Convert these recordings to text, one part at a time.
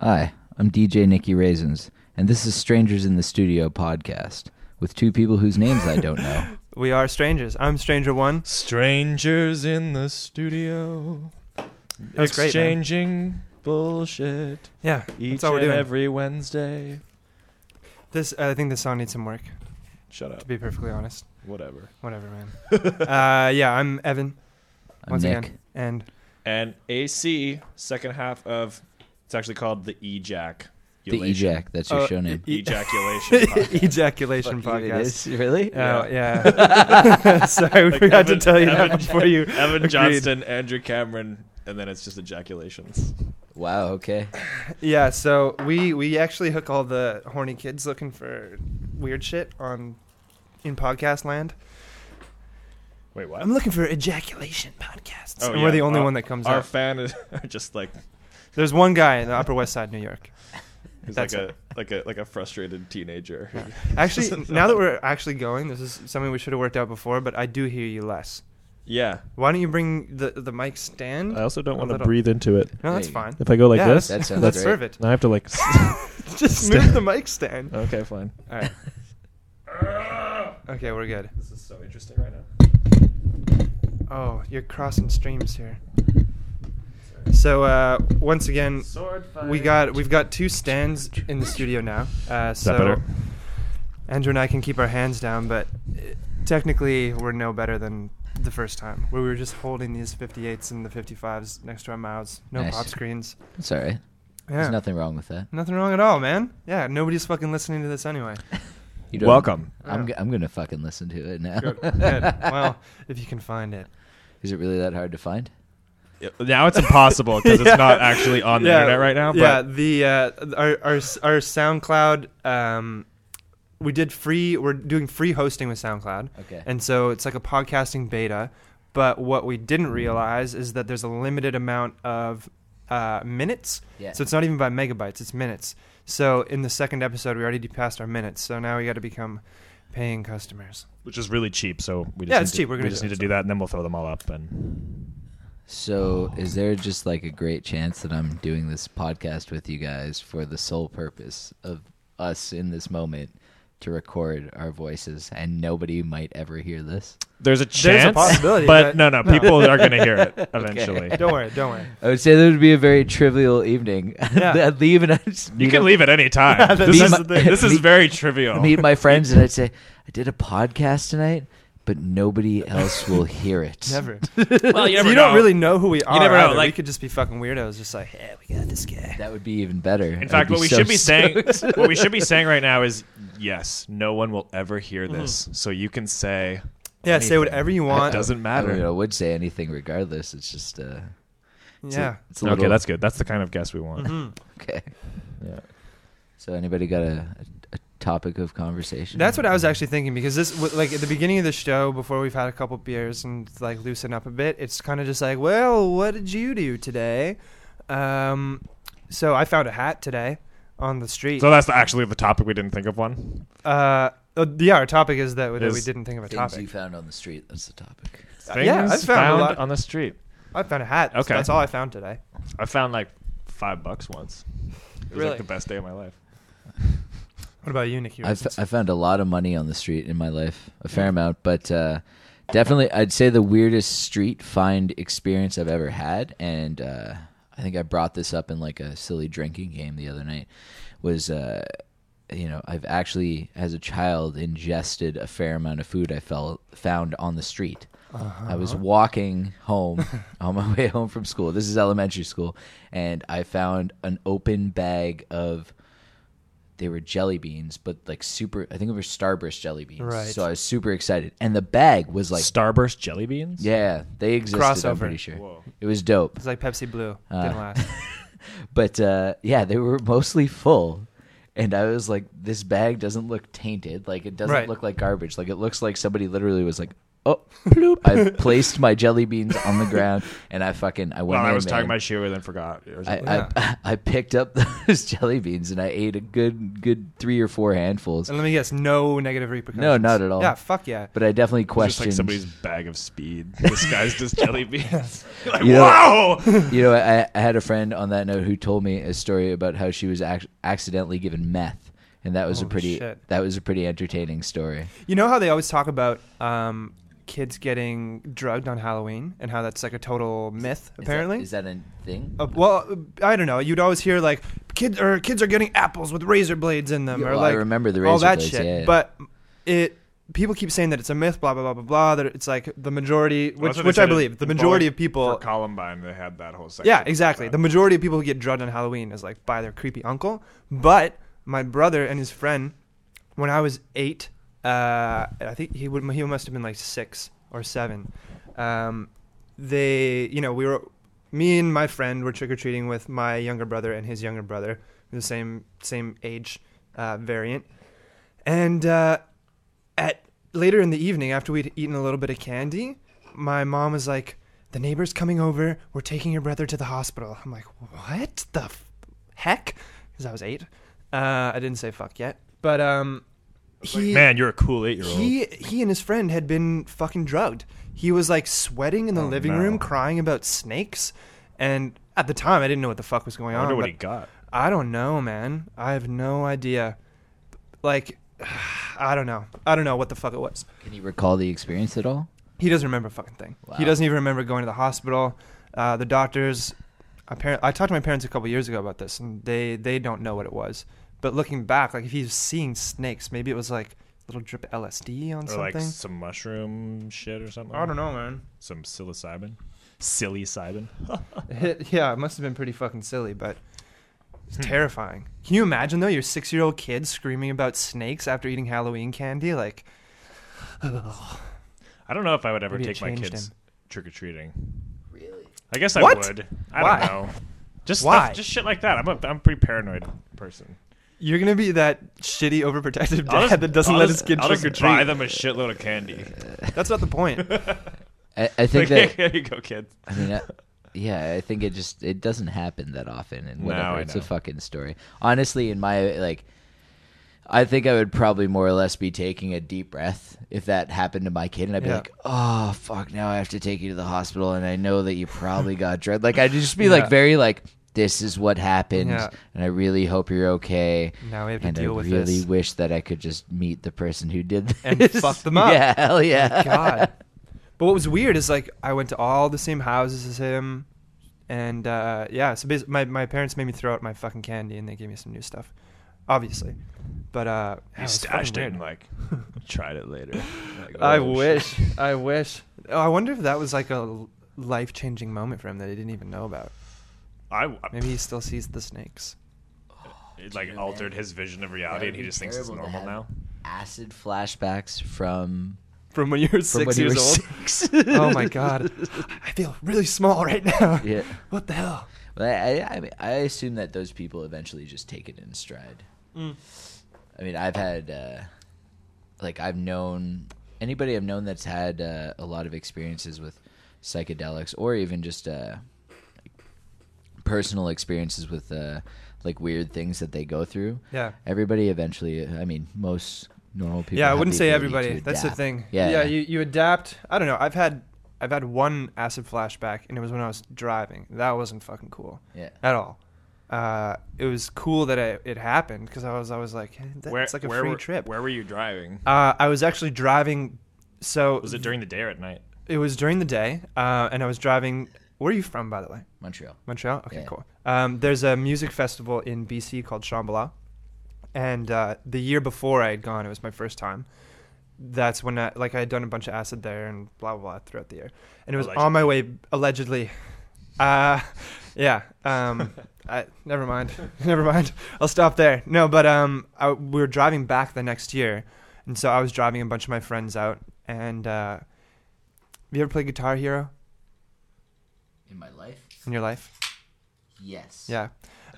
Hi, I'm DJ Nicky Raisins, and this is Strangers in the Studio podcast with two people whose names I don't know. We are strangers. I'm Stranger One. Strangers in the studio. That was great, man. exchanging bullshit Yeah, each that's all we're and doing. every Wednesday. This I think this song needs some work. Shut up. To be perfectly honest, Whatever. whatever, man. uh, yeah, I'm Evan I'm once Nick. again, and And AC, second half of, it's actually called the E-JAC. The EJAC, that's your Oh, show name. E- Ejaculation. podcast. ejaculation Fuck you, it podcast. is? Really? Oh yeah. Sorry, we Like forgot Evan- to tell you that Evan- before you. Evan agreed. Johnston, Andrew Cameron, and then it's just ejaculations. Wow, okay. Yeah, so we we actually hook all the horny kids looking for weird shit on in podcast land. Wait, what? I'm looking for ejaculation podcasts, Oh, and yeah. we're the only Our- one that comes Our up. fan is just like, There's one guy in the Upper West Side, New York. he's That's like a, like a, like a frustrated teenager. Yeah. Actually, now that we're actually going, this is something we should have worked out before, but I do hear you less. Yeah. Why don't you bring the the mic stand? I also don't want to breathe into it. no, that's fine. If I go like Yeah, this, That sounds Let's serve it. I have to like. Just Stand- move the mic stand. okay, fine. All right. Okay, we're good. This is so interesting right now. Oh, you're crossing streams here. So uh, once again, we got we've got two stands in the studio now. Uh, so that better? Andrew and I can keep our hands down, but uh, technically we're no better than the first time, where we were just holding these 58s and the 55s next to our mouths. No Nice. pop screens. It's all right. Yeah. There's nothing wrong with that. Nothing wrong at all, man. Yeah, nobody's fucking listening to this anyway. You don't- Welcome. I'm, Yeah. g- I'm going to fucking listen to it now. Good. Good. Well, if you can find it. Is it really that hard to find? Now it's impossible because Yeah. it's not actually on the Yeah, internet right now. But yeah, the uh, our, our our SoundCloud. Um, we did free. We're doing free hosting with SoundCloud, Okay. and so it's like a podcasting beta. But what we didn't realize is that there's a limited amount of uh, minutes. yeah. So it's not even by megabytes; it's minutes. So in the second episode, we already passed our minutes. So now we got to become paying customers. which is really cheap. So we just Yeah, it's to, cheap. We're gonna we just need to do that, and then we'll throw them all up. And So, is there just like a great chance that I'm doing this podcast with you guys for the sole purpose of us in this moment to record our voices and nobody might ever hear this? there's a There's chance, a possibility, but but- no, no, no. people are going to hear it eventually. Don't worry, don't worry. I would say that would be a very trivial evening. Yeah. I'd leave and I'd just You can up- leave at any time. This, that's is, the thing. this is very trivial. meet my friends and I'd say, I did a podcast tonight, but nobody else will hear it. Never. well, you So never you know. don't really know who we are. You never know, either. we could just be fucking weirdos, just like, hey, we got this guy. That would be even better. In I'd fact, be what we so should be saying, what we should be saying right now is, yes, no one will ever hear this, so you can say, Yeah, say whatever you want. It want. doesn't I, mean, I would say anything regardless. It's just, uh, it's a- Yeah. it's a Okay, little- that's good. That's the kind of guest we want. Mhm. okay. Yeah. So, anybody got a, a, a topic of conversation? That's what I was actually thinking because this, w- like at the beginning of the show, before we've had a couple beers and like loosen up a bit, it's kind of just like, well, what did you do today? Um, so I found a hat today on the street. So that's actually the topic. We didn't think of one. uh, uh, yeah, our topic is that, that we didn't think of a Things topic. you found on the street. That's the topic. Things yeah, I found a lot- on the street. I found a hat. so Okay. that's all I found today. I found like five bucks once. It was Really? like the best day of my life. What about you, Nicky? I, f- I found a lot of money on the street in my life, a fair amount, but uh, definitely I'd say the weirdest street find experience I've ever had, and uh, I think I brought this up in like a silly drinking game the other night. Was uh, you know I've actually as a child ingested a fair amount of food I felt found on the street. I was walking home on my way home from school. This is elementary school, and I found an open bag of they were jelly beans, but like super. I think it was Starburst jelly beans. Right. So I was super excited, and the bag was like, Starburst jelly beans. yeah, they existed. I'm Crossover. pretty sure Whoa. it was dope. It's like Pepsi Blue. Uh, Didn't last. But uh, yeah, they were mostly full, and I was like, this bag doesn't look tainted. Like it doesn't Right. look like garbage. Like it looks like somebody literally was like, oh, bloop. I placed my jelly beans on the ground, and I fucking I went. Well, I in, was talking man. my shoe and then forgot. Or I, something. I, I picked up those jelly beans and I ate a good good three or four handfuls. And let me guess, no negative repercussions. No, not at all. Yeah, fuck yeah. But I definitely It's just questioned. like somebody's bag of speed disguised as jelly beans. like, You know- Whoa! you know, I, I had a friend on that note who told me a story about how she was ac- accidentally given meth, and that was a pretty shit. that was a pretty entertaining story. You know how they always talk about um, kids getting drugged on Halloween and how that's like a total myth, apparently? is that, is that a thing? Uh, well, uh, I don't know. You'd always hear like kids or kids are getting apples with razor blades in them, Yeah, or well, I remember the all razor that blades, shit. yeah, yeah. But it people keep saying that it's a myth, blah blah blah blah blah. That it's like the majority, which that's what they which I believe, the majority of people. for Columbine, they had that whole section. Yeah, exactly. The majority of people who get drugged on Halloween is like by their creepy uncle. But my brother and his friend, when I was eight, uh, I think he would he must have been like six or seven. Um, they, you know, we were me and my friend were trick or treating with my younger brother and his younger brother, the same same age uh, variant, and uh, at later in the evening after we'd eaten a little bit of candy, my mom was like, "The neighbor's coming over. We're taking your brother to the hospital." I'm like, "What the f- heck?" Because I was eight. Uh, I didn't say fuck yet, but um, he Man, you're a cool eight year old. he he and his friend had been fucking drugged. He was like sweating in the Oh, living no. room, crying about snakes, and at the time I didn't know what the fuck was going on. I on. wonder what he got. I don't know, man. I have no idea. Like, I don't know. I don't know what the fuck it was. Can you recall the experience at all? He doesn't remember a fucking thing. He doesn't even remember going to the hospital. Uh, the doctors, apparently, I talked to my parents a couple years ago about this, and they they don't know what it was. But looking back, like if he's seeing snakes, maybe it was like a little drip of LSD on something Or something. like some mushroom shit or something. I don't know, man. Some psilocybin. Psilocybin. It, yeah, it must have been pretty fucking silly, but it's Hmm. terrifying. Can you imagine though, your six-year-old kid screaming about snakes after eating Halloween candy? Like, I don't know if I would ever Maybe it take my changed kids him. trick or treating. Really? I guess I What? would. I Why? don't know. Just Why? Stuff, just shit like that. I'm a I'm a pretty paranoid person. You're gonna be that shitty, overprotective dad just- that doesn't I'll let just- his kid I'll trick just or buy them a shitload of candy. That's not the point. I, I think Like, that here you go, kids. I mean, I, yeah, I think it just it doesn't happen that often, and No, whatever. I it's a know. fucking story. Honestly, in my like, I think I would probably more or less be taking a deep breath if that happened to my kid, and I'd be Yeah. like, "Oh fuck, now I have to take you to the hospital," and I know that you probably got drugged. Like I'd just be Yeah. like very like, "This is what happened, Yeah. and I really hope you're okay." now we have to And I with really this. wish that I could just meet the person who did this And fuck them up. Yeah, hell yeah. God. But what was weird is like I went to all the same houses as him, and uh, yeah, so basically, my my parents made me throw out my fucking candy, and they gave me some new stuff, obviously. But uh, yeah, it You was stashed fucking it and like tried it later. Like, I oh, shit. wish, I wish. Oh, I wonder if that was like a life changing moment for him that he didn't even know about. I Maybe he still sees the snakes. it like man. altered his vision of reality, would and he just thinks it's normal now. Acid flashbacks from From when you were from six years were old. six. oh my god, I feel really small right now. yeah. What the hell? Well, I, I, I mean, I assume that those people eventually just take it in stride. Mm. I mean, I've had, uh, like, I've known anybody I've known that's had uh, a lot of experiences with psychedelics, or even just uh, like personal experiences with uh, like weird things that they go through. Yeah. Everybody eventually, I mean, most normal people. yeah, I wouldn't say everybody. That's the thing. Yeah, yeah. yeah. You you adapt. I don't know. I've had I've had one acid flashback, and it was when I was driving. That wasn't fucking cool Yeah. at all. Uh, it was cool that it, it happened because I was I was like, hey, that's Where, like a where free were, trip. Where were you driving? Uh, I was actually driving. So Was it during the day or at night? It was during the day, uh, and I was driving. Where are you from, by the way? Montreal. Montreal. Okay, Yeah. cool. Um, there's a music festival in BC called Shambhala, and uh, the year before I had gone, it was my first time. That's when I, like I had done a bunch of acid there and blah blah blah throughout the year, and it was on my way allegedly. Uh, yeah. Um, I, never mind. never mind. I'll stop there. No, but um, I, we were driving back the next year, and so I was driving a bunch of my friends out. And uh, have you ever played Guitar Hero In my life, in your life? yes. Yeah.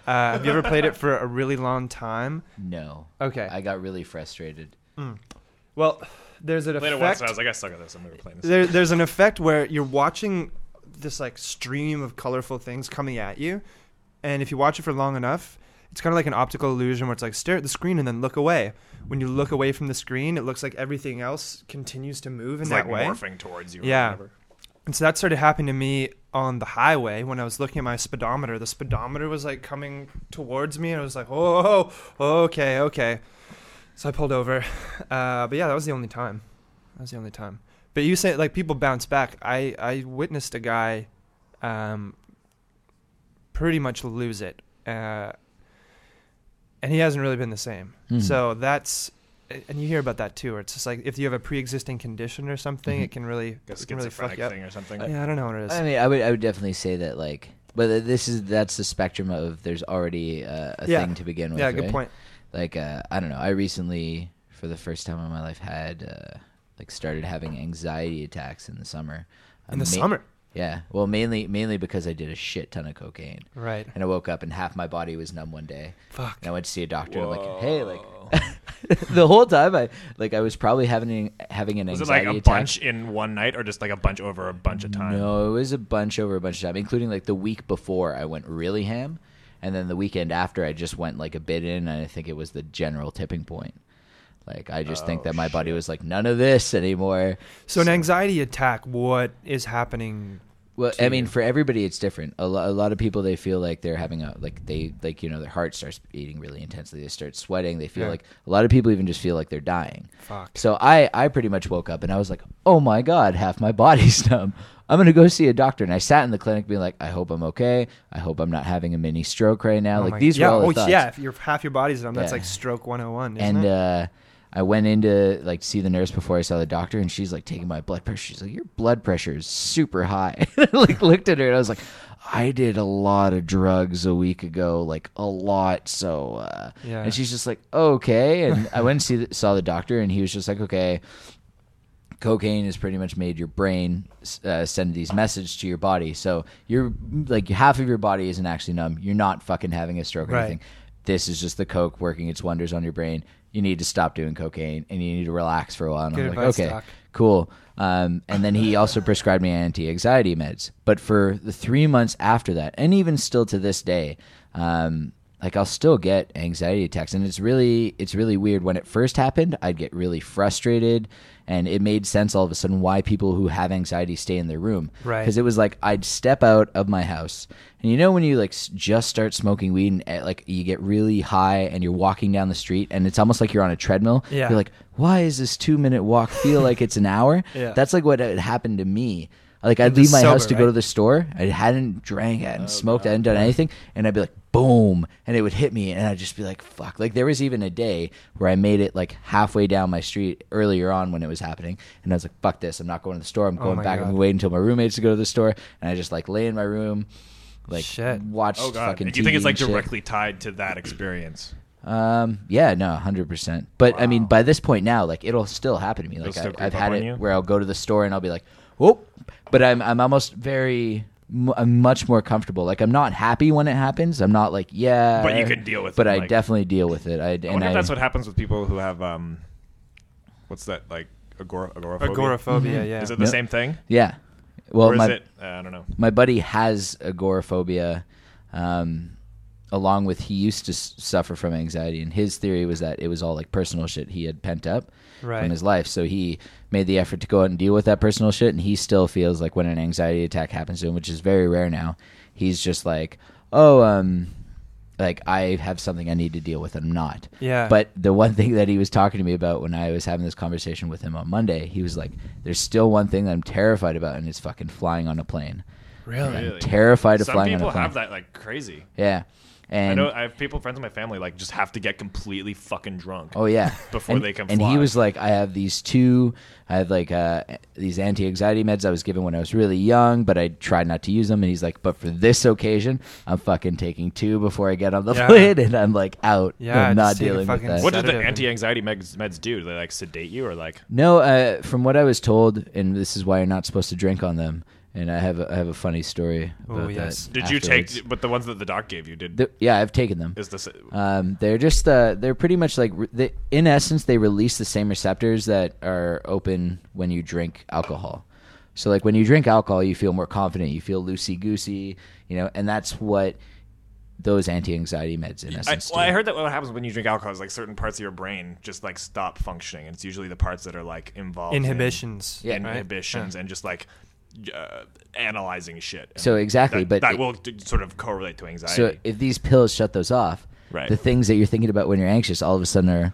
Uh, have you ever played it for a really long time? No. Okay. I got really frustrated. Mm. Well, there's an Played it once, effect. and I was like, I suck at this. I'm never playing this. there, there's an effect where you're watching this like stream of colorful things coming at you, and if you watch it for long enough, it's kind of like an optical illusion where it's like stare at the screen and then look away. When you look away from the screen, it looks like everything else continues to move in It's that like way. morphing towards you. or Yeah. whatever. And so that started happening to me on the highway when I was looking at my speedometer. The speedometer was like coming towards me, and I was like, "Oh, okay, okay." So I pulled over. Uh, but yeah, that was the only time. That was the only time. But you say like people bounce back. I I witnessed a guy, um, pretty much lose it, uh, and he hasn't really been the same. Mhm. So that's. And you hear about that too, where it's just like if you have a pre-existing condition or something, Mhm. it can really, Like a it can really fuck you up. or something. Yeah, I don't know what it is. I mean, I would I would definitely say that like, but this is that's the spectrum of there's already uh, a Yeah. thing to begin with. yeah, good right? point. Like uh, I don't know. I recently, for the first time in my life, had uh, like started having anxiety attacks in the summer. In the ma- summer, Yeah. Well, mainly mainly because I did a shit ton of cocaine, right? and I woke up and half my body was numb one day, Fuck. and I went to see a doctor. And I'm like, hey, like the whole time I like I was probably having having an Was it like anxiety a attack. bunch in one night, or just like a bunch over a bunch of time? No, it was a bunch over a bunch of time, including like the week before I went really ham, and then the weekend after I just went like a bit in, and I think it was the general tipping point. Like I just think Oh, that my body was like none of this anymore. So an anxiety attack, what is happening? Well, I mean, for everybody, it's different. A, lo- a lot of people they feel like they're having a like they like you know their heart starts beating really intensely. They start sweating. They feel Yeah. like a lot of people even just feel like they're dying. Fuck. So I I pretty much woke up and I was like, oh my god, half my body's numb. I'm gonna go see a doctor. And I sat in the clinic being like, I hope I'm okay. I hope I'm not having a mini stroke right now. Oh like my- these yeah, were all the oh, thoughts. yeah. If you're half your body's numb, that's Yeah. like stroke 101, isn't and it? uh, I went in to like see the nurse before I saw the doctor, and she's like taking my blood pressure. She's like, "Your blood pressure is super high." I like looked at her and I was like, "I did a lot of drugs a week ago, like a lot." So, uh, Yeah. and she's just like, "Okay." And I went and see the, saw the doctor, and he was just like, "Okay." Cocaine has pretty much made your brain uh, send these messages to your body. So you're like half of your body isn't actually numb. You're not fucking having a stroke or Right. anything this is just the coke working its wonders on your brain. You need to stop doing cocaine and you need to relax for a while. And Good I'm like, okay, Doc. cool. Um, and then he also prescribed me anti-anxiety meds. But for the three months after that, and even still to this day, um, like I'll still get anxiety attacks, and it's really it's really weird. When it first happened, I'd get really frustrated, and it made sense all of a sudden why people who have anxiety stay in their room, Right. Because it was like I'd step out of my house, and you know when you like just start smoking weed, and eh, like you get really high, and you're walking down the street, and it's almost like you're on a treadmill. Yeah. You're like, why is this two minute walk feel like it's an hour? Yeah. That's like what happened to me. Like I'd leave just my house sober, to go to the store. I hadn't drank, I hadn't Oh, smoked, I hadn't done anything, and I'd be like, boom, and it would hit me, and I'd just be like, fuck. Like there was even a day where I made it like halfway down my street earlier on when it was happening, and I was like, fuck this, I'm not going to the store. I'm Oh going my back. I'm God. gonna wait until my roommates to go to the store, and I just like lay in my room, like Shit. watch Oh god! fucking. Do you think it's like and shit. directly tied to that experience? Um. Yeah. No. Hundred percent. But I mean, by this point now, like it'll still happen to me. Like I, I've had it you? where I'll go to the store and I'll be like, "Whoop," but I'm I'm almost very. m- I'm much more comfortable. Like I'm not happy when it happens. I'm not like yeah. But you can deal with But it, But I like- definitely deal with it. I I and wonder I, if that's what happens with people who have um, what's that like agor- agoraphobia? Agoraphobia, yeah. Is it the Yep. same thing? yeah. Well, or is my it? Uh, I don't know. my buddy has agoraphobia. Um, along with he used to s- suffer from anxiety, and his theory was that it was all like personal shit he had pent up. Right. from his life. So he made the effort to go out and deal with that personal shit, and he still feels like when an anxiety attack happens to him, which is very rare now, he's just like, oh, um, like I have something I need to deal with. and I'm not. Yeah. But the one thing that he was talking to me about when I was having this conversation with him on Monday, he was like, "There's still one thing that I'm terrified about, and it's fucking flying on a plane. really? I'm terrified of Some flying on a plane. Some people have that like crazy. Yeah, and I know I have people, friends in my family, like just have to get completely fucking drunk. Oh yeah, Before and, they can And he was like, I have these two. I have like uh, these anti-anxiety meds I was given when I was really young, but I tried not to use them. And he's like, but for this occasion, I'm fucking taking two before I get on the Yeah. plane, and I'm like out. Yeah, I'm not just take a dealing with that. What does the anti-anxiety meds, meds do? Do they like sedate you or like? No, uh, from what I was told, and this is why you're not supposed to drink on them. And I have a, I have a funny story Oh, about yes. that. Did you take? But the ones that the doc gave you did. The- yeah, I've taken them. is this? Um, they're just uh, they're pretty much like re- they, in essence they release the same receptors that are open when you drink alcohol. So like when you drink alcohol, you feel more confident, you feel loosey goosey, you know, and that's what those anti-anxiety meds in I, essence well, I heard that what happens when you drink alcohol is like certain parts of your brain just like stop functioning. And It's usually the parts that are like involved in Inhibitions. Yeah, right? inhibitions and just like uh, analyzing shit. So exactly, that, but that it- will sort of correlate to anxiety. So if these pills shut those off, Right. the things that you're thinking about when you're anxious all of a sudden are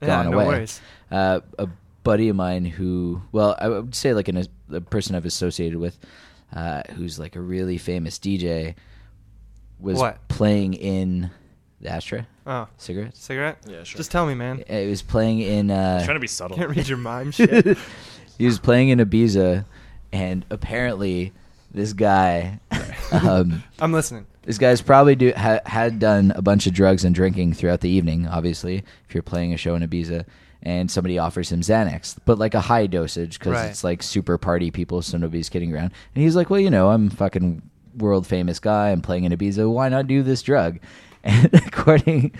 Yeah, gone no away. worries. Uh, a buddy of mine who, well, I would say like an, a person I've associated with, uh, who's like a really famous DJ, was What? playing in the ashtray Oh, cigarette, cigarette? Yeah, sure. Just tell me, man. It was playing in. Uh, trying to be subtle. Can't read your mime shit. he was playing in Ibiza, and apparently this guy, um, I'm listening. this guy's probably do ha, had done a bunch of drugs and drinking throughout the evening. Obviously, if you're playing a show in Ibiza, and somebody offers him Xanax, but like a high dosage because Right. it's like super party people, so nobody's kidding around. And he's like, "Well, you know, I'm fucking world famous guy. I'm playing in Ibiza. Why not do this drug?" And according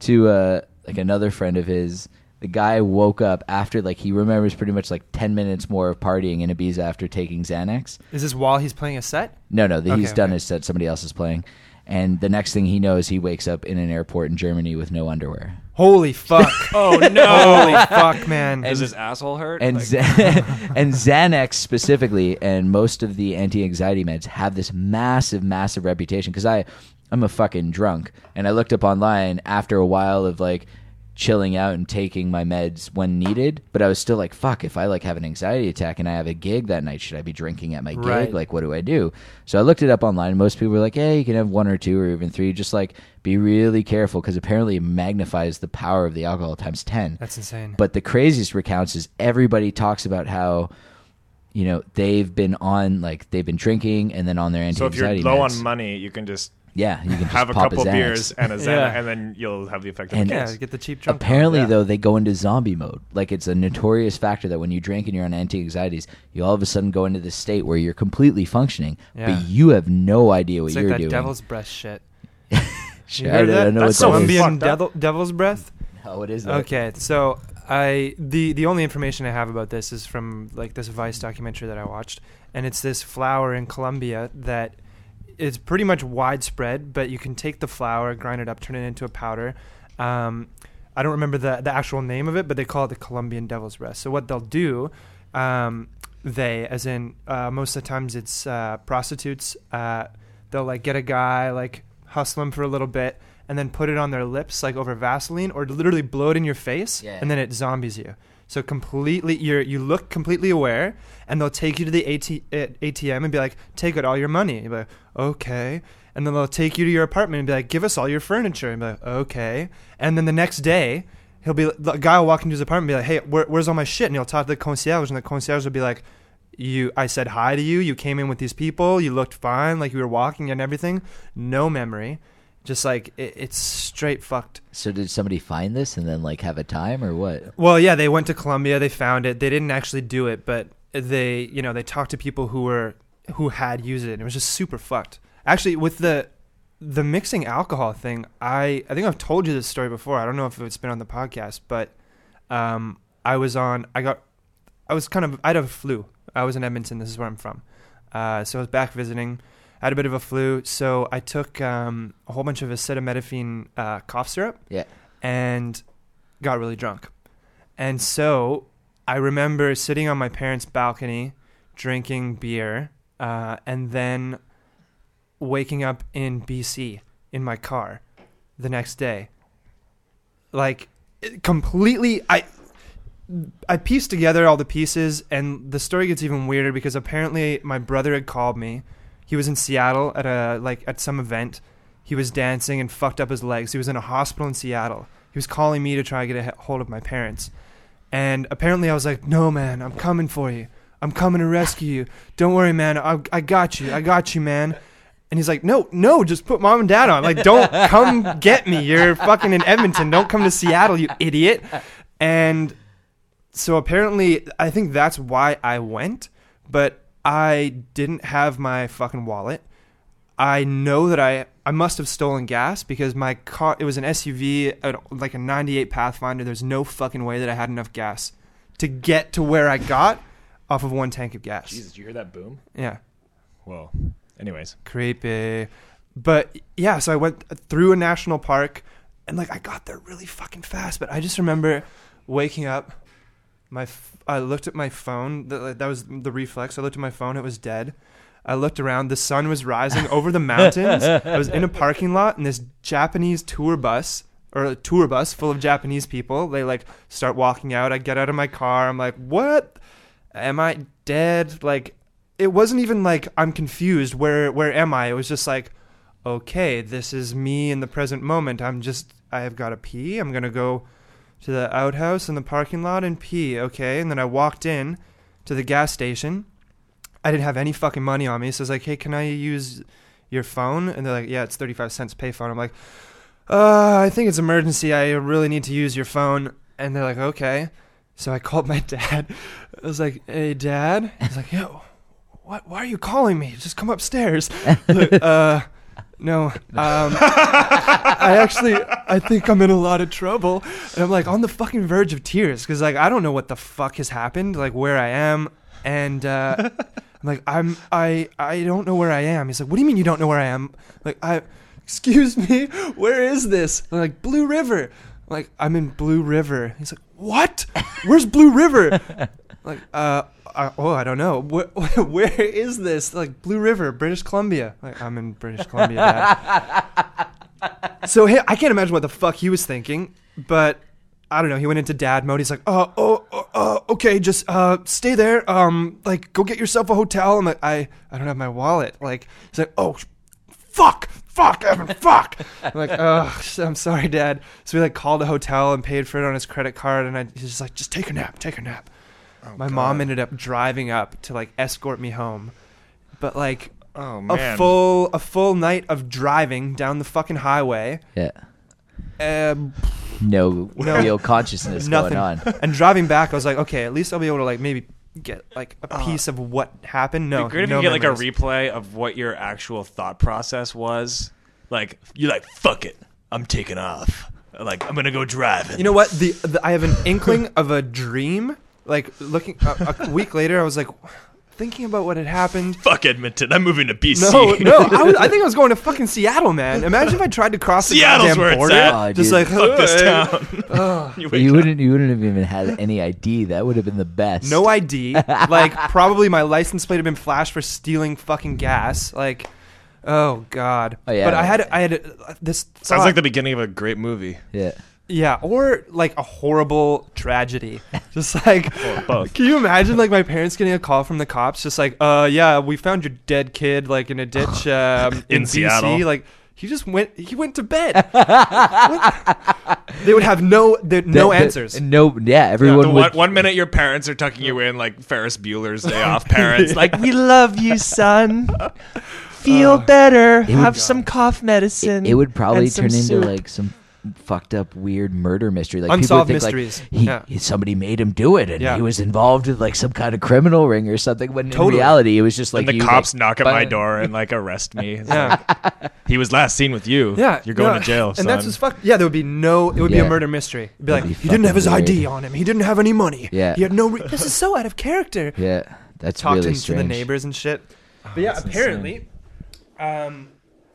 to uh, like another friend of his, the guy woke up after like he remembers pretty much like ten minutes more of partying in Ibiza after taking Xanax. Is this while he's playing a set? No, no, the, he's Okay, done okay. his set. Somebody else is playing, and the next thing he knows, he wakes up in an airport in Germany with no underwear. Holy fuck. oh no! Holy fuck, man. Does his asshole hurt? And Like- Xa- and Xanax specifically, and most of the anti-anxiety meds have this massive, massive reputation. Because I, I'm a fucking drunk, and I looked up online after a while of like chilling out and taking my meds when needed. But I was still like, fuck, if I like have an anxiety attack and I have a gig that night, should I be drinking at my gig? Right. Like, what do I do? So I looked it up online. Most people were like, hey, you can have one or two or even three. Just like be really careful because apparently it magnifies the power of the alcohol times ten. That's insane. But the craziest recounts is everybody talks about how, you know, they've been on like they've been drinking and then on their anti-anxiety. so if you're low meds. on money, you can just yeah, you can just have a pop couple Xanax. beers and a Xanax, Yeah. and then you'll have the effect of And- a yeah, case. get the cheap drunk. Apparently, Yeah. though, they go into zombie mode. Like it's a notorious factor that when you drink and you're on anti-anxieties, you all of a sudden go into this state where you're completely functioning, Yeah. but you have no idea what It's you're that doing. devil's breath shit. Sure, You I heard don't know That's what so that is. Colombian devil, devil's breath. Oh, it is. that? Okay, so I the the only information I have about this is from like this Vice documentary that I watched, and it's this flower in Colombia that is pretty much widespread. But you can take the flower, grind it up, turn it into a powder. Um, I don't remember the the actual name of it, but they call it the Colombian devil's breath. So what they'll do, um, they as in uh, most of the times it's uh, prostitutes. Uh, they'll like get a guy, like hustle him for a little bit, and then put it on their lips like over Vaseline, or literally blow it in your face, Yeah. and then it zombies you. So completely, you're you look completely aware, and they'll take you to the AT, ATM and be like, "Take out all your money." You'll be like, "Okay," and then they'll take you to your apartment and be like, "Give us all your furniture," and be like, "Okay," and then the next day. He'll be the guy will walk into his apartment and be like, "Hey, where, where's all my shit?" And he'll talk to the concierge, and the concierge will be like, you I said hi to you, you came in with these people, you looked fine, like you were walking and everything. No memory. Just like it, it's straight fucked. So did somebody find this and then like have a time or what? Well, yeah, they went to Colombia, they found it. They didn't actually do it, but they, you know, they talked to people who were who had used it. And it was just super fucked. Actually, with the the mixing alcohol thing, I I think I've told you this story before. I don't know if it's been on the podcast, but um, I was on. I got. I was kind of. I had a flu. I was in Edmonton. This is where I'm from. Uh, so I was back visiting. I had a bit of a flu, so I took um, a whole bunch of acetaminophen uh, cough syrup Yeah. and got really drunk. And so I remember sitting on my parents' balcony drinking beer uh, and then waking up in BC in my car the next day. Like completely I I pieced together all the pieces and the story gets even weirder because apparently my brother had called me. He was in Seattle at a like at some event. He was dancing and fucked up his legs. He was in a hospital in Seattle. He was calling me to try to get a hold of my parents. And apparently I was like, "No, man, I'm coming for you. I'm coming to rescue you. Don't worry, man. I, I got you. I got you, man." And he's like, "No, no, just put mom and dad on. Like, don't come get me. You're fucking in Edmonton. Don't come to Seattle, you idiot." And so apparently, I think that's why I went. But I didn't have my fucking wallet. I know that I I must have stolen gas because my car it was an SUV like a 98 Pathfinder. There's no fucking way that I had enough gas to get to where I got off of one tank of gas. Jesus, did you hear that boom? Yeah. Whoa. Anyways, creepy. But yeah, so I went through a national park and like I got there really fucking fast. But I just remember waking up. My f- I looked at my phone. That, that was the reflex. I looked at my phone. It was dead. I looked around. The sun was rising over the mountains. I was in a parking lot, and this Japanese tour bus or a tour bus full of Japanese people. They like start walking out. I get out of my car. I'm like, what? Am I dead? Like, it wasn't even like I'm confused. Where where am I? It was just like, okay, this is me in the present moment. I'm just I have got to pee. I'm gonna go to the outhouse in the parking lot and pee. Okay, and then I walked in to the gas station. I didn't have any fucking money on me, so I was like, hey, can I use your phone? And they're like, yeah, it's thirty five cents payphone. I'm like, uh, I think it's emergency. I really need to use your phone. And they're like, okay. So I called my dad. I was like, hey, dad. He's like, yo, what? Why are you calling me? Just come upstairs. Like, uh, no. Um, I actually, I think I'm in a lot of trouble, and I'm like on the fucking verge of tears because like I don't know what the fuck has happened, like where I am, and uh, I'm like I'm I I don't know where I am. He's like, what do you mean you don't know where I am? Like I, excuse me, where is this? I'm like Blue River. I'm like I'm in Blue River. He's like, what? Where's Blue River? Like uh, I, oh I don't know. Where, where is this? Like Blue River British Columbia. Like I'm in British Columbia Dad. so hey, I can't imagine what the fuck he was thinking but I don't know. He went into dad mode. He's like oh oh, oh uh, okay just uh stay there. Um like go get yourself a hotel. I'm like I I don't have my wallet. Like he's like oh fuck fuck Evan fuck. I'm like oh I'm sorry dad. So we like called a hotel and paid for it on his credit card and I he's just like just take a nap take a nap Oh, my God. mom ended up driving up to like escort me home but like Oh a man. full a full night of driving down the fucking highway Yeah. um, No, No. real consciousness nothing going on. and driving back i was like okay at least i'll be able to like maybe get like a Uh, piece of what happened no It'd be great if no you get like memories. a replay of what your actual thought process was. Like you're like, fuck it, I'm taking off. Like I'm gonna go driving. you know what the, the i have an inkling of a dream like looking a, a week later i was like thinking about what had happened fuck Edmonton, I'm moving to BC. no, no, I, was, I think I was going to fucking Seattle, man. Imagine if I tried to cross the Seattle's goddamn where it's border, at. Oh, just like fuck this town. Ugh. you But you wouldn't you wouldn't have even had any ID. That would have been the best. No ID. like probably my license plate had been flashed for stealing fucking gas. Like, oh god. Oh, yeah. But I had I had uh, this. Sounds thought- like the beginning of a great movie. Yeah. Yeah, or like a horrible tragedy. Just like. Both. Can you imagine like my parents getting a call from the cops just like uh yeah we found your dead kid like in a ditch um, in, In BC Seattle. like he just went he went to bed they would have no there- no That- that- answers No. Yeah. The Everyone one, would. one minute your parents are tucking you in like Ferris Bueller's Day Off parents, like we love you, son. Feel Uh, better. would- Have some cough medicine. it would probably and some turn into like some fucked up weird murder mystery. Like Unsolved people think mysteries. like he, Yeah. he- somebody made him do it and Yeah. he was involved with like some kind of criminal ring or something. When Totally. in reality, it was just like and the cops like, knock at my door and like arrest me. Yeah like, he was last seen with you. Yeah, you're going no, to jail, and son. that's just fuck. Yeah, there would be no. It would be a murder mystery. It'd be like That'd be he didn't have his fucking ID on him. He didn't have any money. Yeah. he had no. Re- this is so out of character. Yeah, that's Talked really into strange. the neighbors and shit. But yeah, that's apparently, um,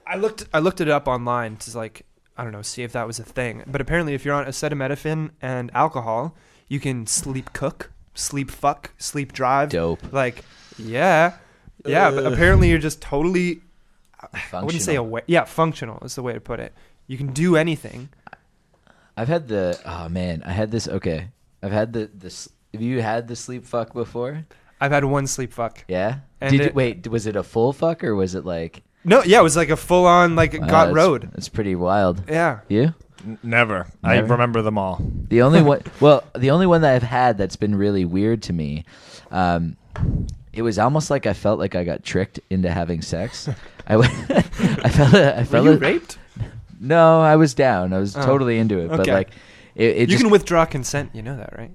I looked. I looked it up online to like I don't know, see if that was a thing. But apparently, if you're on acetaminophen and alcohol, you can sleep cook, sleep fuck, sleep drive. Dope. Like, yeah, yeah. But apparently, you're just totally. I wouldn't say aware. Yeah, functional is the way to put it. You can do anything. I've had the oh man, I had this. Okay, I've had the this. Have you had the sleep fuck before? I've had one sleep fuck. Yeah. And Did you, wait? Was it a full fuck or was it like No, yeah, it was like a full on like Wow, got that's- road. That's pretty wild. Yeah. You? N- Never. I Never? remember them all. The only one, well, the only one that I've had that's been really weird to me, um, it was almost like I felt like I got tricked into having sex. I, w- I felt, I Were felt you it- raped? No, I was down. I was Oh, totally into it, but okay. like, it, it you just, can withdraw consent. You know that, right?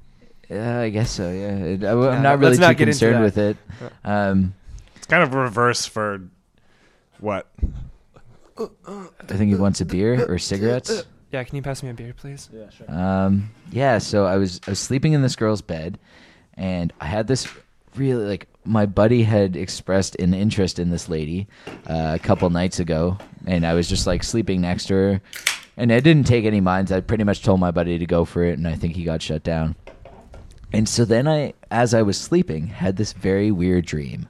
Yeah, I guess so. Yeah, It- I, Yeah, am not really let's not too get into concerned that. with it. Um, It's kind of reverse for what? I think he wants a beer or cigarettes. Yeah, can you pass me a beer, please? Yeah, sure. Um, yeah, so I was I was sleeping in this girl's bed, and I had this really like my buddy had expressed an interest in this lady uh, a couple nights ago, and I was just like sleeping next to her, and I didn't take any minds. I pretty much told my buddy to go for it, and I think he got shut down. And so then I, as I was sleeping, had this very weird dream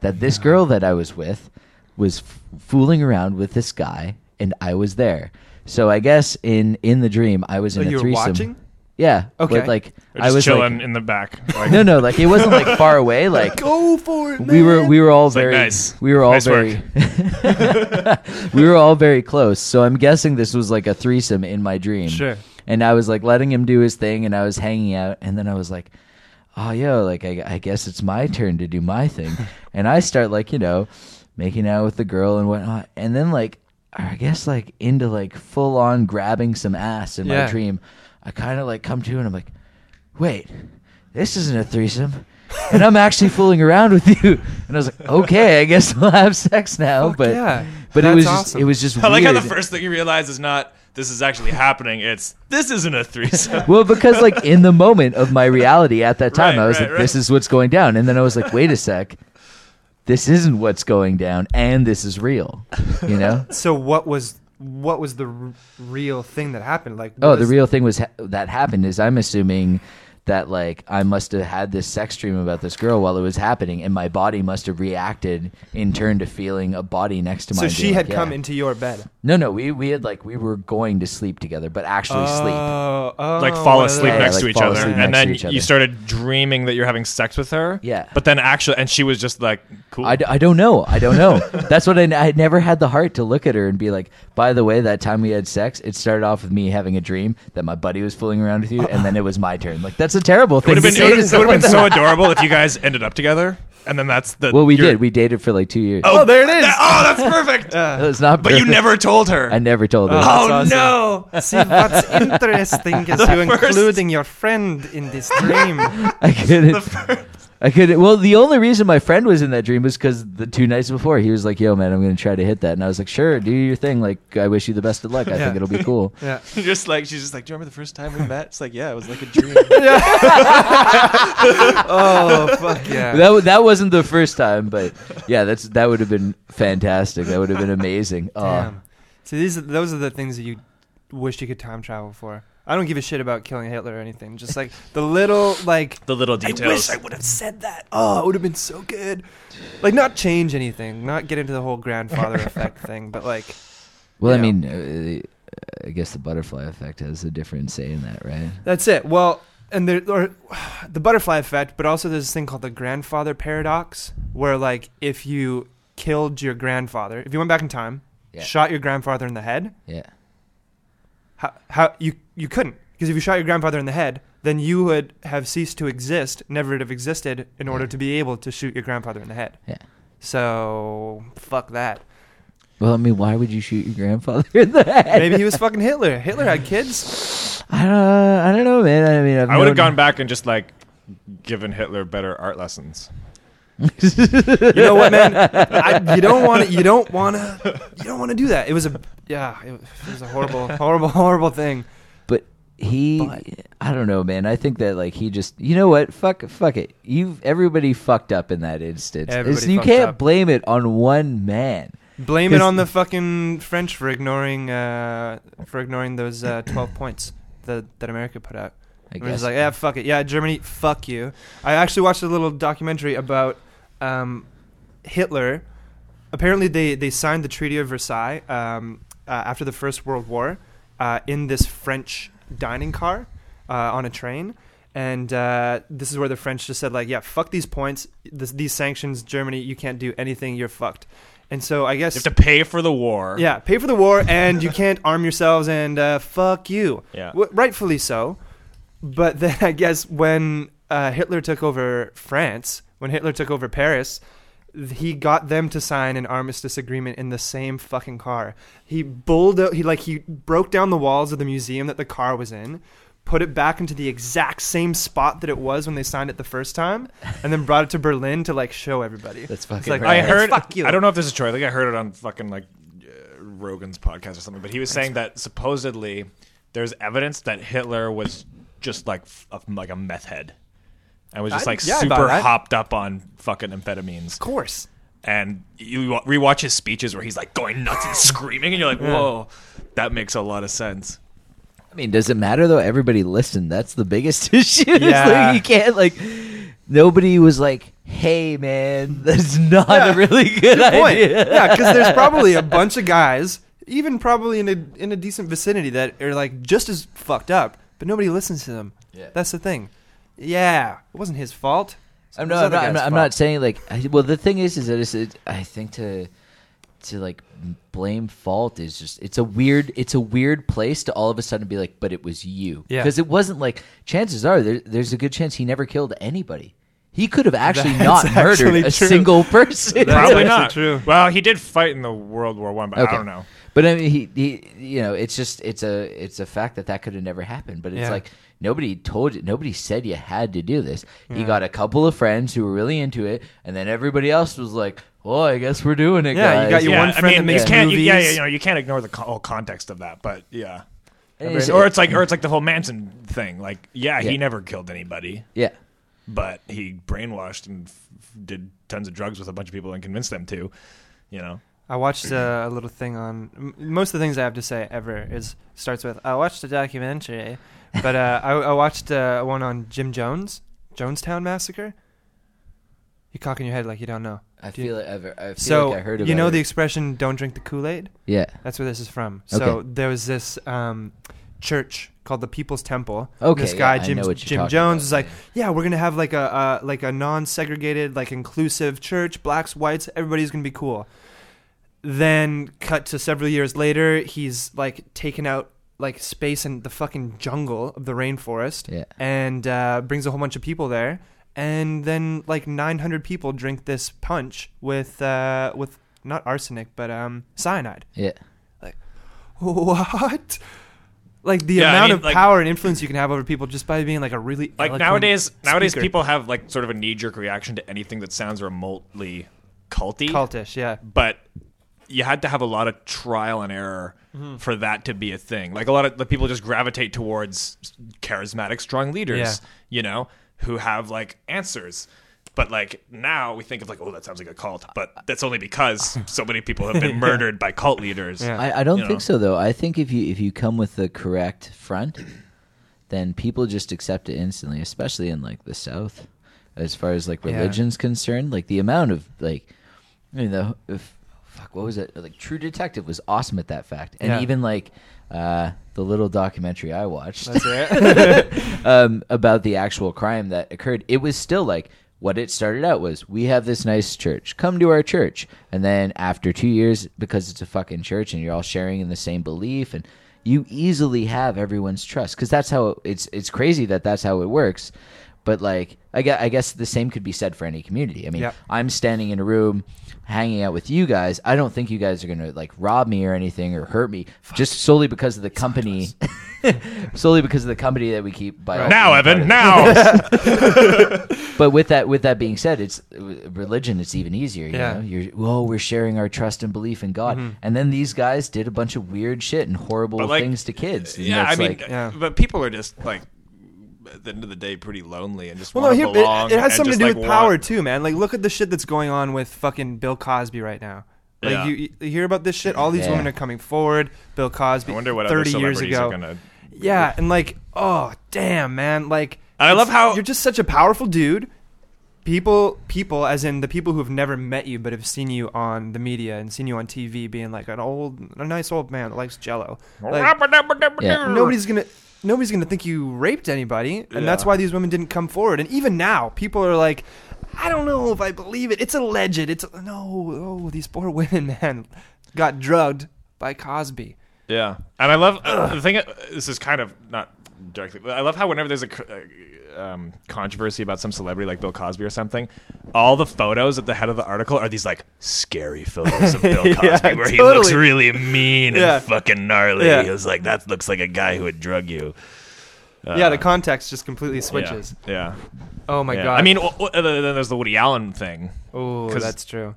that this girl that I was with was f- fooling around with this guy, and I was there. So I guess in in the dream I was So in a you were threesome. watching? Yeah. Okay. But like Or I was chilling like, in the back. Like, no, no, like it wasn't like far away. Like Go for it, we were, we were all like, very, nice. we were all Nice very, we were all very close. So I'm guessing this was like a threesome in my dream. Sure. And I was like letting him do his thing, and I was hanging out, and then I was like, oh yo, like I, I guess it's my turn to do my thing, and I start like you know, making out with the girl and whatnot, and then like I guess like into like full on grabbing some ass in Yeah. my dream. I kind of like come to and I'm like, wait, this isn't a threesome. And I'm actually fooling around with you, and I was like, "Okay, I guess we'll have sex now." Fuck but yeah. but it That's was just, awesome. it was just I like how the weird. first thing you realize is not this is actually happening. It's this isn't a threesome. Well, because like in the moment of my reality at that time, Right, I was right, like, "This is what's going down," and then I was like, "Wait a sec, this isn't what's going down, and this is real," you know? So what was what was the r- real thing that happened? Like, oh, the real thing was ha- that happened is I'm assuming that like I must have had this sex dream about this girl while it was happening, and my body must have reacted in turn to feeling a body next to my. So mine. she had like, come yeah. into your bed. No, no, we we had like we were going to sleep together, but actually oh, sleep. Oh, oh, like fall asleep Yeah, next like to each other, and then other. you started dreaming that you're having sex with her. Yeah. But then actually, and she was just like, "Cool." I, d- I don't know. I don't know. That's what I, I never had the heart to look at her and be like, by the way, that time we had sex, it started off with me having a dream that my buddy was fooling around with you, and then it was my turn. Like, that's a terrible it thing would have to been, say it would have been so adorable if you guys ended up together, and then that's the. Well, we your- did. We dated for like two years. Oh, oh there it is. that- oh, that's perfect. It's not but you perfect. never told her. I never told her. Oh. oh That's no! See, what's interesting is The you first- including your friend in this dream. I couldn't. I couldn't. Well, the only reason my friend was in that dream was because the two nights before he was like, "Yo, man, I'm gonna try to hit that," and I was like, "Sure, do your thing. Like, I wish you the best of luck. I Yeah. think it'll be cool." Yeah. just like she's just like, do you remember the first time we met? It's like, yeah, it was like a dream. Oh fuck yeah. That wa- that wasn't the first time, but yeah, that's that would have been fantastic. That would have been amazing. Oh, Damn. See, these are, those are the things that you wish you could time travel for. I don't give a shit about killing Hitler or anything. Just like the little like. the little details. I details. wish I would have said that. Oh, it would have been so good. Like not change anything, not get into the whole grandfather effect thing, but like well, I you mean, uh, I guess the butterfly effect has a different say in that, right? That's it. Well, and there or the butterfly effect, but also there's this thing called the grandfather paradox, where like if you killed your grandfather, if you went back in time, Yeah. shot your grandfather in the head, Yeah. How, how you you couldn't because if you shot your grandfather in the head, then you would have ceased to exist, never would have existed in order Yeah. to be able to shoot your grandfather in the head. Yeah. So fuck that. Well, I mean, why would you shoot your grandfather in the head? Maybe he was fucking Hitler. Hitler had kids. I don't. I don't know, man. I mean, I've I would have known- gone back and just like given Hitler better art lessons. You know what, man? I, you don't want to. You don't want to. You don't want to do that. It was a yeah. It was a horrible, horrible, horrible thing. But he, But- I don't know, man. I think that like he just, you know what? Fuck, fuck it. You, everybody fucked up in that instance. Everybody you can't up. blame it on one man. Blame it on the fucking French for ignoring uh, for ignoring those uh, twelve points that that America put out. I We're guess. just like, yeah, fuck it. Yeah, Germany, fuck you. I actually watched a little documentary about um, Hitler. Apparently, they, they signed the Treaty of Versailles um, uh, after the First World War uh, in this French dining car uh, on a train. And uh, this is where the French just said, like, yeah, fuck these points, this, these sanctions, Germany, you can't do anything, you're fucked. And so I guess You have to pay for the war. yeah, pay for the war, and you can't arm yourselves, and uh, fuck you. Yeah. W- rightfully so. But then I guess when uh, Hitler took over France, when Hitler took over Paris, he got them to sign an armistice agreement in the same fucking car. He bulldozed, he like he broke down the walls of the museum that the car was in, put it back into the exact same spot that it was when they signed it the first time, and then brought it to Berlin to like show everybody. That's fucking like, right. I heard. Fuck you. I don't know if this is true. I think I heard it on fucking like uh, Rogan's podcast or something. But he was saying that supposedly there's evidence that Hitler was just like f- a, like a meth head, and was just I- like yeah, I buy super that. hopped up on fucking amphetamines. Of course. And you wa- rewatch his speeches where he's like going nuts and screaming, and you're like, whoa, that makes a lot of sense. I mean, does it matter though? Everybody listened. That's the biggest issue. It's Yeah. like you can't like. Nobody was like, "Hey, man, that's not Yeah. a really good, Good point. idea." yeah, because there's probably a bunch of guys, even probably in a in a decent vicinity, that are like just as fucked up, but nobody listens to them. Yeah. That's the thing. Yeah, it wasn't his fault. I'm not. I'm not, I'm not, I'm not saying like. I, well, the thing is, is that it's, it, I think to to like blame fault is just it's a weird it's a weird place to all of a sudden be like, but it was you. Yeah. Because it wasn't like. Chances are there, there's a good chance he never killed anybody. He could have actually That's not murdered actually a true. single person. Probably not. true. Well, he did fight in the World War One, but Okay. I don't know. But I mean, he, he, you know, it's just it's a it's a fact that that could have never happened. But it's Yeah. like nobody told you, nobody said you had to do this. He got a couple of friends who were really into it, and then everybody else was like, "Well, I guess we're doing it." Yeah, you got your yeah, one I friend mean, that makes you can't, you, yeah, yeah, you know, you can't ignore the whole context of that, but yeah. And I mean, it's- or it's like, or it's like the whole Manson thing. Like, yeah, Yeah. he never killed anybody, yeah, but he brainwashed and f- did tons of drugs with a bunch of people and convinced them to. You know, I watched uh, a little thing on m- most of the things I have to say ever is starts with I watched a documentary, but uh, I, I watched uh, one on Jim Jones, Jonestown massacre. You cocking your head like you don't know. I Do you- feel like I've, I feel So like I heard about you know it. the expression "Don't drink the Kool Aid." yeah. That's where this is from. So Okay. there was this um, church called the People's Temple. Okay, this guy yeah, I Jim know what you're Jim talking Jones about, is like, yeah. yeah, we're gonna have like a uh, like a non-segregated, like inclusive church, blacks, whites, everybody's gonna be cool. Then cut to several years later, he's like taken out like space in the fucking jungle of the rainforest, Yeah. and uh, brings a whole bunch of people there. And then like 900 people drink this punch with uh, with not arsenic but um, cyanide. Yeah. Like what? Like the Yeah, I amount mean, of like- power and influence you can have over people just by being like a really like eloquent nowadays, nowadays people have like sort of a knee jerk reaction to anything that sounds remotely culty. cultish, yeah. but you had to have a lot of trial and error Mm-hmm. for that to be a thing. Like a lot of the people just gravitate towards charismatic, strong leaders, Yeah. you know, who have like answers. But like now we think of like, oh, that sounds like a cult. But that's only because so many people have been murdered by cult leaders. Yeah. I, I don't You know. think so though. I think if you if you come with the correct front, then people just accept it instantly, especially in like the South, as far as like Yeah. religion's concerned. Like the amount of like, I mean the if, fuck what was it like? True Detective was awesome at that fact, and Yeah. even like uh, the little documentary I watched That's it. um, about the actual crime that occurred, it was still like what it started out was we have this nice church, come to our church. And then after two years, because it's a fucking church and you're all sharing in the same belief, and you easily have everyone's trust because that's how it's it's crazy that that's how it works. But like, I guess, I guess the same could be said for any community. I mean, Yep. I'm standing in a room, hanging out with you guys. I don't think you guys are gonna like rob me or anything or hurt me, just solely because of the company, solely because of the company that we keep. By all Now, being part Evan, of. now. But with that, with that being said, it's uh, religion. It's even easier. You Yeah. know, you're oh, we're sharing our trust and belief in God, Mm-hmm. and then these guys did a bunch of weird shit and horrible But, like, things to kids. And yeah, I it's mean, like, Yeah. but people are just like, at the end of the day, pretty lonely and just well, no, want here, to belong. it, it has something to do like, with power want- too, man. Like, look at the shit that's going on with fucking Bill Cosby right now. Like, Yeah. you, you hear about this shit? All these Yeah. women are coming forward. Bill Cosby, I wonder what other thirty years ago. gonna. Yeah, and like, oh damn, man, like I love how- you're just such a powerful dude. People, people, as in the people who have never met you but have seen you on the media and seen you on TV, being like an old, a nice old man that likes Jello. Like, Yeah. nobody's gonna, nobody's gonna think you raped anybody, and that's why these women didn't come forward. And even now, people are like, I don't know if I believe it. It's alleged. It's no, oh, these poor women, man, got drugged by Cosby. Yeah, and I love uh, the thing. This is kind of not directly. I love how whenever there's a uh, um, controversy about some celebrity like Bill Cosby or something, all the photos at the head of the article are these like scary photos of Bill Cosby Yeah, where he looks really mean Yeah. and fucking gnarly. Yeah. He was like, that looks like a guy who would drug you. yeah, the Uh, context just completely switches. Yeah. Oh my god. I mean, w- w- then there's the Woody Allen thing. Oh, that's true.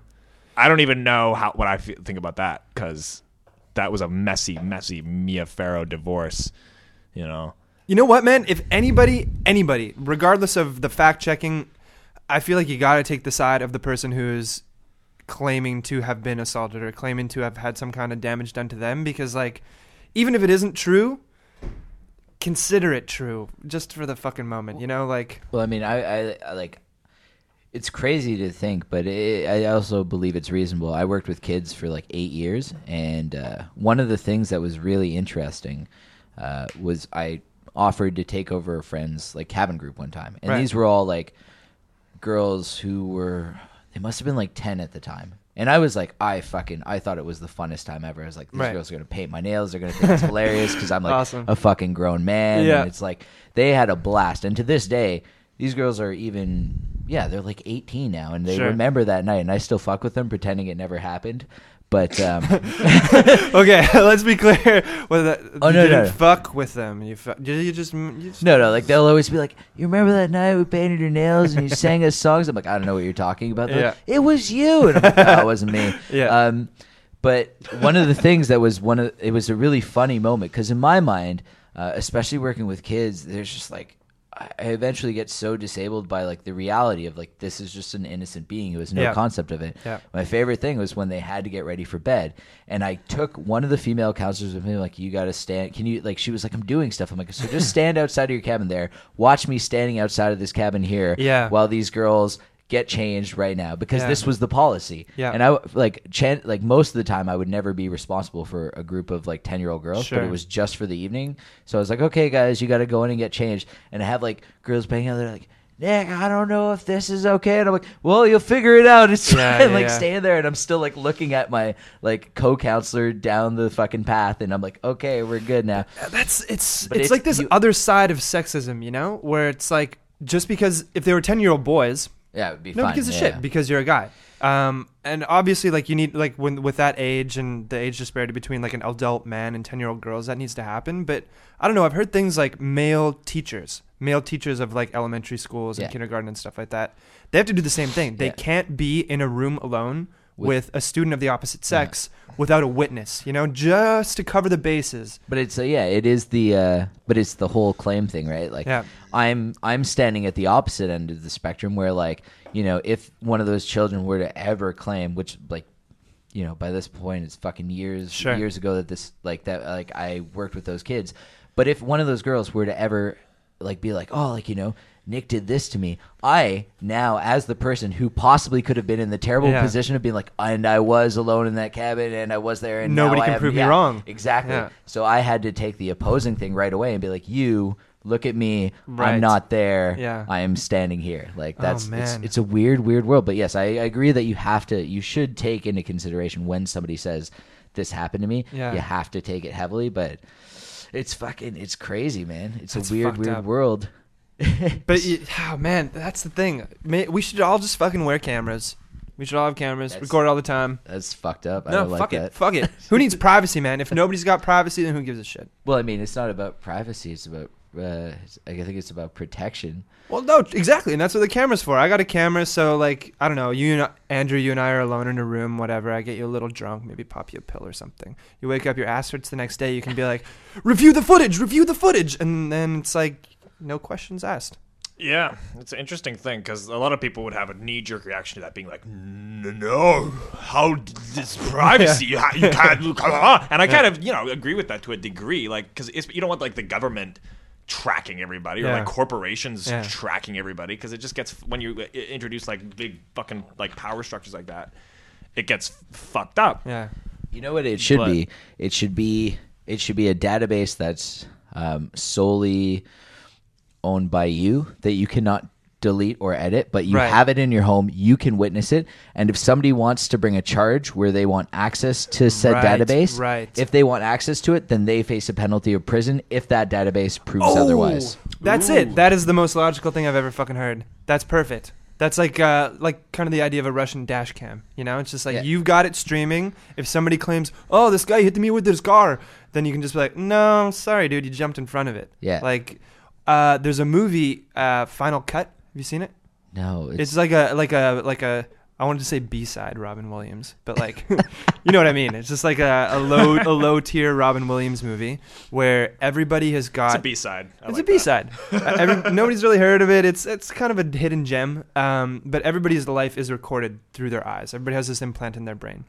I don't even know how what I think about that because that was a messy, messy Mia Farrow divorce. You know. You know what, man? If anybody, anybody, regardless of the fact checking, I feel like you got to take the side of the person who's claiming to have been assaulted or claiming to have had some kind of damage done to them because, like, even if it isn't true, consider it true just for the fucking moment, you know? Like, Well, I mean, I, I, I like. It's crazy to think, but it, I also believe it's reasonable. I worked with kids for like eight years, and uh, one of the things that was really interesting uh, was I offered to take over a friend's like cabin group one time, and Right. these were all like girls who were they must have been like 10 at the time and i was like i fucking i thought it was the funnest time ever i was like these Right. girls are gonna paint my nails they're gonna think it's hilarious because i'm like Awesome. a fucking grown man Yeah. and it's like they had a blast and to this day these girls are even yeah they're like 18 now and they Sure. remember that night and i still fuck with them pretending it never happened but um okay, let's be clear. Whether Oh, you no, didn't no. fuck with them, you, fu- you, you just, you just No, no, like they'll always be like, "You remember that night we painted your nails and you sang us songs?" I'm like, "I don't know what you're talking about." They're like, it was you, and I'm like, "No, it wasn't me." Yeah. Um, but one of the things that was one of it was a really funny moment because in my mind, uh, especially working with kids, there's just like I eventually get so disabled by like the reality of like this is just an innocent being who has no Yeah. concept of it. Yeah. My favorite thing was when they had to get ready for bed, and I took one of the female counselors with me. Like, you got to stand. Can you like? She was like, I'm doing stuff. I'm like, so just stand outside of your cabin there. Watch me standing outside of this cabin here. Yeah. While these girls get changed right now because Yeah. this was the policy. Yeah. And I like chan- like most of the time I would never be responsible for a group of like 10-year-old girls, but it was just for the evening. So I was like, "Okay guys, you got to go in and get changed." And I have like girls banging out there like Nick, I don't know if this is okay. And I'm like, well, you'll figure it out. It's Yeah, yeah, like yeah. staying there, and I'm still like looking at my like co-counselor down the fucking path, and I'm like, okay, we're good now. That's it's it's, it's- like this you- other side of sexism, you know, where it's like just because if they were ten year old boys, Yeah, it would be gives a yeah. shit because you're a guy. Um, and obviously, like you need like when with that age and the age disparity between like an adult man and ten year old girls, that needs to happen. But I don't know. I've heard things like male teachers, male teachers of like elementary schools and Yeah. kindergarten and stuff like that. They have to do the same thing. They Yeah. can't be in a room alone With- with, a student of the opposite sex without a witness. You know, just to cover the bases. But it's uh, yeah, it is the uh, but it's the whole claim thing, right? Like Yeah. I'm I'm standing at the opposite end of the spectrum where like, you know, if one of those children were to ever claim which like you know, by this point it's fucking years Sure. years ago that this like that like I worked with those kids. But if one of those girls were to ever like be like, "Oh, like, you know, Nick did this to me." I now as the person who possibly could have been in the terrible Yeah. position of being like, "And I was alone in that cabin and I was there and Nobody now I can have- prove me yeah, wrong. Exactly. Yeah. So I had to take the opposing thing right away and be like, "You look at me. Right. I'm not there. Yeah. I am standing here." Like Oh, that's it's, man. it's a weird, weird world. But yes, I, I agree that you have to, you should take into consideration when somebody says this happened to me. Yeah. You have to take it heavily, but it's fucking, it's crazy, man. It's That's a weird, fucked weird up. world. But you, oh man, that's the thing. May, we should all just fucking wear cameras. We should all have cameras, That's- record all the time. that's fucked up. I No, don't fuck like it, that. fuck it. Who needs privacy, man? If nobody's got privacy, then who gives a shit? Well, I mean, it's not about privacy. It's about, uh, it's- I think it's about protection. Well, no, exactly, and that's what the camera's for. I got a camera, so like, I don't know, you and Andrew, you and I are alone in a room, whatever. I get you a little drunk, maybe pop you a pill or something. You wake up, your ass hurts the next day. You can be like, review the footage, review the footage, and then it's like, no questions asked. Yeah, it's an interesting thing because a lot of people would have a knee jerk reaction to that, being like, "N- "No, how d- this privacy? You, ha- you can't come on." And I kind of, you know, agree with that to a degree, like because you don't want like the government tracking everybody or like corporations Yeah. tracking everybody because it just gets when you introduce like big fucking like power structures like that, it gets fucked up. Yeah, You know what it should But- be? It should be it should be a database that's um, solely owned by you that you cannot delete or edit, but you Right. have it in your home. You can witness it, and if somebody wants to bring a charge where they want access to said Right, database, right. if they want access to it, then they face a penalty of prison if that database proves otherwise. That's Ooh. it. That is the most logical thing I've ever fucking heard. That's perfect. That's like uh like kind of the idea of a Russian dash cam. You know, it's just like Yeah. you've got it streaming. If somebody claims, "Oh, this guy hit me with his car," then you can just be like, "No, sorry, dude, you jumped in front of it." Yeah. Like Uh, there's a movie, uh, Final Cut. Have you seen it? No, It's, like a like a like a I wanted to say B side Robin Williams, but like you know what I mean. It's just like a, a low a low tier Robin Williams movie where everybody has got It's a B side. it's a B side. Uh, every, nobody's really heard of it. It's it's kind of a hidden gem. Um, but everybody's life is recorded through their eyes. Everybody has this implant in their brain,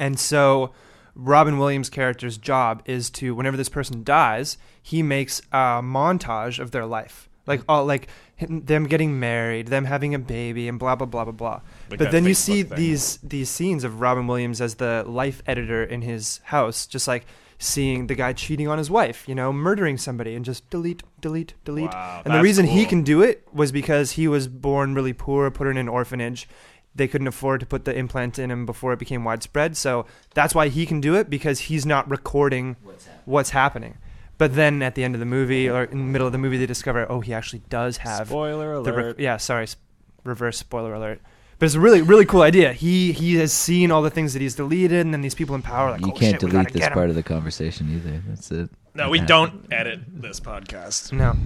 and so Robin Williams' character's job is to whenever this person dies, he makes a montage of their life, like all like them getting married, them having a baby, and blah blah blah blah blah. Like but then you see thing. these these scenes of Robin Williams as the life editor in his house, just like seeing the guy cheating on his wife, you know, murdering somebody, and just delete, delete, delete. Wow, and the reason he can do it was because he was born really poor, put in an orphanage. They couldn't afford to put the implant in him before it became widespread. So that's why he can do it because he's not recording what's happening. But then at the end of the movie or in the middle of the movie, they discover, oh, he actually does have Spoiler the alert. rec- yeah, sorry, s- reverse spoiler alert. But it's a really, really cool idea. He he has seen all the things that he's deleted, and then these people in power are like, you oh, can't shit, delete this part of the conversation either. That's it. no, we don't edit this podcast. No,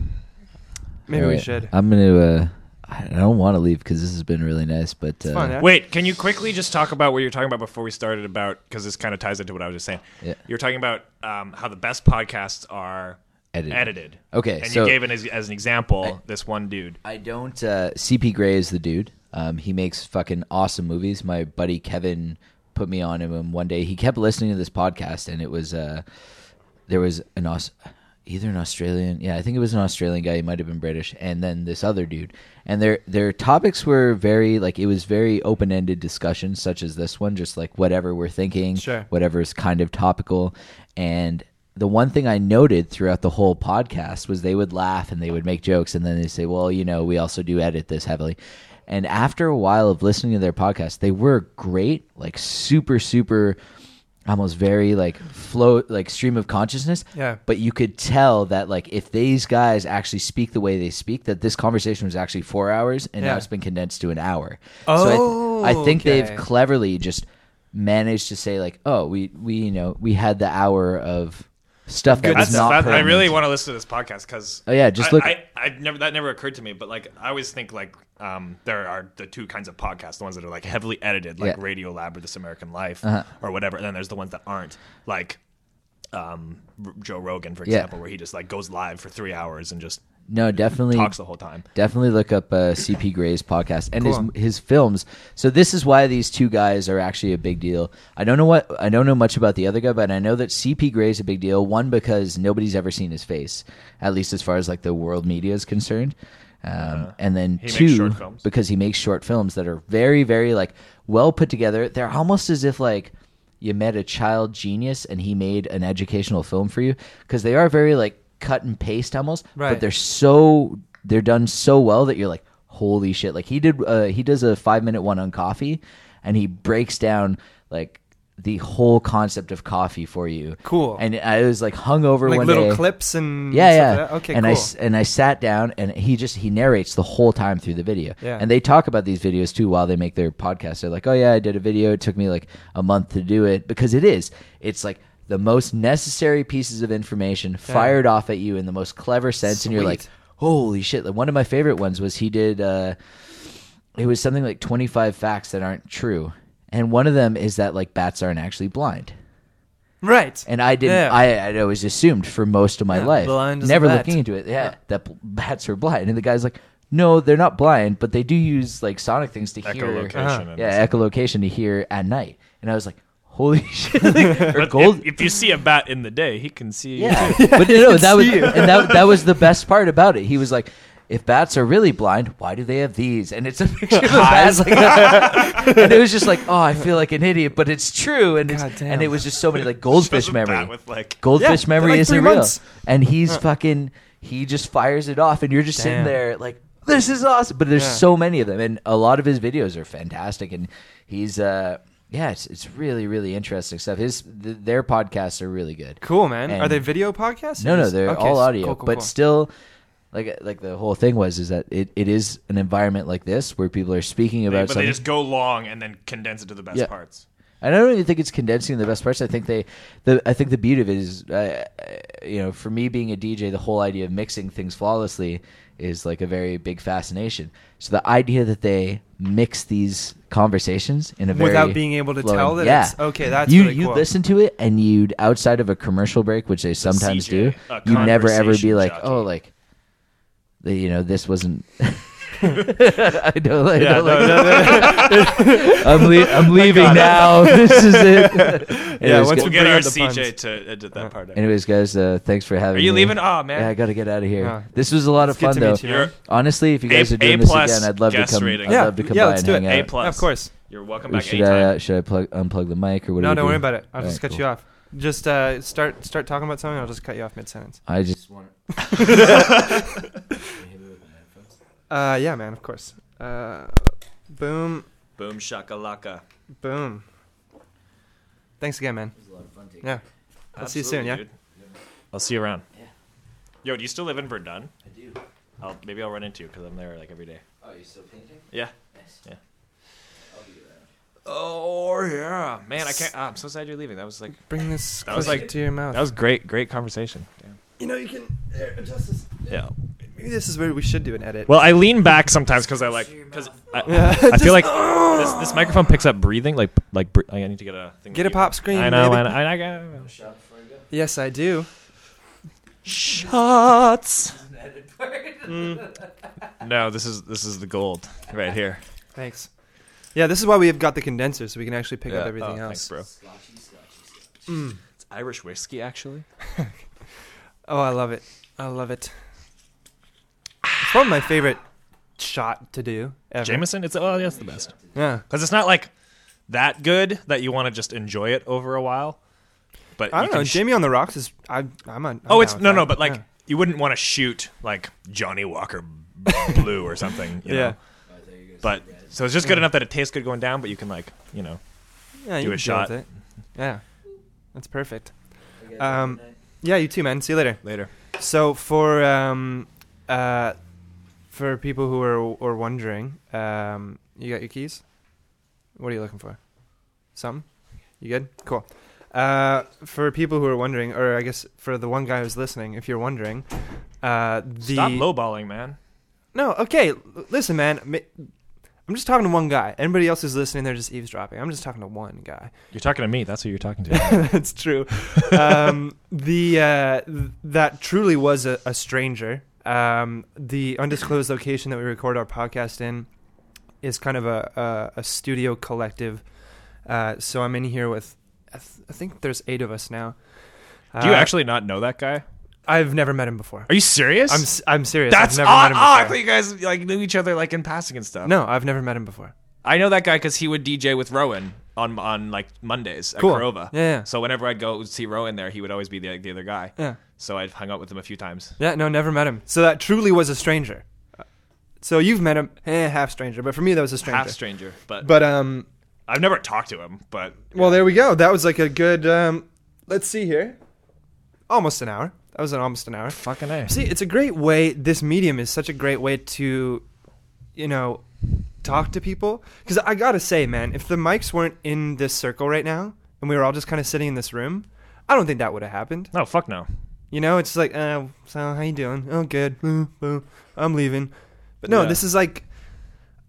maybe we should. I'm gonna. Uh, I I don't want to leave because this has been really nice, but uh, fun, yeah? Wait, can you quickly just talk about what you're talking about before we started about because this kind of ties into what I was just saying. Yeah. You're talking about um, how the best podcasts are Edited. edited. Okay, and so- you gave it as, as an example I- this one dude. I don't. Uh, CGP Grey is the dude. Um, he makes fucking awesome movies. My buddy Kevin put me on him and one day. He kept listening to this podcast, and it was uh, there was an Aus- either an Australian, yeah, I think it was an Australian guy. He might have been British, and then this other dude. And their their topics were very like it was very open ended discussions, such as this one, just like whatever we're thinking, Sure. whatever is kind of topical, and the one thing I noted throughout the whole podcast was they would laugh and they would make jokes and then they say, "Well, you know, we also do edit this heavily." And after a while of listening to their podcast, they were great, like super super almost very like flow like stream of consciousness. Yeah. But you could tell that like if these guys actually speak the way they speak, that this conversation was actually four hours and Yeah. now it's been condensed to an hour. Oh, so I, th- oh, I think okay. they've cleverly just managed to say like, oh, we we you know we had the hour of stuff that Good was That's, not. that, I really want to listen to this podcast because Oh, yeah, just I, look- I, I never that never occurred to me, but like I always think like um, there are the two kinds of podcasts: the ones that are like heavily edited, like Yeah. Radiolab or This American Life Uh-huh. or whatever, and then there's the ones that aren't, like um, Joe Rogan, for Yeah. example, where he just like goes live for three hours and just No, definitely talks the whole time. Definitely look up uh, CGP Grey's podcast and Cool. his his films. So this is why these two guys are actually a big deal. I don't know what I don't know much about the other guy, but I know that CGP Grey is a big deal. One because nobody's ever seen his face, at least as far as like the world media is concerned. Um, and then two because he makes short films that are very very like well put together. They're almost as if like you met a child genius and he made an educational film for you? Because they are very like cut and paste almost, but they're so they're done so well that you're like holy shit. Like he did uh, he does a five minute one on coffee and he breaks down like the whole concept of coffee for you. Cool. and i was like hung over like one little day. clips and yeah stuff yeah. like? Okay, and cool. i and i sat down and he just he narrates the whole time through the video. Yeah. and they talk about these videos too while they make their podcast. They're like oh yeah i did a video. It took me like a month to do it. Because it is. It's like the most necessary pieces of information fired off at you in the most clever sense. And you're like holy shit. Like one of my favorite ones was he did uh it was something like 25 facts that aren't true and one of them is that like bats aren't actually blind right. and I didn't. Yeah. I I'd always assumed for most of my Yeah, life, blind never bat. looking into it. Yeah, that b- bats are blind, and the guy's like, "No, they're not blind, but they do use like sonic things to hear. Echolocation. Uh-huh. Yeah, echolocation to hear at night." And I was like, "Holy shit!" Like, But gold. if, if you see a bat in the day, he can see. you. yeah, but no, that was you. and that that was the best part about it. He was like. If bats are really blind, why do they have these? And it's a picture of the bats, like, and it was just like, oh, I feel like an idiot, but it's true, and it's, and it was just so many like goldfish memory. with like Goldfish Yeah, memory like isn't three real. And he's fucking he just fires it off and you're just sitting there like this is awesome. But there's Yeah. so many of them and a lot of his videos are fantastic and he's uh yeah, it's it's really really interesting stuff. His th- their podcasts are really good. Cool, man. And- Are they video podcasts? No, no, they're okay, all audio, cool, cool, but cool. still like like the whole thing was is that it, it is an environment like this where people are speaking They, about but something. they just go long and then condense it to the best Yeah. parts. And I don't even think it's condensing the best parts. I think they, the I think the beauty of it is, uh, uh, you know, for me being a DJ, the whole idea of mixing things flawlessly is like a very big fascination. So the idea that they mix these conversations in a very Without being able to flowing- tell that yeah. it's- okay, that's you really you cool. listen to it and you'd outside of a commercial break, which they sometimes CJ, do, a you never ever be conversation like, jockey. oh, like, the, you know, this wasn't. I don't, I Yeah, don't no, like no, no. I'm, le- I'm leaving now. this is it. Anyways, once We'll get our up the puns. CJ to edit that part. out. anyways, guys, uh, thanks for having Are me. you leaving? Oh man. Yeah, I got to get out of here. Yeah. This was a lot of It's good fun, to though. meet you. You're Honestly, if you guys A- are doing A this plus again, I'd love to guest come. rating. I'd Yeah. love to come Yeah, by let's and do hang it. out. A plus. Of course. You're welcome Or back should anytime. I uh, should I plug unplug the mic or what? do No, we don't do? worry about it. I'll Alright, just cut cool. you off. Just uh, start start talking about something. I'll just cut you off mid sentence. I just want. Uh, yeah, man, of course. Uh, boom, Boom shakalaka. boom. Thanks again, man. Yeah. I'll see you soon, yeah? Absolutely, dude. I'll see you around. Yeah. Yo, do you still live in Verdun? I do. I'll maybe I'll run into you because I'm there like every day. Oh, you still painting? Yeah. Nice. Yeah. I'll be around. Oh yeah, man! I can't. ah, I'm so sad you're leaving. That was like Bring this That was closer like- to your mouth. that was great, great conversation. Yeah. you know, you can here, adjust this. yeah. Maybe this is where we should do an edit. Well, I lean back sometimes because I like because I, Yeah. I feel like this, this microphone picks up breathing. Like like bre- I need to get a thing. Get a pop screen. I know. baby. I know. I know. Yes, I do. Shots. No, this is this is the gold right here. Thanks. Yeah, this is why we have got the condenser, so we can actually pick up everything Oh, else. thanks, bro. Mm. It's Irish whiskey, actually. Oh, I love it. I love it. It's probably my favorite shot to do ever. Jameson. It's oh, that's the best Yeah. because it's not like that good that you want to just enjoy it over a while. But I you don't know. sh- Jamie on the rocks is. I, I'm on. oh, it's no, no, but like you wouldn't want to shoot like Johnnie Walker Blue or something. You Yeah. Know? But so it's just good enough that it tastes good going down, but you can like you know yeah, do you a can with shot. It. Yeah, that's perfect. Um, Yeah, you too, man. See you later. later. So for um, uh, for people who are are wondering, um, you got your keys. What are you looking for? Something? You good? Cool. Uh, for people who are wondering, or I guess for the one guy who's listening, if you're wondering, uh, the Stop lowballing, man. no, okay, l- listen, man. I'm just talking to one guy. Anybody else who's listening, they're just eavesdropping. I'm just talking to one guy. You're talking to me. That's who you're talking to. That's true. um, the uh, th- that truly was a, a stranger. Um, the undisclosed location that we record our podcast in is kind of a a, a studio collective. Uh, so I'm in here with, I, th- I think there's eight of us now. Do you Uh, actually not know that guy? I've never met him before. Are you serious? I'm s- I'm serious. That's I've never odd. met him Oh, I before. thought you guys like knew each other like in passing and stuff. no, I've never met him before. I know that guy because he would DJ with Rowan on on like Mondays at Cool. Korova. Yeah, yeah. So whenever I'd go see Rowan there, he would always be the, the other guy. Yeah. So I'd hung out with him a few times. Yeah, no, never met him. So that truly was a stranger. So you've met him, eh, half stranger, but for me that was a stranger. Half stranger, but, But um, I've never talked to him. But well, there we go. That was like a good. Um, let's see here. Almost an hour. That was an almost an hour. fucking a. See, it's a great way. This medium is such a great way to, you know, talk to people. Because I gotta say, man, if the mics weren't in this circle right now, and we were all just kind of sitting in this room, I don't think that would have happened. No, fuck no. You know, it's like, uh, so how you doing? Oh, good. I'm leaving. But no, Yeah. this is like,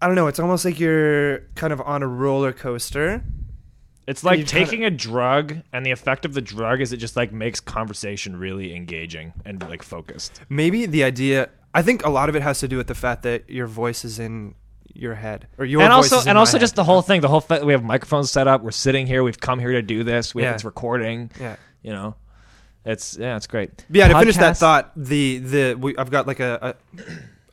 I don't know. It's almost like you're kind of on a roller coaster. It's like taking a drug, and the effect of the drug is it just like makes conversation really engaging and like focused. Maybe the idea. I think a lot of it has to do with the fact that your voice is in your head, or your and voice also and also head, just the whole thing. The whole fa- we have microphones set up. We're sitting here. We've come here to do this. We Yeah. have it's recording. Yeah. You know, it's yeah, it's great. But yeah, to finish that thought, the the we, I've got like a, a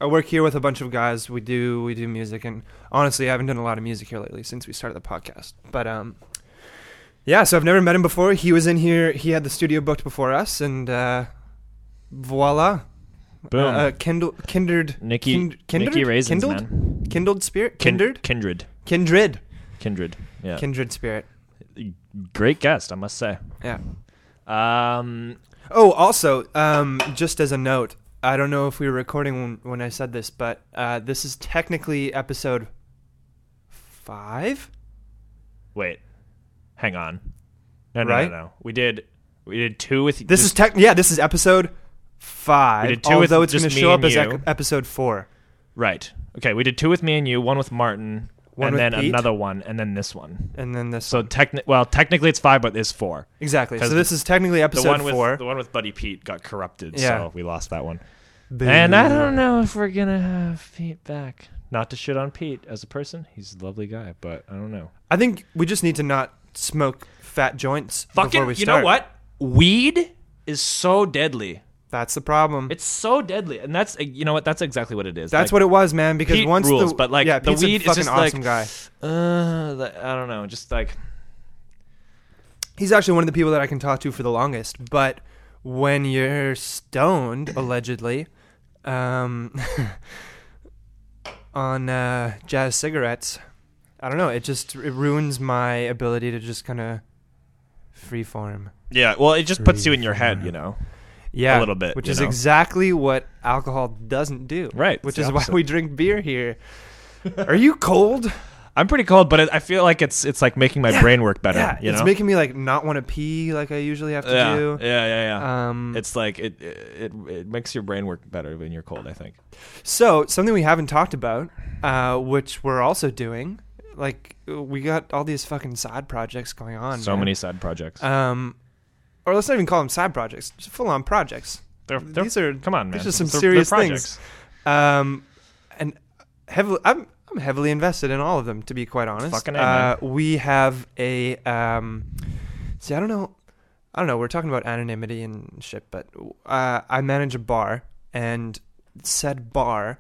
I work here with a bunch of guys. We do we do music, and honestly, I haven't done a lot of music here lately since we started the podcast. But um, yeah. So I've never met him before. He was in here. He had the studio booked before us, and uh, voila, Boom. Uh, uh, kindle, kindred, Nikki, kind- kindred, Nikki raisins, kindled, man. kindled spirit, kindred, kindred, kindred, kindred. Yeah, kindred spirit. great guest, I must say. Yeah. Um, Oh, also, um, just as a note, I don't know if we were recording when, when I said this, but uh, this is technically episode five. wait, Hang on. No, no, Right? no, no. We did. We did two with. This is tech. Yeah, this is episode five. We did two with although it's just going to show up as episode four. right. Okay, we did two with me and you, one with Martin, One and with then Pete. another one, and then this one. And then this. So techni- well, technically it's five, but it's four. Exactly. So this is technically The episode one with four. the one with Buddy Pete got corrupted, Yeah. so we lost that one. Boo. And I don't know if we're gonna have Pete back. Not to shit on Pete as a person, he's a lovely guy, but I don't know. I think we just need to not smoke fat joints Fucking, before we you know what? Weed is so deadly. That's the problem. It's so deadly, and that's you know what? That's exactly what it is. That's Like, what it was, man. Because Pete once rules, the but, like, yeah, the Pete's weed is just, like- guy. Uh, I don't know. Just like He's actually one of the people that I can talk to for the longest. But when you're stoned, allegedly, um, on uh, jazz cigarettes, I don't know. It just it ruins my ability to just kind of freeform. yeah. Well, it just puts you in your head, you know. Yeah, a little bit, which is know? exactly what alcohol doesn't do. Right, which is the why we drink beer here. Are you cold? I'm pretty cold, but it, I feel like it's it's like making my Yeah. brain work better. yeah, you it's know. making me like not want to pee like I usually have to yeah, do. yeah, yeah, yeah. Um, it's like it, it it makes your brain work better when you're cold. I think. So something we haven't talked about, uh, which we're also doing, like we got all these fucking side projects going on. so man. many side projects. Um, or let's not even call them side projects, just full on projects. they're, they're, These are come on, man. these are some They're- serious projects. things. Um, and heavily, I'm I'm heavily invested in all of them. To be quite honest, Fucking A, uh, we have a um. See, I don't know. I don't know. We're talking about anonymity and shit, but uh, I manage a bar, and said bar,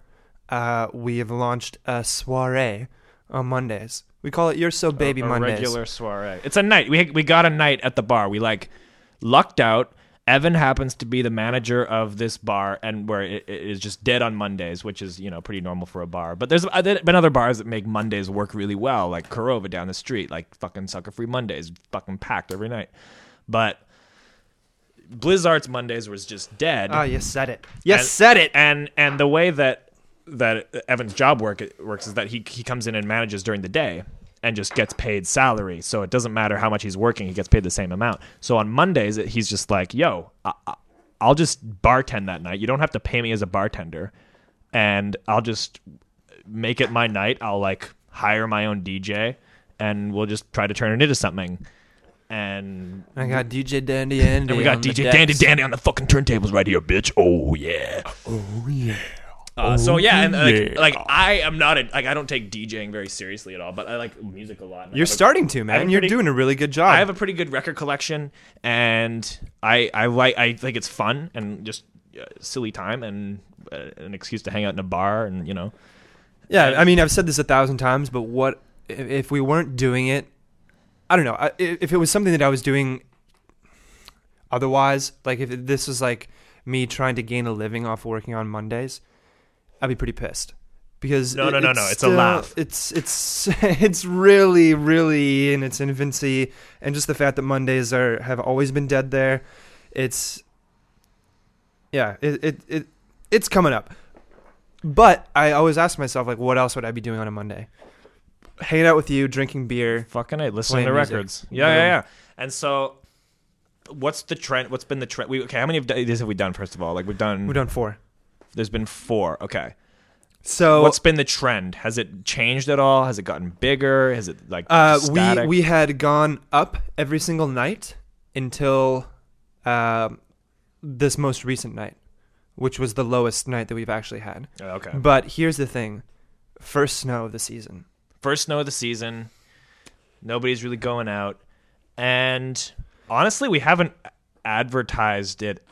uh, we have launched a soiree on Mondays. We call it "You're So Baby a, a Mondays." regular soiree. It's a night. We we got a night at the bar. We like lucked out. Evan happens to be the manager of this bar, and where it, it is just dead on Mondays, which is you know pretty normal for a bar. But there's uh, there been other bars that make Mondays work really well, like Kurova down the street, like fucking Sucker Free Mondays, fucking packed every night. But Blizzard's Mondays was just dead. Oh, you said it. You And- said it. and and the way that that Evan's job work works is that he he comes in and manages during the day and just gets paid salary. So it doesn't matter how much he's working; he gets paid the same amount. So on Mondays, he's just like, "Yo, I, I- I'll just bartend that night. You don't have to pay me as a bartender, and I'll just make it my night. I'll like hire my own DJ, and we'll just try to turn it into something." And I got DJ Dandy Andy. and we got DJ Dandy. Dandy on the fucking turntables right here, bitch. Oh yeah. Oh yeah. Uh, so yeah, and like, like I am not a like I don't take DJing very seriously at all, but I like music a lot. You're a- starting to, man. You're pretty- doing a really good job. I have a pretty good record collection, and I I like I think it's fun and just uh, silly time and uh, an excuse to hang out in a bar and you know. Yeah, I mean, I've said this a thousand times, but what if we weren't doing it? I don't know. I- If it was something that I was doing otherwise, like if this was like me trying to gain a living off working on Mondays, I'd be pretty pissed. Because No, it- no, no, no, it's a laugh. It's it's it's really really in its infancy, and just the fact that Mondays are have always been dead there, it's yeah, it it, it it's coming up. But I always ask myself, like, what else would I be doing on a Monday? Hanging out with you, drinking beer. Fucking it, listening to music. records. Yeah, yeah, yeah. And so, what's the trend? What's been the trend? We, okay, how many of these have we done? First of all, like we've done. We've done four. There's been four. Okay. So What's been the trend? Has it changed at all? Has it gotten bigger? Has it like uh, we we had gone up every single night until um this most recent night, which was the lowest night that we've actually had. Oh, okay. But here's the thing: first snow of the season. First snow of the season. Nobody's really going out, and honestly, we haven't advertised it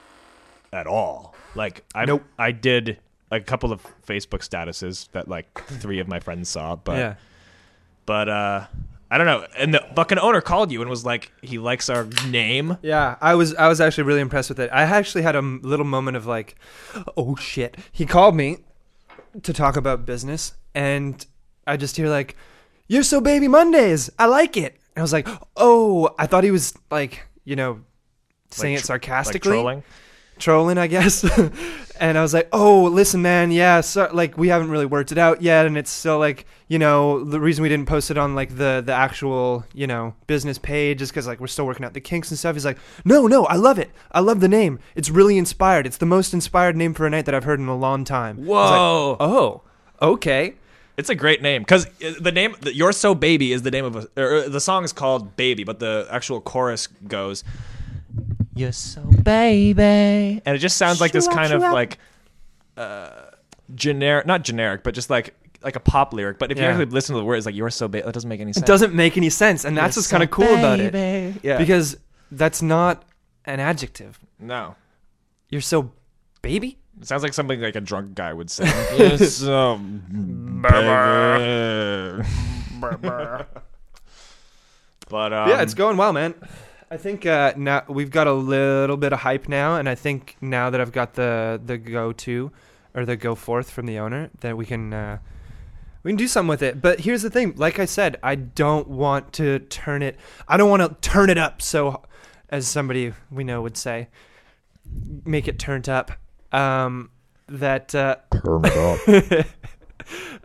at all. Like I Nope. I did a couple of Facebook statuses that like three of my friends saw, but yeah. but uh I don't know. And the fucking owner called you and was like, he likes our name. Yeah, I was I was actually really impressed with it. I actually had a m- little moment of like, oh shit. He called me to talk about business, and I just hear like, "You're so baby Mondays. I like it." And I was like, "Oh, I thought he was like, you know, saying Like it sarcastically." Like trolling. I guess. and I was like, "Oh, listen, man, yeah, so, like we haven't really worked it out yet, and it's still like, you know, the reason we didn't post it on like the the actual, you know, business page is because like we're still working out the kinks and stuff." He's like, "No, no, I love it. I love the name. It's really inspired. It's the most inspired name for a night that I've heard in a long time." Was like, Whoa. oh, okay. It's a great name because uh, the name "You're So Baby" is the name of a. Or the song is called "Baby," but the actual chorus goes, "You're so baby," and it just sounds like this kind of like uh, generic, not generic, but just like like a pop lyric. But if you Yeah. actually listen to the words, like "You're so baby," that doesn't make any sense. It doesn't make any sense, and that's You're what's kind of so cool about it. Yeah. because that's not an adjective. no. You're so baby. It sounds like something like a drunk guy would say. You're so baby. but um, yeah, it's going well, man. I think uh, now we've got a little bit of hype now, and I think now that I've got the the go to or the go forth from the owner, that we can uh, we can do something with it. But here's the thing: like I said, I don't want to turn it. I don't want to turn it up. So, as somebody we know would say, make it turned up. Um, that uh,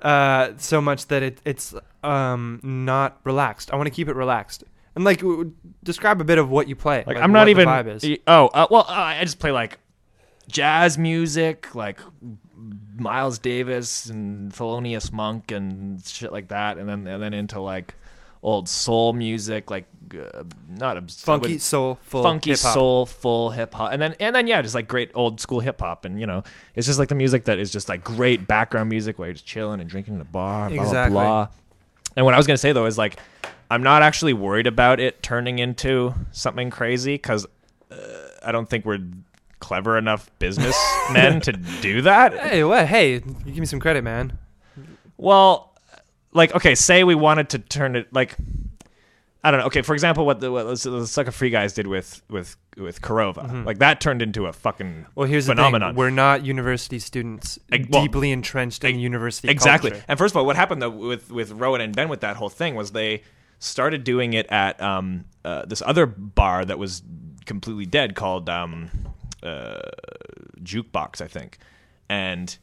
uh, so much that it, it's um, not relaxed. I want to keep it relaxed. And like, w- describe a bit of what you play. Like, I'm not what the even. vibe is. y- Oh, uh, well, uh, I just play like jazz music, like Miles Davis and Thelonious Monk and shit like that, and then and then into like old soul music, like uh, not obs- I funky wouldn't- soulful, funky hip-hop. soulful hip hop, and then and then yeah, just like great old school hip hop, and you know, it's just like the music that is just like great background music where you're just chilling and drinking in a bar, blah Exactly. blah blah. And what I was gonna say though is like, I'm not actually worried about it turning into something crazy because uh, I don't think we're clever enough businessmen to do that. Hey, what? Hey, you give me some credit, man. Well, like okay, say we wanted to turn it like I don't know. Okay, for example, what the what the Sucker Free guys did with with with Korova, like that turned into a fucking Mm-hmm. Well, here's phenomenon. the thing: we're not university students, well, deeply entrenched in university exactly. culture. And first of all, what happened though with with Rowan and Ben with that whole thing was they started doing it at um, uh, this other bar that was completely dead called um, uh, Jukebox, I think, and.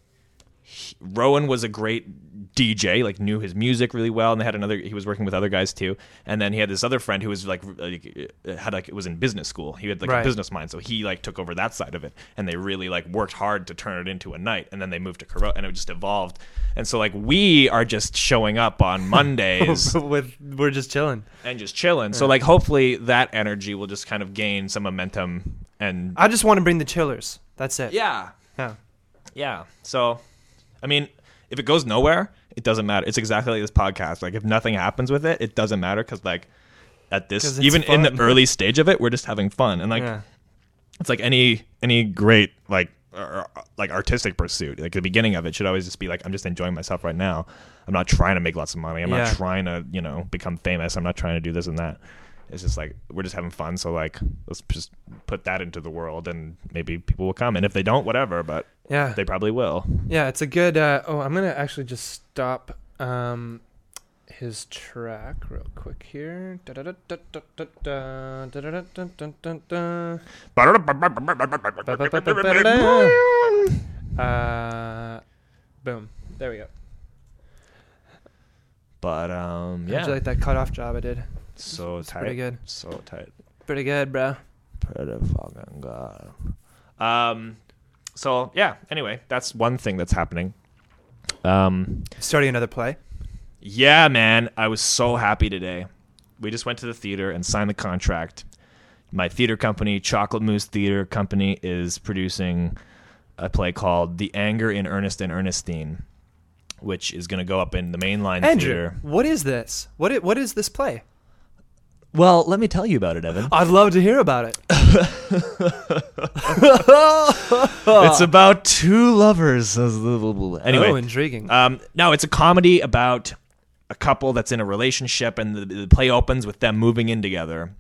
he- Rowan was a great DJ, like knew his music really well, and they had another. He was working with other guys too, and then he had this other friend who was like, like had like it was in business school. He had like a business mind, so he like took over that side of it, and they really like worked hard to turn it into a night, and then they moved to Corot, and it just evolved, and so like we are just showing up on Mondays With we're just chilling. and just chilling. So like hopefully that energy will just kind of gain some momentum, and I just want to bring the chillers. That's it. yeah, Yeah. yeah. So, I mean, if it goes nowhere, it doesn't matter. It's exactly like this podcast. Like, if nothing happens with it, it doesn't matter because, like, at this, even in the early stage of it, we're just having fun. And like, yeah. it's like any any great like or, like artistic pursuit. Like the beginning of it should always just be like, I'm just enjoying myself right now. I'm not trying to make lots of money. I'm Yeah. not trying to you know become famous. I'm not trying to do this and that. It's just like we're just having fun. So like, let's just put that into the world, and maybe people will come. And if they don't, whatever. But Yeah. they probably will. Yeah, it's a good. Uh, oh, I'm gonna actually just stop um, his track real quick here. Uh, boom. There we go. But um, How'd you yeah, like that cutoff job I did? So It's tight, pretty good. so tight, Pretty good, bro. pretty fucking good. Um, so yeah. Anyway, that's one thing that's happening. Um, Starting another play. yeah, man, I was so happy today. We just went to the theater and signed the contract. My theater company, Chocolate Moose Theater Company, is producing a play called "The Anger in Ernest and Ernestine," which is going to go up in the mainline Andrew, theater. what is this? What What is this play? Well, let me tell you about it, Evan. I'd love to hear about it. It's about two lovers. Anyway, oh, intriguing. um, no, it's a comedy about a couple that's in a relationship, and the, the play opens with them moving in together,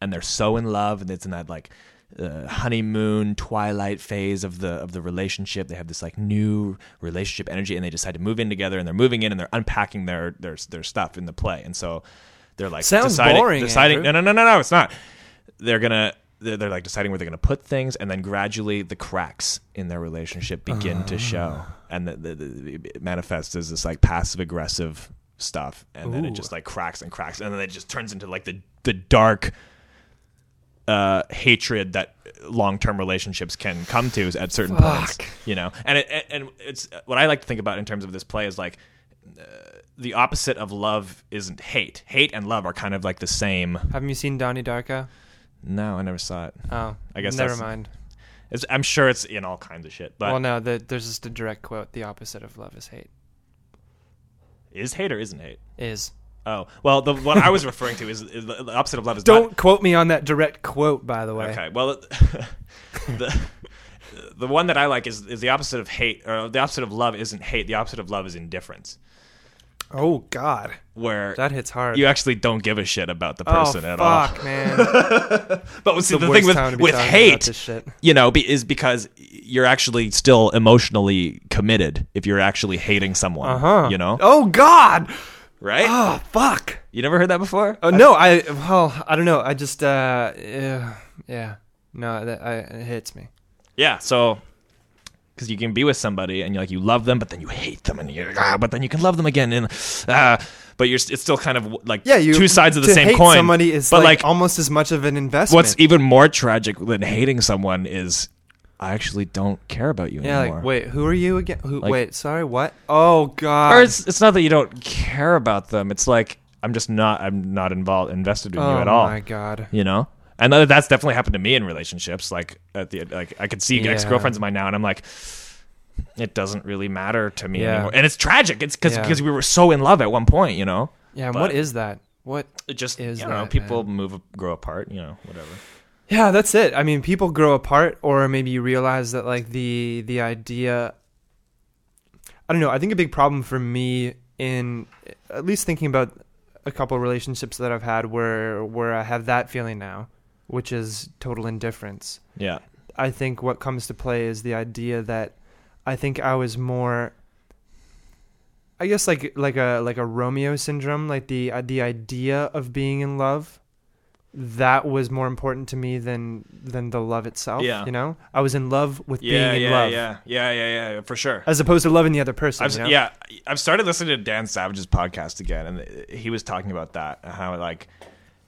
and they're so in love, and it's in that like uh, honeymoon twilight phase of the of the relationship. They have this like new relationship energy, and they decide to move in together, and they're moving in, and they're unpacking their their their stuff in the play, and so they're like Sounds deciding, boring, Deciding, Andrew. no, no, no, no, no, it's not. They're gonna they're, they're like deciding where they're going to put things, and then gradually the cracks in their relationship begin to show, and the, the, the, it manifests as this like passive aggressive stuff, and then it Ooh. just like cracks and cracks, and then it just turns into like the the dark uh, hatred that long term relationships can come to at certain points. You know, and it, and it's what I like to think about in terms of this play is like uh, the opposite of love isn't hate. Hate and love are kind of like the same. Haven't you seen Donnie Darko? No, I never saw it. Oh, I guess never mind. It's, I'm sure it's in all kinds of shit. But well, no, the, there's just a direct quote: "The opposite of love is hate." is hate or isn't hate? Is Oh, well, the what I was referring to is, is the, the opposite of love is don't not, quote me on that direct quote, by the way. Okay, well, the the one that I like is is the opposite of hate, or the opposite of love isn't hate. The opposite of love is indifference, Oh God, where that hits hard. you actually don't give a shit about the oh person at all. fuck, man. But see, the the, thing with time to be with hate, shit. you know, be, is because you're actually still emotionally committed if you're actually hating someone. Uh huh. You know, Oh God. right? Oh fuck. You never heard that before? Oh no, I well, I don't know. I just uh, yeah, yeah. No, that I, it hits me. Yeah, so because you can be with somebody and you like you love them, but then you hate them, and you're ah, but then you can love them again, and ah, but you're it's still kind of like Yeah, you two sides of the to same hate coin. Somebody is but like, like, almost as much of an investment. what's even more tragic than hating someone is I actually don't care about you yeah, anymore. like wait, who are you again? Who? Like- wait, sorry, what? Oh God. or it's it's not that you don't care about them. It's like I'm just not I'm not involved invested in oh you at all. my God. You know. And that- that's definitely happened to me in relationships. Like at the like, I could see Yeah. ex girlfriends of mine now, and I'm like, it doesn't really matter to me Yeah. anymore. And it's tragic. It's because Yeah. because we were so in love at one point. You know. Yeah. and But- what is that? What? It just Is I don't know. that, People man? move, grow apart. You know, whatever. Yeah, that's it. I mean, people grow apart, or maybe you realize that like the the idea. I don't know. I think a big problem for me in at least thinking about a couple of relationships that I've had where where I have that feeling now, which is total indifference. Yeah. I think what comes to play is the idea that I think I was more I guess like like a like a Romeo syndrome, like the uh, the idea of being in love that was more important to me than than the love itself, Yeah. you know? I was in love with Yeah. being in Yeah. love Yeah. Yeah. Yeah. Yeah. For sure. as opposed to loving the other person, I've, you know? Yeah, I've started listening to Dan Savage's podcast again, and he was talking about that and how like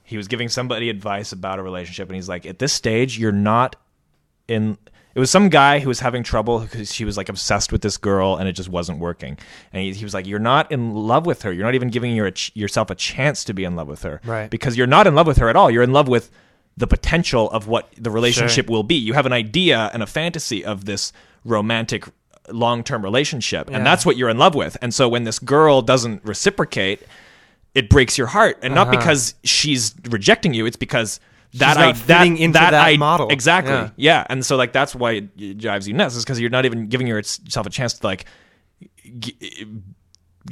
he was giving somebody advice about a relationship, and he's like, at this stage, you're not in. It was some guy who was having trouble because she was like obsessed with this girl, and it just wasn't working. And he, he was like, "You're not in love with her. You're not even giving your yourself a chance to be in love with her, Right. Because you're not in love with her at all. You're in love with." The potential of what the relationship will be. You have an idea and a fantasy of this romantic long term relationship. Yeah. And that's what you're in love with. And so when this girl doesn't reciprocate, it breaks your heart. And not Uh-huh. because she's rejecting you, it's because that not I, fitting that, into that, I, model. Exactly. Yeah. Yeah. And so like that's why it, it drives you nuts is because you're not even giving yourself a chance to like g-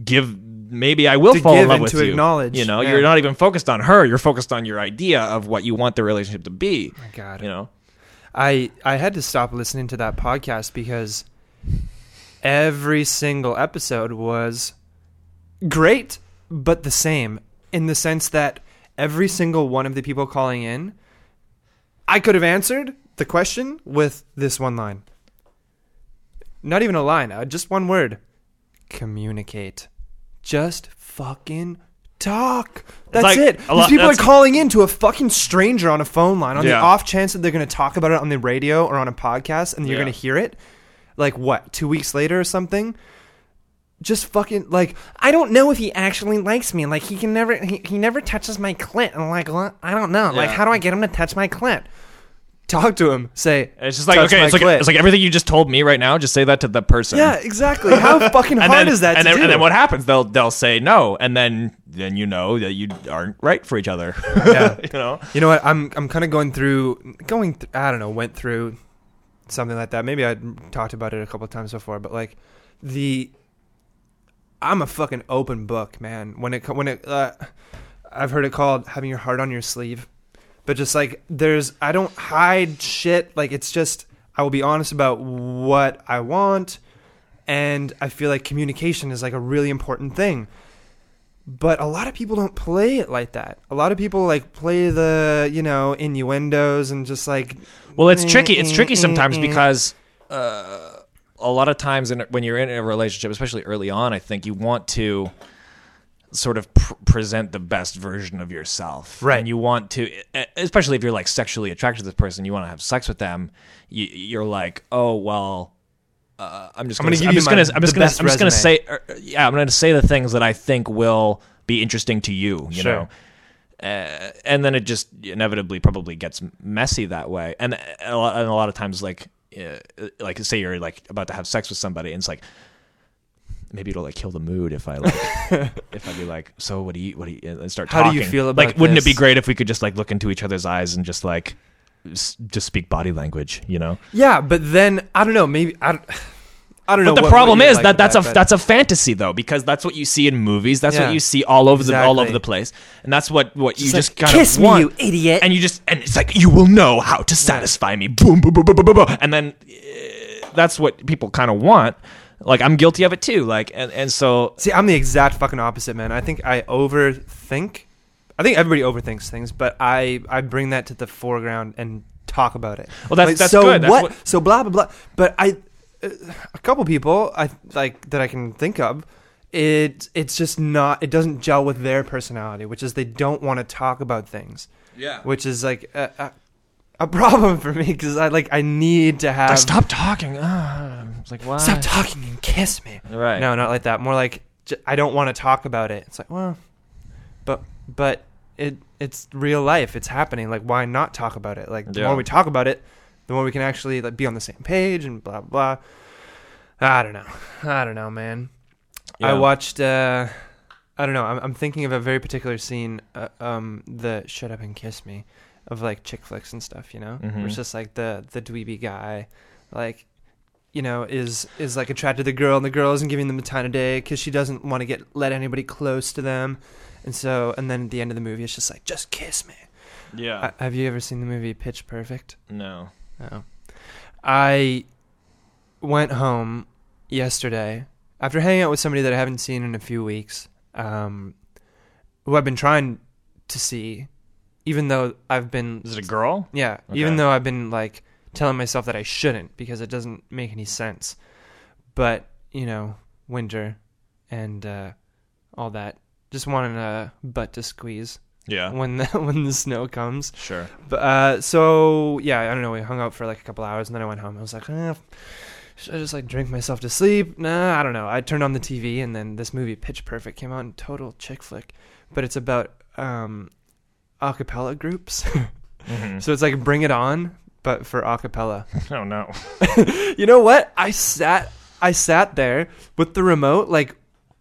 give maybe I will To fall give in love and with to you. acknowledge. You know, Yeah. you're not even focused on her. You're focused on your idea of what you want the relationship to be. My God. You know? I I had to stop listening to that podcast because every single episode was great but the same in the sense that every single one of the people calling in I could have answered the question with this one line. Not even a line, uh, just one word. Communicate. Just fucking talk. That's like it. a These people are calling in to a fucking stranger on a phone line on the off chance that they're going to talk about it on the radio or on a podcast and you're Yeah. going to hear it. Like what? 2 weeks later or something? Just fucking like I don't know if he actually likes me. Like he can never he, he never touches my clit. And I'm like, what? I don't know. Like Yeah. how do I get him to touch my clit? Talk to him. Say And it's just like "Touch okay, my it's like clit." it's like everything you just told me right now. Just say that to the person. Yeah, exactly. How fucking hard then, is that and to then, do? And then what happens? They'll they'll say no, and then then you know that you aren't right for each other. Yeah. you know. You know what? I'm I'm kind of going through going th- I don't know, went through something like that. Maybe I talked about it a couple times before, but like the I'm a fucking open book, man. When it co- when it uh, I've heard it called having your heart on your sleeve. But just like there's I don't hide shit. Like it's just I will be honest about what I want and I feel like communication is like a really important thing. But a lot of people don't play it like that. A lot of people like play the you know innuendos and just like. Well, it's tricky. It's tricky Mm, sometimes mm. because uh, a lot of times in, when you're in a relationship, especially early on, I think you want to sort of pr- present the best version of yourself. Right. And you want to, especially if you're like sexually attracted to this person, you want to have sex with them. You, you're like, oh well. Uh, I'm just I'm gonna, gonna give I'm you just my- gonna, I'm just gonna, I'm just gonna say, uh, yeah, I'm gonna say the things that I think will be interesting to you. You Sure. know, uh, and then it just inevitably probably gets messy that way. And a lot, and a lot of times, like, uh, like say you're like about to have sex with somebody, and it's like maybe it'll like kill the mood if I like if I be like, so what do you what do you and start How do you feel about like? Wouldn't it be great if we could just like look into each other's eyes and just like s- just speak body language? You know. Yeah, but then I don't know. Maybe I don't. I don't know. But the problem is like that that's a but- that's a fantasy though because that's what you see in movies. That's Yeah. what you see all over the all over the place, and that's what what you just like, kind kiss of me, want. you idiot. And you just and it's like you will know how to satisfy me. Boom, boom, boom, boom, boom, boom, boom. And then uh, that's what people kind of want. Like I'm guilty of it too. Like and and so See, I'm the exact fucking opposite, man. I think I overthink. I think everybody overthinks things, but I I bring that to the foreground and talk about it. well that's Like, that's so good. That's what? what- So blah blah blah. But I, a couple people I like that I can think of. It it's just not. It doesn't gel with their personality, which is they don't want to talk about things, yeah. which is like a, a, a problem for me because I like I need to have stop talking. Ah, it's like why? stop talking and kiss me. Right. No, not like that. More like j- I don't want to talk about it. It's like, well, but but it it's real life. It's happening. Like, why not talk about it? Like, the Yeah. more we talk about it, the more we can actually like be on the same page and blah blah. I don't know. I don't know, man. I watched. uh I don't know. I'm, I'm thinking of a very particular scene. Uh, um, the "Shut Up and Kiss Me" of like chick flicks and stuff. You know, where Mhm. it's just like the the dweeby guy, like you know, is is like attracted to the girl, and the girl isn't giving them the time of day because she doesn't want to get let anybody close to them, and so and then at the end of the movie, it's just like just kiss me. Yeah. Uh, have you ever seen the movie Pitch Perfect? no. No. I went home yesterday after hanging out with somebody that I haven't seen in a few weeks, um, who I've been trying to see, even though I've been Is it a girl? yeah, Okay. even though I've been like telling myself that I shouldn't because it doesn't make any sense. But you know, winter and uh, all that, just wanting a butt to squeeze Yeah. when the when the snow comes. Sure. But uh, so yeah, I don't know. We hung out for like a couple hours, and then I went home. I was like, eh, should I just like drink myself to sleep? Nah, I don't know. I turned on the TV, and then this movie Pitch Perfect came out, in total chick flick, but it's about um, acapella groups. Mhm. so it's like Bring It On, but for acapella. oh no. you know what? I sat, I sat there with the remote like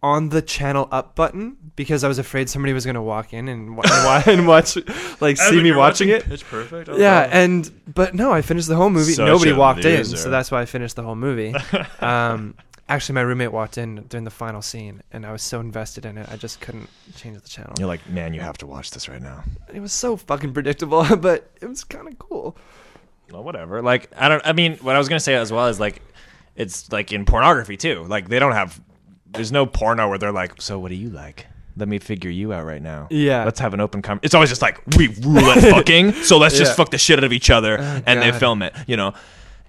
on the channel up button because I was afraid somebody was gonna walk in and, wa- and, and watch, like, see me watching it. Pitch perfect. Yeah, and but no, I finished the whole movie. Such Nobody a walked in, so that's why I finished the whole movie. um, actually, my roommate walked in during the final scene, and I was so invested in it, I just couldn't change the channel. You're like, man, you have to watch this right now. It was so fucking predictable, but it was kind of cool. Well, whatever. Like, I don't. I mean, what I was gonna say as well is like, it's like in pornography too. Like, they don't have. There's no porno where they're like, so what do you like? Let me figure you out right now. Yeah. Let's have an open conversation. It's always just like we rule at fucking, so let's just Yeah. fuck the shit out of each other, and they God. film it. You know.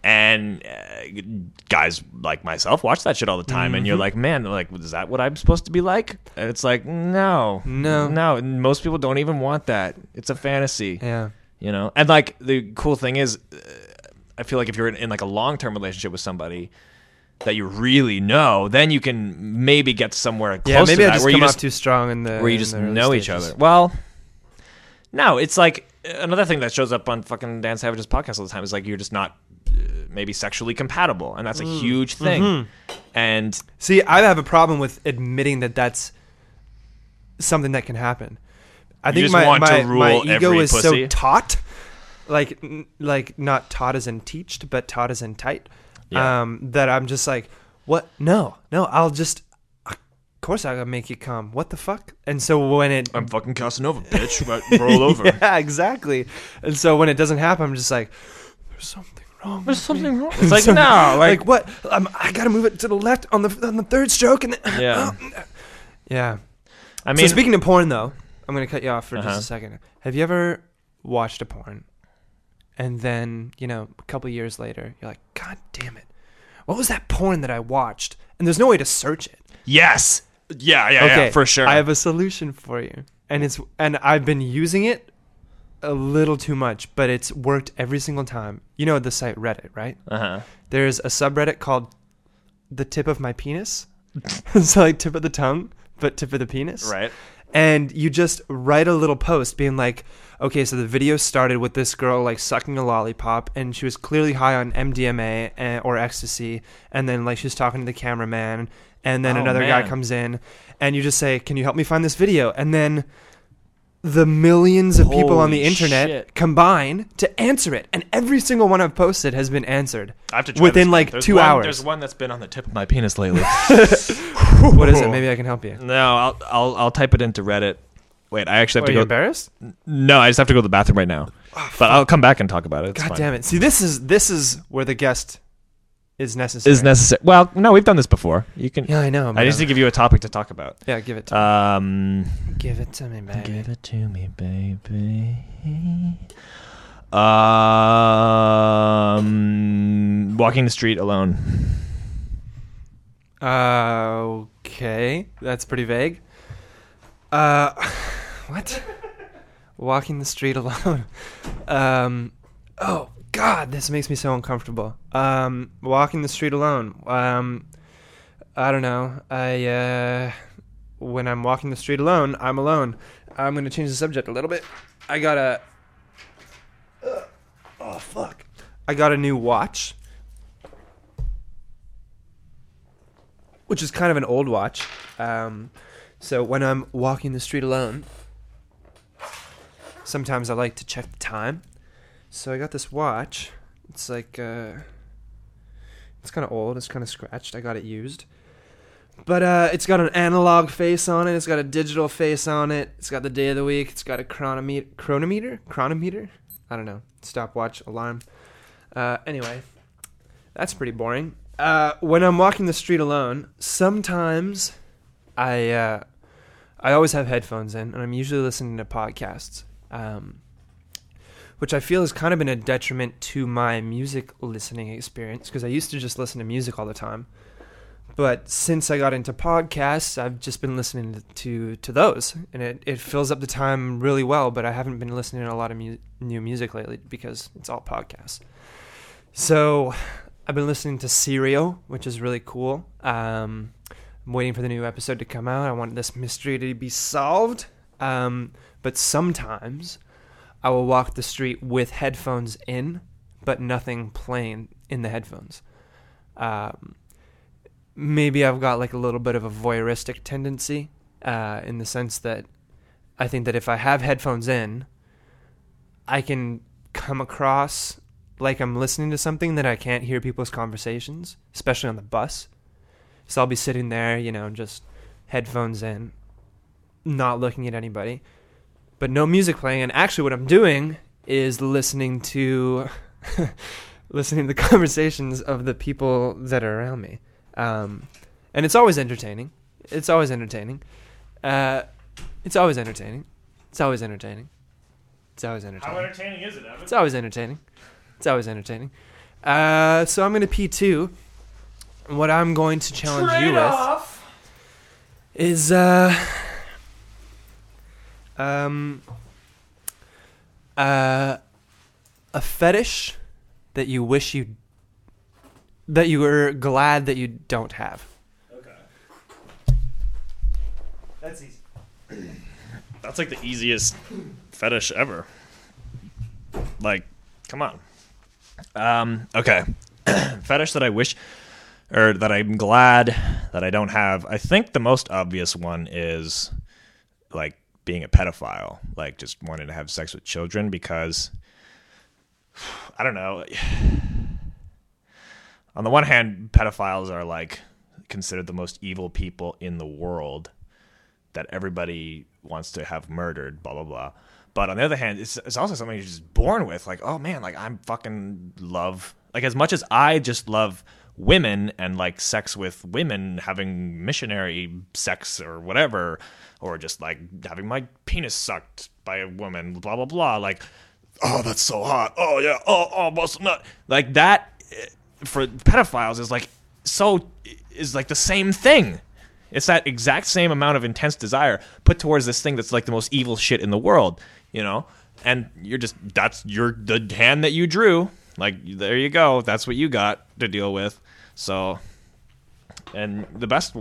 And uh, guys like myself watch that shit all the time, and Mm-hmm. you're like, man, like, is that what I'm supposed to be like? And it's like, no, No. no. And most people don't even want that. It's a fantasy Yeah. you know and like the cool thing is uh, i feel like if you're in, in like a long-term relationship with somebody that you really know then you can maybe get somewhere close Yeah, maybe to I just where come you just too strong in the where you just know each other well no it's like another thing that shows up on fucking dan savage's podcast all the time is like you're just not uh, maybe sexually compatible and that's a Mm. huge thing Mm-hmm. and See, I have a problem with admitting that that's something that can happen. I think my my, my ego is pussy? so taught, like like not taught as in teached, but taught as in tight. Yeah. Um, that I'm just like, what? No, no, I'll just. Of course, I gotta make you come. What the fuck? And so when it i'm fucking casanova bitch roll over yeah, exactly. And so when it doesn't happen, I'm just like, there's something wrong. there's something me. wrong it's like So- no like, Like what? Um, I gotta move it to the left on the on the third stroke, and then, Yeah. yeah. I mean, so speaking of porn, though, I'm gonna cut you off for Uh-huh. just a second. Have you ever watched a porn, and then you know a couple years later, you're like, God damn it, what was that porn that I watched? And there's no way to search it. yes, yeah, yeah, okay, yeah, for sure. I have a solution for you, and it's and I've been using it a little too much, but it's worked every single time. You know the site Reddit, right? uh huh. There's a subreddit called "The Tip of My Penis." so like tip of the tongue, but tip of the penis. Right. and you just write a little post being like okay so the video started with this girl like sucking a lollipop and she was clearly high on mdma and, eh, or ecstasy and then like she's talking to the cameraman and then Oh, another guy comes in and you just say can you help me find this video and then the millions of people on the internet shit. combine to answer it and every single one i've posted has been answered I have to try Within, this. like, There's two one- hours. There's one that's been on the tip of my penis lately. what is it maybe i can help you no, I'll, I'll I'll type it into Reddit. Wait, I actually have are to you go. embarrassed No, I just have to go to the bathroom right now. but I'll come back and talk about it. It's god fine. damn it see this is this is where the guest is necessary Is necessary. Well, no, we've done this before. You can. Yeah, I know. I but just need to give you a topic to talk about. yeah, give it to Um, me. Give it to me, baby. give it to me, baby. Um, walking the street alone. Uh, okay, that's pretty vague. Uh, what? Walking the street alone. Um, oh God, this makes me so uncomfortable. Um, walking the street alone. Um, I don't know. I uh, when I'm walking the street alone, I'm alone. I'm gonna change the subject a little bit. I got a. oh fuck! I got a new watch. which is kind of an old watch. Um, so when I'm walking the street alone, sometimes I like to check the time. So I got this watch. It's like uh, it's kind of old. It's kind of scratched. I got it used, but uh, it's got an analog face on it. It's got a digital face on it. It's got the day of the week. It's got a chronometer. Chronometer? Chronometer? I don't know. Stopwatch alarm. Uh, anyway, that's pretty boring. Uh, when I'm walking the street alone, sometimes I uh, I always have headphones in, and I'm usually listening to podcasts, um, which I feel has kind of been a detriment to my music listening experience because I used to just listen to music all the time, but since I got into podcasts, I've just been listening to to, those, and it, it fills up the time really well. But I haven't been listening to a lot of mu- new music lately because it's all podcasts. So I've been listening to Serial, which is really cool. Um, I'm waiting for the new episode to come out. I want this mystery to be solved. Um, but sometimes I will walk the street with headphones in, but nothing playing in the headphones. Um, maybe I've got like a little bit of a voyeuristic tendency uh, in the sense that I think that if I have headphones in, I can come across like I'm listening to something that I can't hear people's conversations, especially on the bus. So I'll be sitting there, you know, just headphones in, not looking at anybody, but no music playing. And actually, what I'm doing is listening to listening to the conversations of the people that are around me, um, and it's always entertaining. It's always entertaining. Uh, it's always entertaining. It's always entertaining. It's always entertaining. How entertaining is it, Evan? It's always entertaining. It's always entertaining. Uh, so I'm going to P2. What I'm going to challenge you with is uh, um, uh, a fetish that you wish you that you were glad that you don't have. Okay. That's easy. That's like the easiest fetish ever. Like, come on. Um, okay. fetish that I wish or that I'm glad that I don't have. I think the most obvious one is like being a pedophile, like just wanting to have sex with children because I don't know. On the one hand, pedophiles are like considered the most evil people in the world that everybody wants to have murdered, blah blah blah. But on the other hand, it's, it's also something you're just born with. Like, oh man, like I'm fucking love. Like as much as I just love women and like sex with women having missionary sex or whatever or just like having my penis sucked by a woman blah blah blah like oh that's so hot oh yeah oh oh muscle nut like that eh, for pedophiles is like so is like the same thing it's that exact same amount of intense desire put towards this thing that's like the most evil shit in the world, you know? And you're just that's your the hand that you drew. Like there you go. That's what you got to deal with. So and the best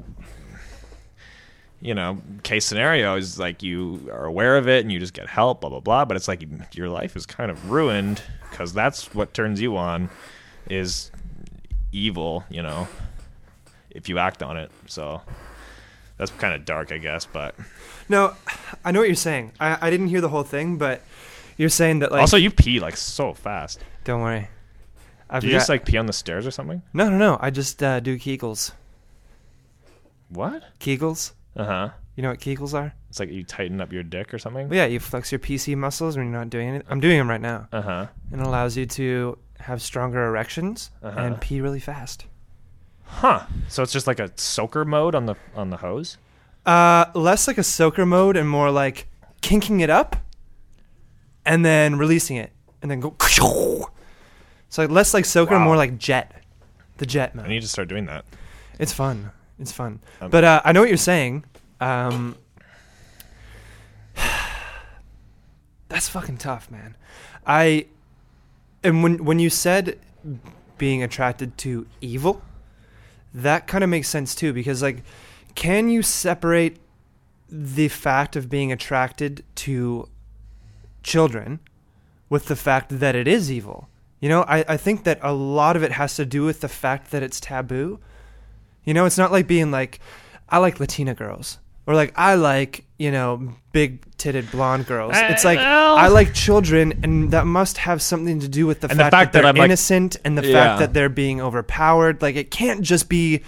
you know, case scenario is like you are aware of it and you just get help, blah blah blah. But it's like your life is kind of ruined because that's what turns you on is evil, you know, if you act on it. So that's kind of dark, I guess. But No, I know what you're saying. I, I didn't hear the whole thing, but you're saying that like. also, you pee like so fast. Don't worry. I've Do you just like pee on the stairs or something? No, no, no. I just uh, do Kegels. What? Kegels. Uh huh. You know what Kegels are? It's like you tighten up your dick or something. Well, yeah, you flex your PC muscles when you're not doing anything. I'm doing them right now, Uh huh. and it allows you to have stronger erections Uh-huh. and pee really fast. Huh. So it's just like a soaker mode on the on the hose. Uh, less like a soaker mode and more like kinking it up, and then releasing it, and then go. So like less like soaker, Wow. more like jet, the jet I need to start doing that. It's fun. It's fun. Um, but uh, I know what you're saying. Um, that's fucking tough, man. I and when when you said being attracted to evil, that kind of makes sense too because like can you separate the fact of being attracted to children with the fact that it is evil? You know, I, I think that a lot of it has to do with the fact that it's taboo. You know, it's not like being like, I like Latina girls. Or like, I like, you know, big titted blonde girls. Uh, it's like, well- I like children, and that must have something to do with the, And the fact, fact that that they're I'm, like- innocent and the Yeah. fact that they're being overpowered. Like, it can't just be,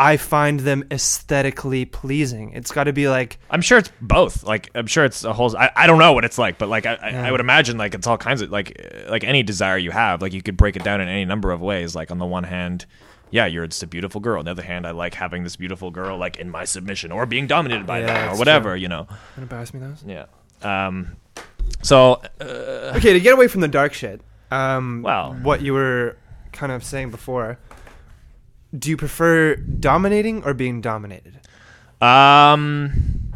I find them aesthetically pleasing. It's got to be like, I'm sure it's both. Like I'm sure it's a whole. I, I don't know what it's like, but like I, I, Yeah. I would imagine like it's all kinds of like uh, like any desire you have. Like you could break it down in any number of ways. Like on the one hand, yeah, you're just a beautiful girl. On the other hand, I like having this beautiful girl like in my submission or being dominated by Yeah, them or whatever. true. You know. want to pass me those? Yeah. Um. So uh, okay, to get away from the dark shit, um, Well- what you were kind of saying before, do you prefer dominating or being dominated? Um,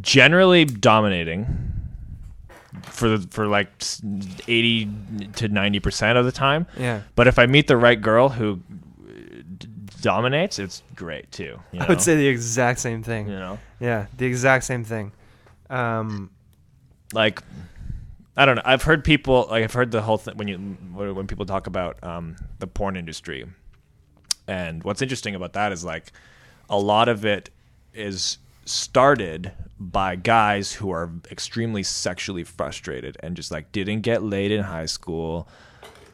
generally dominating for the, for like eighty to ninety percent of the time. Yeah. But if I meet the right girl who uh, d- dominates, it's great too. You know? I would say the exact same thing. you know, Yeah, the exact same thing. Um, like I don't know. I've heard people like I've heard the whole thing when you when people talk about um, the porn industry, and what's interesting about that is like a lot of it is started by guys who are extremely sexually frustrated and just like didn't get laid in high school.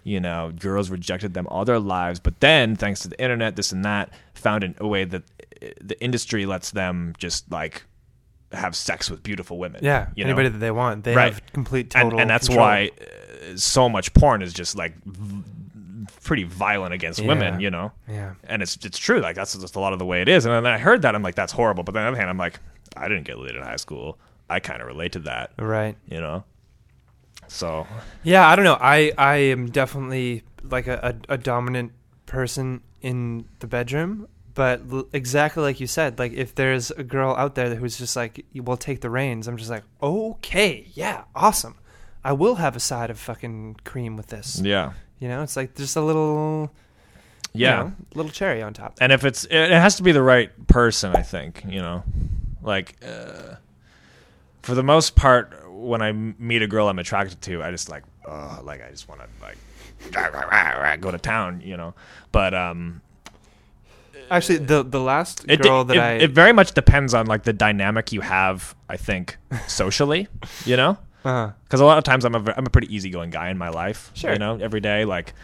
You know, girls rejected them all their lives, but then thanks to the internet, this and that, found an- a way that uh, the industry lets them just like have sex with beautiful women. yeah, you know? anybody that they want, they Right. have complete and, total. and that's control. why uh, so much porn is just like pretty violent against women, you know. Yeah. And it's it's true, like that's just a lot of the way it is. And then I heard that I'm like, that's horrible. But then on the other hand, I'm like, I didn't get laid in high school. I kind of relate to that, Right. you know. So Yeah, I don't know. I I am definitely like a, a, a dominant person in the bedroom, but l- exactly like you said, like if there's a girl out there who's just like, "We'll take the reins," I'm just like, okay, yeah, awesome. I will have a side of fucking cream with this. yeah, You know, it's like just a little, you yeah. know, little cherry on top. and if it's it it has to be the right person i think you know like uh, for the most part when I meet a girl i'm attracted to i just like uh like i just want to like go to town you know but um Actually, the the last it, girl it, that it, I it very much depends on like the dynamic you have i think socially you know uh, because a lot of times I'm a I'm a pretty easygoing guy in my life. Sure. You know, every day like.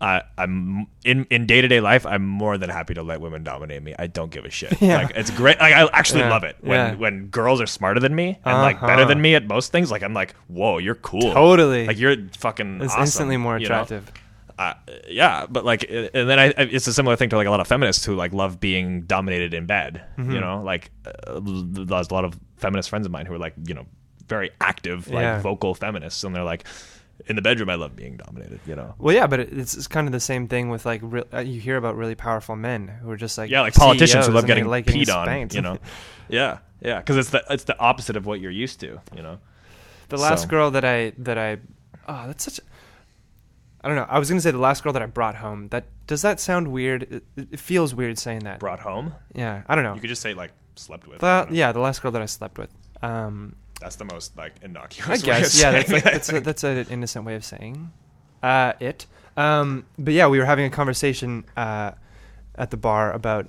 I, I'm in in day to day life. I'm more than happy to let women dominate me. I don't give a shit. Yeah. Like it's great. Like I actually Yeah. love it when Yeah. when girls are smarter than me and like better Uh-huh. than me at most things. Like I'm like, whoa, you're cool. totally Like you're fucking. it's awesome, instantly more you know? attractive. uh, yeah, but like, and then I, I- it's a similar thing to like a lot of feminists who like love being dominated in bed. Mm-hmm. You know, like uh, there's a lot of feminist friends of mine who are like, you know, very active, like Yeah. vocal feminists, and they're like, in the bedroom, I love being dominated. You know, Well, yeah, but it's, it's kind of the same thing with like re- uh, you hear about really powerful men who are just like yeah, like politicians CEOs who love getting like peed on. spanked. You know, yeah, yeah, because it's the it's the opposite of what you're used to. You know, the last So- girl that I that I oh that's such a I don't know. I was gonna say the last girl that I brought home. That does that sound weird? It, it feels weird saying that. brought home. Yeah, I don't know. You could just say like slept with. The- I don't know. yeah, the last girl that I slept with. Um, that's the most like I innocuous. way of guess yeah, that's like, that's a, that's an innocent way of saying uh, it. Um, but yeah, we were having a conversation uh, at the bar about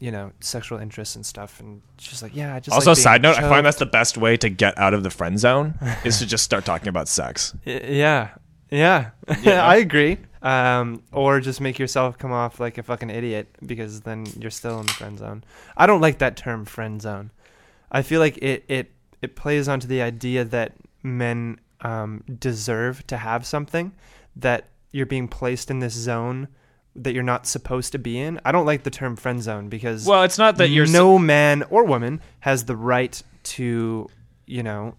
you know sexual interests and stuff, and she's like, "Yeah, I just also, like side note, I find that's the best way to get out of the friend zone is to just start talking about sex. Yeah, yeah, Yeah. I agree. Um, or just make yourself come off like a fucking idiot because then you're still in the friend zone. I don't like that term friend zone. I feel like it it it plays onto the idea that men um, deserve to have something that you're being placed in this zone that you're not supposed to be in. I don't like the term friend zone because Well, it's not that you're no man or woman has the right to you know.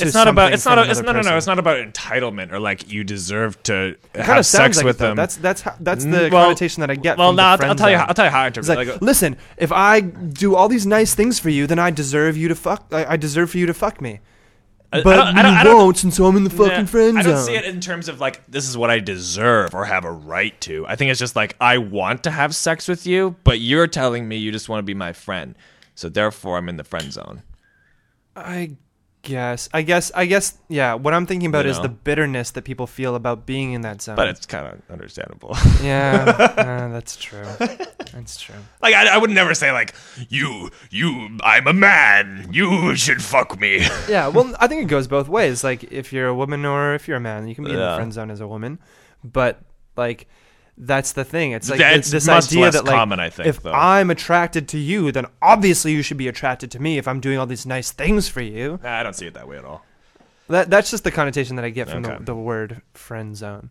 It's not about it's not a, it's no no no it's not about entitlement or like you deserve to have sex like with them. That's that's how, that's the Mm, well- connotation that I get. well, from no, the I'll, I'll tell you. How, I'll tell you how I It's interpret. like, it. Like, listen, if I do all these nice things for you, then I deserve you to fuck. I, I deserve for you to fuck me. I- I But don't- I don't- you I don't- won't, and so I'm in the fucking Nah, friend zone. I don't see it in terms of like this is what I deserve or have a right to. I think it's just like I want to have sex with you, but you're telling me you just want to be my friend, so therefore I'm in the friend zone. I guess. I guess. I guess. Yeah. What I'm thinking about You is know? the bitterness that people feel about being in that zone. But it's kind of understandable. yeah, uh, that's true. That's true. like I, I would never say like you you I'm a man you should fuck me. Yeah, well, I think it goes both ways. Like, if you're a woman or if you're a man, you can be in the Yeah. friend zone as a woman. But like, that's the thing. It's like it's this idea that like, common, I think, if though. I'm attracted to you, then obviously you should be attracted to me. If I'm doing all these nice things for you, Nah, I don't see it that way at all. that that's just the connotation that I get from Okay. the, the word friend zone.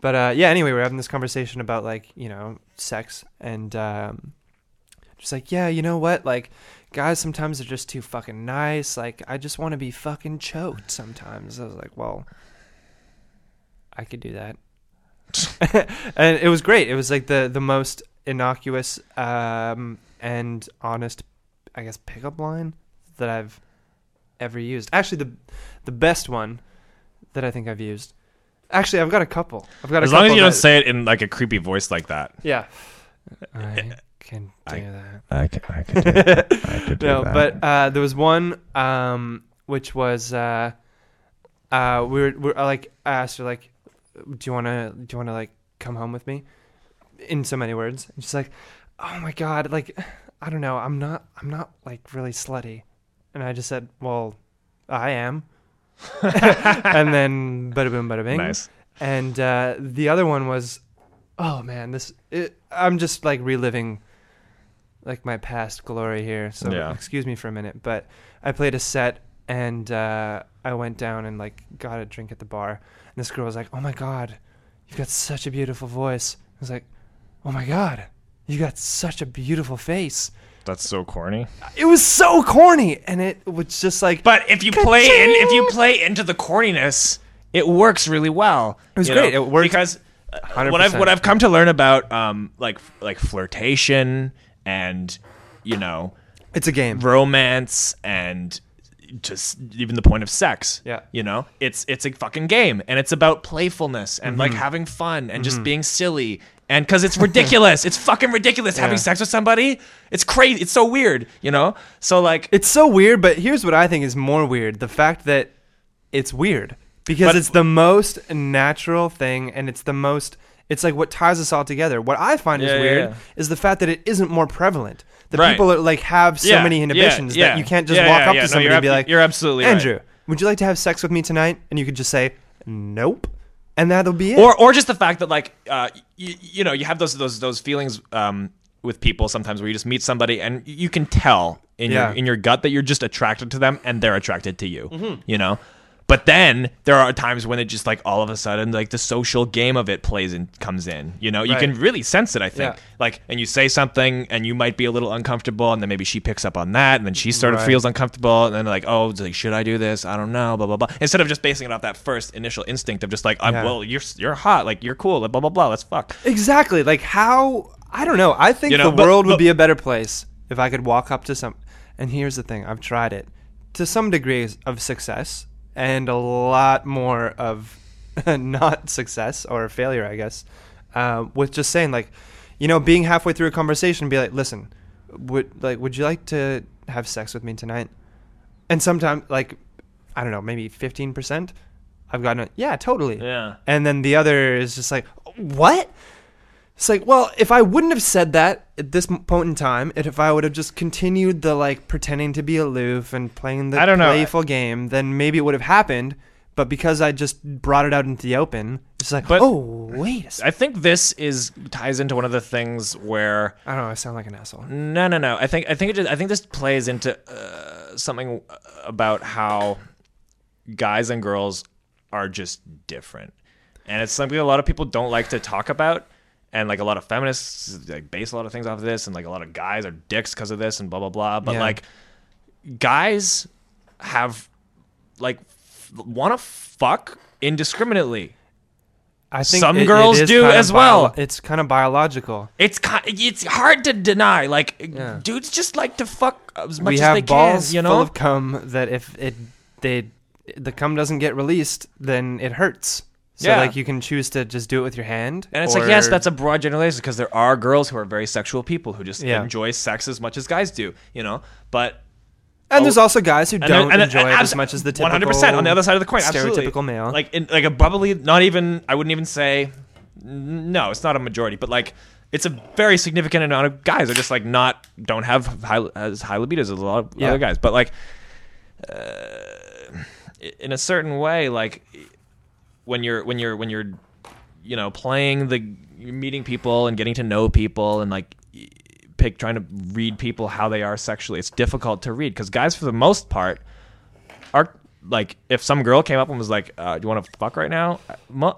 But uh, yeah, anyway, we're having this conversation about like you know sex and um, just like yeah, you know what, like guys sometimes are just too fucking nice. Like I just want to be fucking choked sometimes. I was like, well, I could do that, and it was great. It was like the the most innocuous um, and honest, I guess, pickup line that I've ever used. Actually, the the best one that I think I've used. Actually, I've got a couple. I've got a As long as couple you don't say it in like a creepy voice like that. Yeah. I can do I- that. I could, I could, do, I could no, but uh, there was one um, which was uh, uh, we were, we were like I asked her like, do you want to do you want to like come home with me? In so many words, and she's like, oh my god, like I don't know, I'm not I'm not like really slutty, and I just said, well, I am, and then bada boom, bada bing, nice. and uh, the other one was, oh man, this it, I'm just like reliving like my past glory here. So Yeah. excuse me for a minute, but I played a set and uh, I went down and like got a drink at the bar. And this girl was like, "Oh my god, you've got such a beautiful voice." I was like, "Oh my god, you got such a beautiful face." That's so corny. It was so corny, and it was just like But if you play in, if you play into the corniness, it works really well. It was great. know? It worked because uh, what I've what I've come to learn about um like like flirtation and you know it's a game. romance and just even the point of sex. Yeah. You know, it's it's a fucking game and it's about playfulness and Mm-hmm. like having fun and just being silly. And cuz it's ridiculous. it's fucking ridiculous having Yeah. sex with somebody. It's crazy. It's so weird, you know? So like It's so weird, but here's what I think is more weird: the fact that it's weird because But- it's the most natural thing, and it's the most. It's like what ties us all together. What I find is Yeah, yeah, weird yeah. is the fact that it isn't more prevalent. That Right. people are, like have so Yeah, many inhibitions yeah. that you can't just walk up to somebody and be ab- like, you're absolutely right. Andrew, would you like to have sex with me tonight? And you could just say, Nope, and that'll be it. or or just the fact that like uh you, you know you have those those those feelings um with people sometimes where you just meet somebody and you can tell in Yeah. your in your gut that you're just attracted to them and they're attracted to you Mm-hmm. you know But then there are times when it just like all of a sudden like the social game of it plays and comes in. You know, you Right. can really sense it. I think Yeah. like, and you say something and you might be a little uncomfortable, and then maybe she picks up on that, and then she sort of Right. feels uncomfortable, and then like, oh, like, should I do this? I don't know, blah blah blah. Instead of just basing it off that first initial instinct of just like, I'm Yeah. well, you're you're hot, like you're cool, like, blah blah blah. Let's fuck. Exactly. Like how I don't know. I think You know, the but- world would but- be a better place if I could walk up to some and here's the thing, I've tried it to some degrees of success and a lot more of not success or failure, I guess. Uh, with just saying like, you know, being halfway through a conversation, be like, listen, would like, would you like to have sex with me tonight? And sometimes, like, I don't know, maybe fifteen percent, I've gotten a yeah, totally. Yeah. And then the other is just like, what? It's like, well, if I wouldn't have said that at this point in time, and if I would have just continued the like pretending to be aloof and playing the I don't know. playful game, then maybe it would have happened. But because I just brought it out into the open, it's like, But- oh, wait a. I think this is ties into one of the things where I don't know. I sound like an asshole. No, no, no. I think I think it just, I think this plays into uh, something about how guys and girls are just different, and it's something a lot of people don't like to talk about. And like a lot of feminists like base a lot of things off of this, and like a lot of guys are dicks because of this, and blah blah blah. But Yeah. like guys have like f- want to fuck indiscriminately. I think Some it- it girls is do kind as well. It's kind of biological. It's ki- it's hard to deny. Like Yeah. dudes just like to fuck as much we as have they balls can. You know, full of cum that if it they the cum doesn't get released, then it hurts. So Yeah. like you can choose to just do it with your hand. And it's or- like, yes, that's a broad generalization because there are girls who are very sexual people who just Yeah. enjoy sex as much as guys do, you know? But and there's also guys who don't then- and enjoy then- it as much as the typical 100% on the other side of the coin, absolutely. stereotypical male. like, in, like a probably not even, I wouldn't even say, no, it's not a majority, but like, it's a very significant amount of guys are just like not, don't have high, as high libidos as a lot of Yeah. other guys. But like, uh, in a certain way, like, when you're when you're when you're you know playing the meeting people and getting to know people and like pick trying to read people how they are sexually it's difficult to read because guys for the most part are like if some girl came up and was like uh, do you want to fuck right now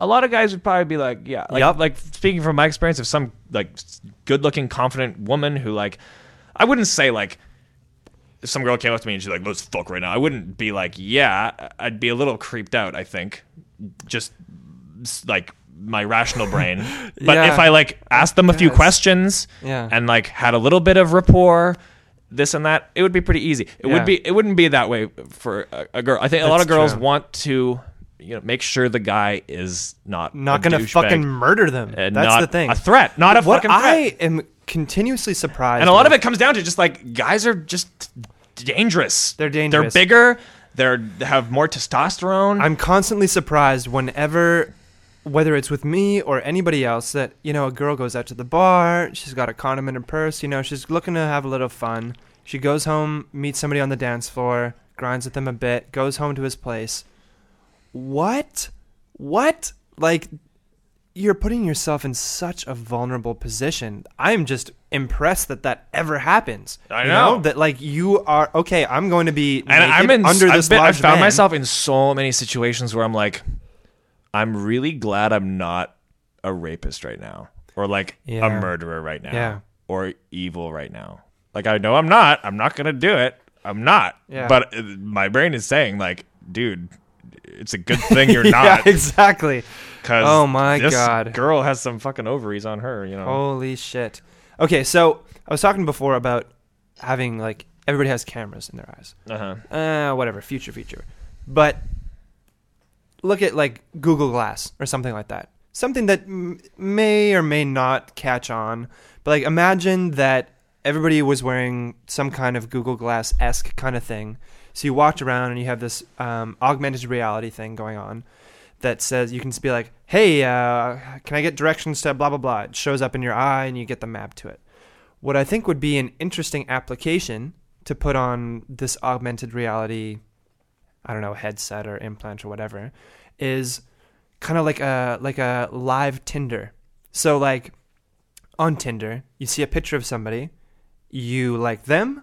a lot of guys would probably be like yeah like, Yup. like speaking from my experience if some like good looking confident woman who like i wouldn't say like if some girl came up to me and she's like, "Let's fuck right now," I wouldn't be like, "Yeah." I'd be a little creeped out. I think, just like my rational brain. But Yeah. if I like asked them a few Yes. questions, Yeah. and like had a little bit of rapport, this and that, it would be pretty easy. It Yeah. would be. It wouldn't be that way for a, a girl. I think a lot of girls true. want to, you know, make sure the guy is not not gonna fucking murder them. and That's the thing. A threat, not a what fucking threat. I am continuously surprised. and a lot of it comes down to just like guys are just dangerous. They're dangerous. They're bigger. They have more testosterone. I'm constantly surprised whenever, whether it's with me or anybody else, that you know a girl goes out to the bar, she's got a condom in her purse, you know, she's looking to have a little fun. She goes home, meets somebody on the dance floor, grinds with them a bit, goes home to his place. What? What? Like, you're putting yourself in such a vulnerable position. I'm just impressed that that ever happens. I You know. that like you are okay. I'm going to be and I'm in under this been- I've found man. myself in so many situations where I'm like, I'm really glad I'm not a rapist right now, or like Yeah. a murderer right now, Yeah. or evil right now. Like I know I'm not. I'm not gonna do it. I'm not. Yeah. But uh, my brain is saying like, dude, it's a good thing you're yeah, not. exactly. Cause Oh my this God. girl has some fucking ovaries on her. You know. Holy shit. Okay, so I was talking before about having like everybody has cameras in their eyes. Uh-huh. Uh, whatever, future, future. But look at like Google Glass or something like that. Something that m- may or may not catch on. But like imagine that everybody was wearing some kind of Google Glass esque kind of thing. So you walked around and you have this um, augmented reality thing going on that says you can just be like, "Hey, uh, can I get directions to blah blah blah?" It shows up in your eye and you get the map to it. What I think would be an interesting application to put on this augmented reality, I don't know, headset or implant or whatever, is kind of like a like a live Tinder. So like on Tinder, you see a picture of somebody, you like them,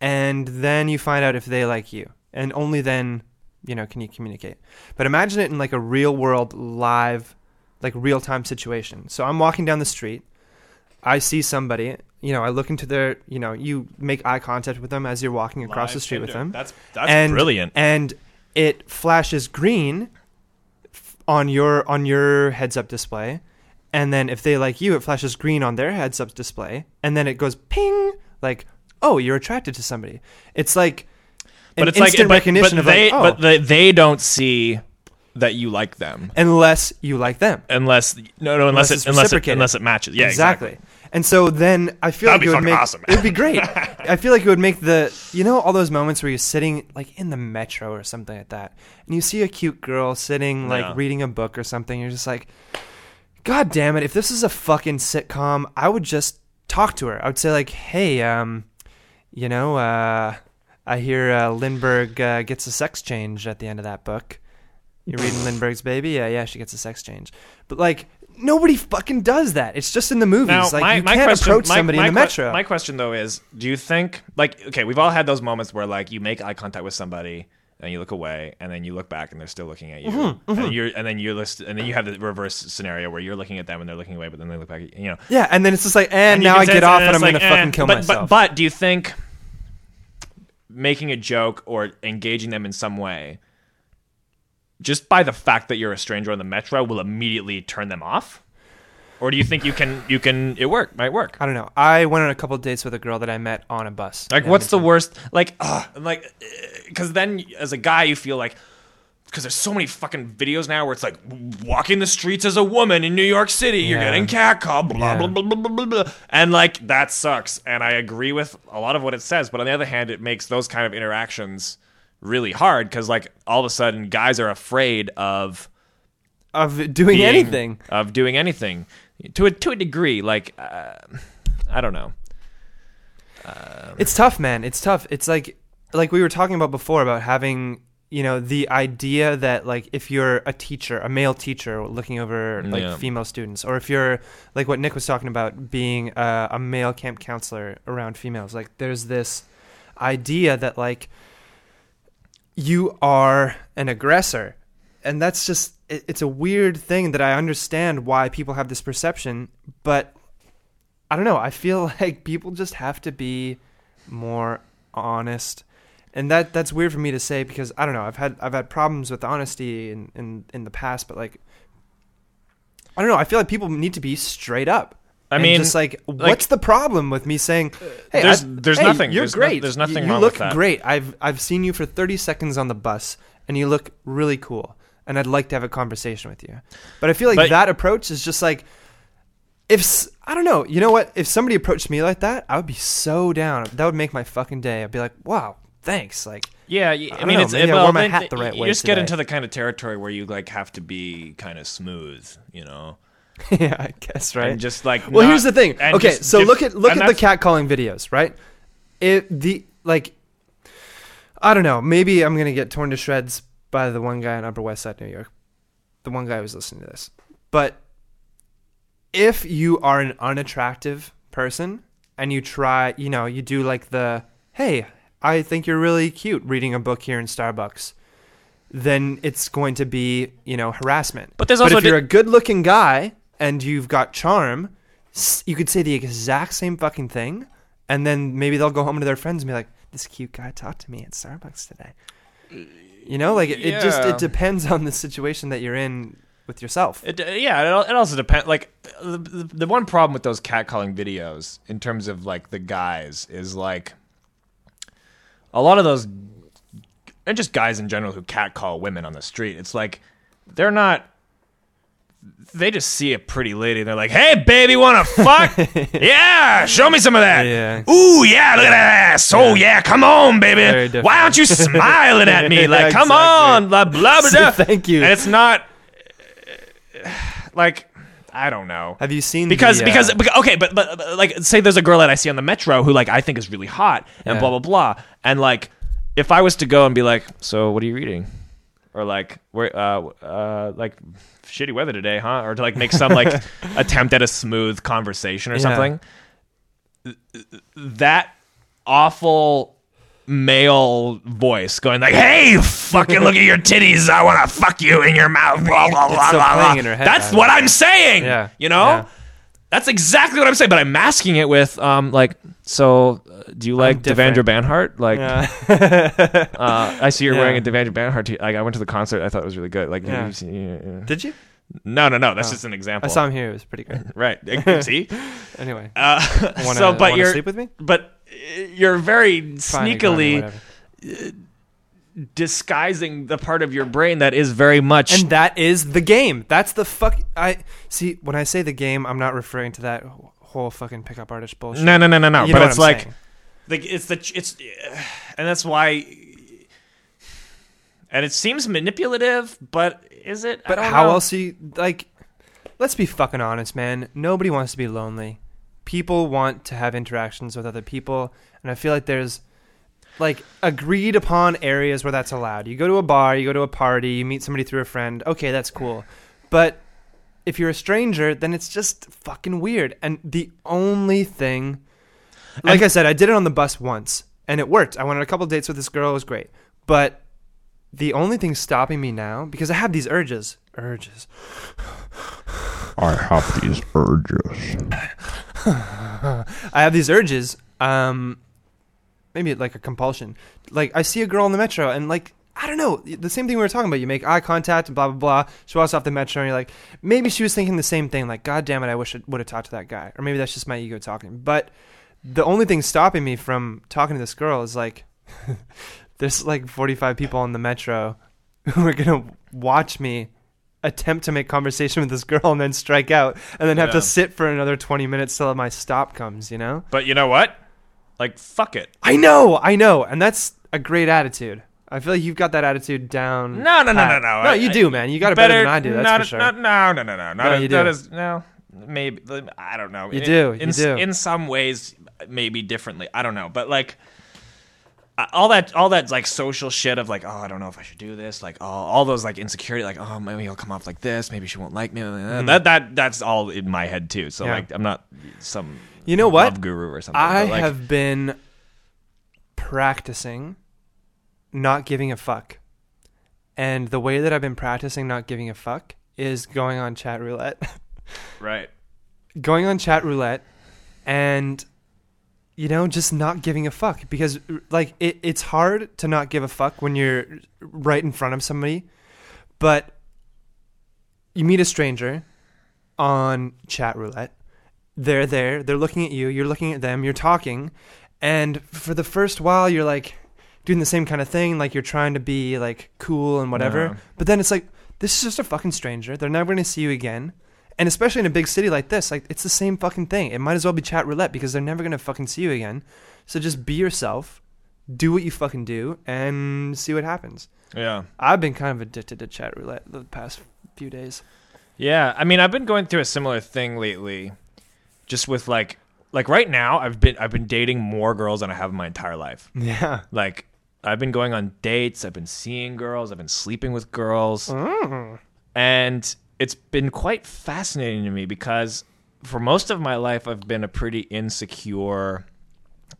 and then you find out if they like you, and only then you know, can you communicate? But imagine it in like a real world live like real time situation. So I'm walking down the street, I see somebody, you know, I look into their, you know, you make eye contact with them as you're walking across Live the street with them. That's that's and, brilliant. And it flashes green f- on your on your heads up display. And then if they like you, it flashes green on their heads up display. And then it goes ping like, "Oh, you're attracted to somebody." It's like but it's like instant but, recognition but of they like, oh, but they, they don't see that you like them unless you like them. unless no no unless, Unless it unless it, unless it matches. Yeah, exactly. And so then I feel That'd like it would make awesome. it would be great. I feel like it would make the you know all those moments where you're sitting like in the metro or something like that, and you see a cute girl sitting like Yeah. reading a book or something. You're just like, God damn it! If this is a fucking sitcom, I would just talk to her. I would say like, Hey, um, you know, uh, I hear uh, Lindbergh uh, gets a sex change at the end of that book. You're reading Lindbergh's Baby? Yeah, yeah, she gets a sex change. But like nobody fucking does that. It's just in the movies. Now, like my, you my can't question, approach somebody my in the que- metro. My question though is, do you think like okay, we've all had those moments where like you make eye contact with somebody and you look away and then you look back and they're still looking at you Mm-hmm, and you're and then you're list- and then you have the reverse scenario where you're looking at them and they're looking away but then they look back at you, you know yeah, and then it's just like, and, And now I get off and and I'm like, gonna eh, fucking kill but, myself. But, but do you think making a joke or engaging them in some way, just by the fact that you're a stranger on the metro, will immediately turn them off? Or do you think you can you can it work might work? I don't know. I went on a couple dates with a girl that I met on a bus. Like, what's the worst? Like, uh, like, because then as a guy, you feel like, because there's so many fucking videos now where it's like walking the streets as a woman in New York City, you're Yeah. getting catcalled, blah Yeah. blah blah blah blah blah, blah, and like that sucks. And I agree with a lot of what it says, but on the other hand, it makes those kind of interactions really hard because like all of a sudden, guys are afraid of of doing being- anything? of doing anything to a to a degree. Like, uh, I don't know. It's tough, man. It's tough. It's like like we were talking about before about having you know the idea that like if you're a teacher, a male teacher looking over mm, like Yeah. female students, or if you're like what Nick was talking about being a, a male camp counselor around females, like there's this idea that like you are an aggressor, and that's just it, it's a weird thing that I understand why people have this perception, but I don't know. I feel like people just have to be more honest, and that that's weird for me to say because I don't know. I've had I've had problems with honesty in in, in the past, but like I don't know. I feel like people need to be straight up. I mean, just like, what's the problem with me saying, uh, "Hey, there's- I- there's hey, nothing- You're there's no- great. there's nothing You, look with that." great. I've I've seen you for 30 seconds on the bus, and you look really cool. And I'd like to have a conversation with you. But I feel like But- that approach is just like, if I don't know, you know what? If somebody approached me like that, I would be so down. That would make my fucking day. I'd be like, wow, thanks. Like, Yeah, I, don't mean, know, it's maybe I well, wore my hat the th- right you way just get into the kind of territory where you like have to be kind of smooth, you know, yeah, I guess right. and just like. Well, not- here's the thing. Okay, so dif- look at look at the that's- catcalling videos, right? It the like I don't know, maybe I'm gonna get torn to shreds by the one guy in Upper West Side, New York. The one guy who was listening to this. But if you are an unattractive person and you try, you know, you do like the hey, I think you're really cute reading a book here in Starbucks, then it's going to be, you know, harassment. But there's But also if di- you're a good-looking guy and you've got charm, you could say the exact same fucking thing, and then maybe they'll go home to their friends and be like, "This cute guy talked to me at Starbucks today." You know, like it, it just it depends on the situation that you're in with yourself. It, yeah, it, it also depends. Like the, the the one problem with those catcalling videos, in terms of like the guys, is like a lot of those, and just guys in general who catcall women on the street. It's like they're not. They just see a pretty lady and they're like, "Hey, baby, wanna fuck? yeah, show me some of that. Yeah. Ooh, yeah, look at that ass. Oh, yeah, come on, baby. Why aren't you smiling at me? Yeah, Like, come exactly. on, blah blah blah. Blah. thank you. And it's not like I don't know. Have you seen because the, uh, because because- okay, but, but but, like say there's a girl that I see on the metro who like I think is really hot and Yeah. blah blah blah, and like if I was to go and be like, so what are you reading, or like where uh uh like shitty weather today, huh, or to like make some like attempt at a smooth conversation or Yeah. something, that awful male voice going like, "Hey, fucking look at your titties! I want to fuck you in your mouth." Blah blah blah blah. blah. That's what I'm saying. Yeah. you know. Yeah. That's exactly what I'm saying, but I'm masking it with um like so. Uh, do you like. Devendra Banhart? Like, Yeah. uh, I see you're Yeah. wearing a Devendra Banhart. T- like, I went to the concert. I thought it was really good. Like, Yeah. you yeah, yeah. Did you? no, no, no. That's Oh. just an example. I saw him here. It was pretty good. Right. see. Anyway, Uh, wanna, so, but you're sleep with me? but you're very Fine, ignore me, sneakily uh, disguising the part of your brain that is very much and that is the game. That's the fuck. I see when I say the game, I'm not referring to that whole fucking pickup artist bullshit. no no no no no You but it's like saying. the, it's the it's and that's why and it seems manipulative but is it But how know. else you like? Let's be fucking honest, man. Nobody wants to be lonely. People want to have interactions with other people, and I feel like there's like agreed upon areas where that's allowed. You go to a bar, you go to a party, you meet somebody through a friend. Okay, that's cool. But if you're a stranger, then it's just fucking weird. And the only thing, like And- I said, I did it on the bus once, and it worked. I went on a couple dates with this girl. It was great. But the only thing stopping me now, because I have these urges, urges. I have these urges. I have these urges. Um, maybe like a compulsion. Like I see a girl in the metro, and like I don't know, the same thing we were talking about. You make eye contact blah blah blah. She walks off the metro, and you're like, maybe she was thinking the same thing. Like, God damn it, I wish I would have talked to that guy, or maybe that's just my ego talking. But the only thing stopping me from talking to this girl is like, there's like 45 people on the metro who are gonna watch me attempt to make conversation with this girl and then strike out and then have Yeah. to sit for another 20 minutes till my stop comes you know? But you know what? Like fuck it. I know i know and that's a great attitude. I feel like you've got that attitude down no no no no no. No you do man. You got it better, than i do that's not, for sure. not- no no no no. No, not you that do. is no maybe I don't know. You do, in, you do. in some ways maybe differently. I don't know but like all that all that like social shit of like oh I don't know if I should do this like all, all those like insecurity like oh maybe he'll come off like this maybe she won't like me mm-hmm. that that that's all in my head too so. Yeah. like I'm not some You know what? guru or something i like, have been practicing not giving a fuck and the way that i've been practicing not giving a fuck is going on chat roulette right going on chat roulette and you know just not giving a fuck. Because like it, it's hard to not give a fuck when you're right in front of somebody but you meet a stranger on chat roulette. They're there. They're looking at you. You're looking at them. You're talking. And for the first while you're like doing the same kind of thing. Like you're trying to be like cool and whatever. Yeah. but then it's like this is just a fucking stranger. They're never going to see you again and especially in a big city like this, like it's the same fucking thing. It might as well be chat roulette because they're never gonna fucking see you again. So just be yourself, do what you fucking do, and see what happens. yeah I've been kind of addicted to chat roulette the past few days. Yeah, I mean, I've been going through a similar thing lately, just with like, like right now, I've been I've been dating more girls than I have in my entire life. Yeah. Like, I've been going on dates, I've been seeing girls, I've been sleeping with girls, mm. and it's been quite fascinating to me because for most of my life, I've been a pretty insecure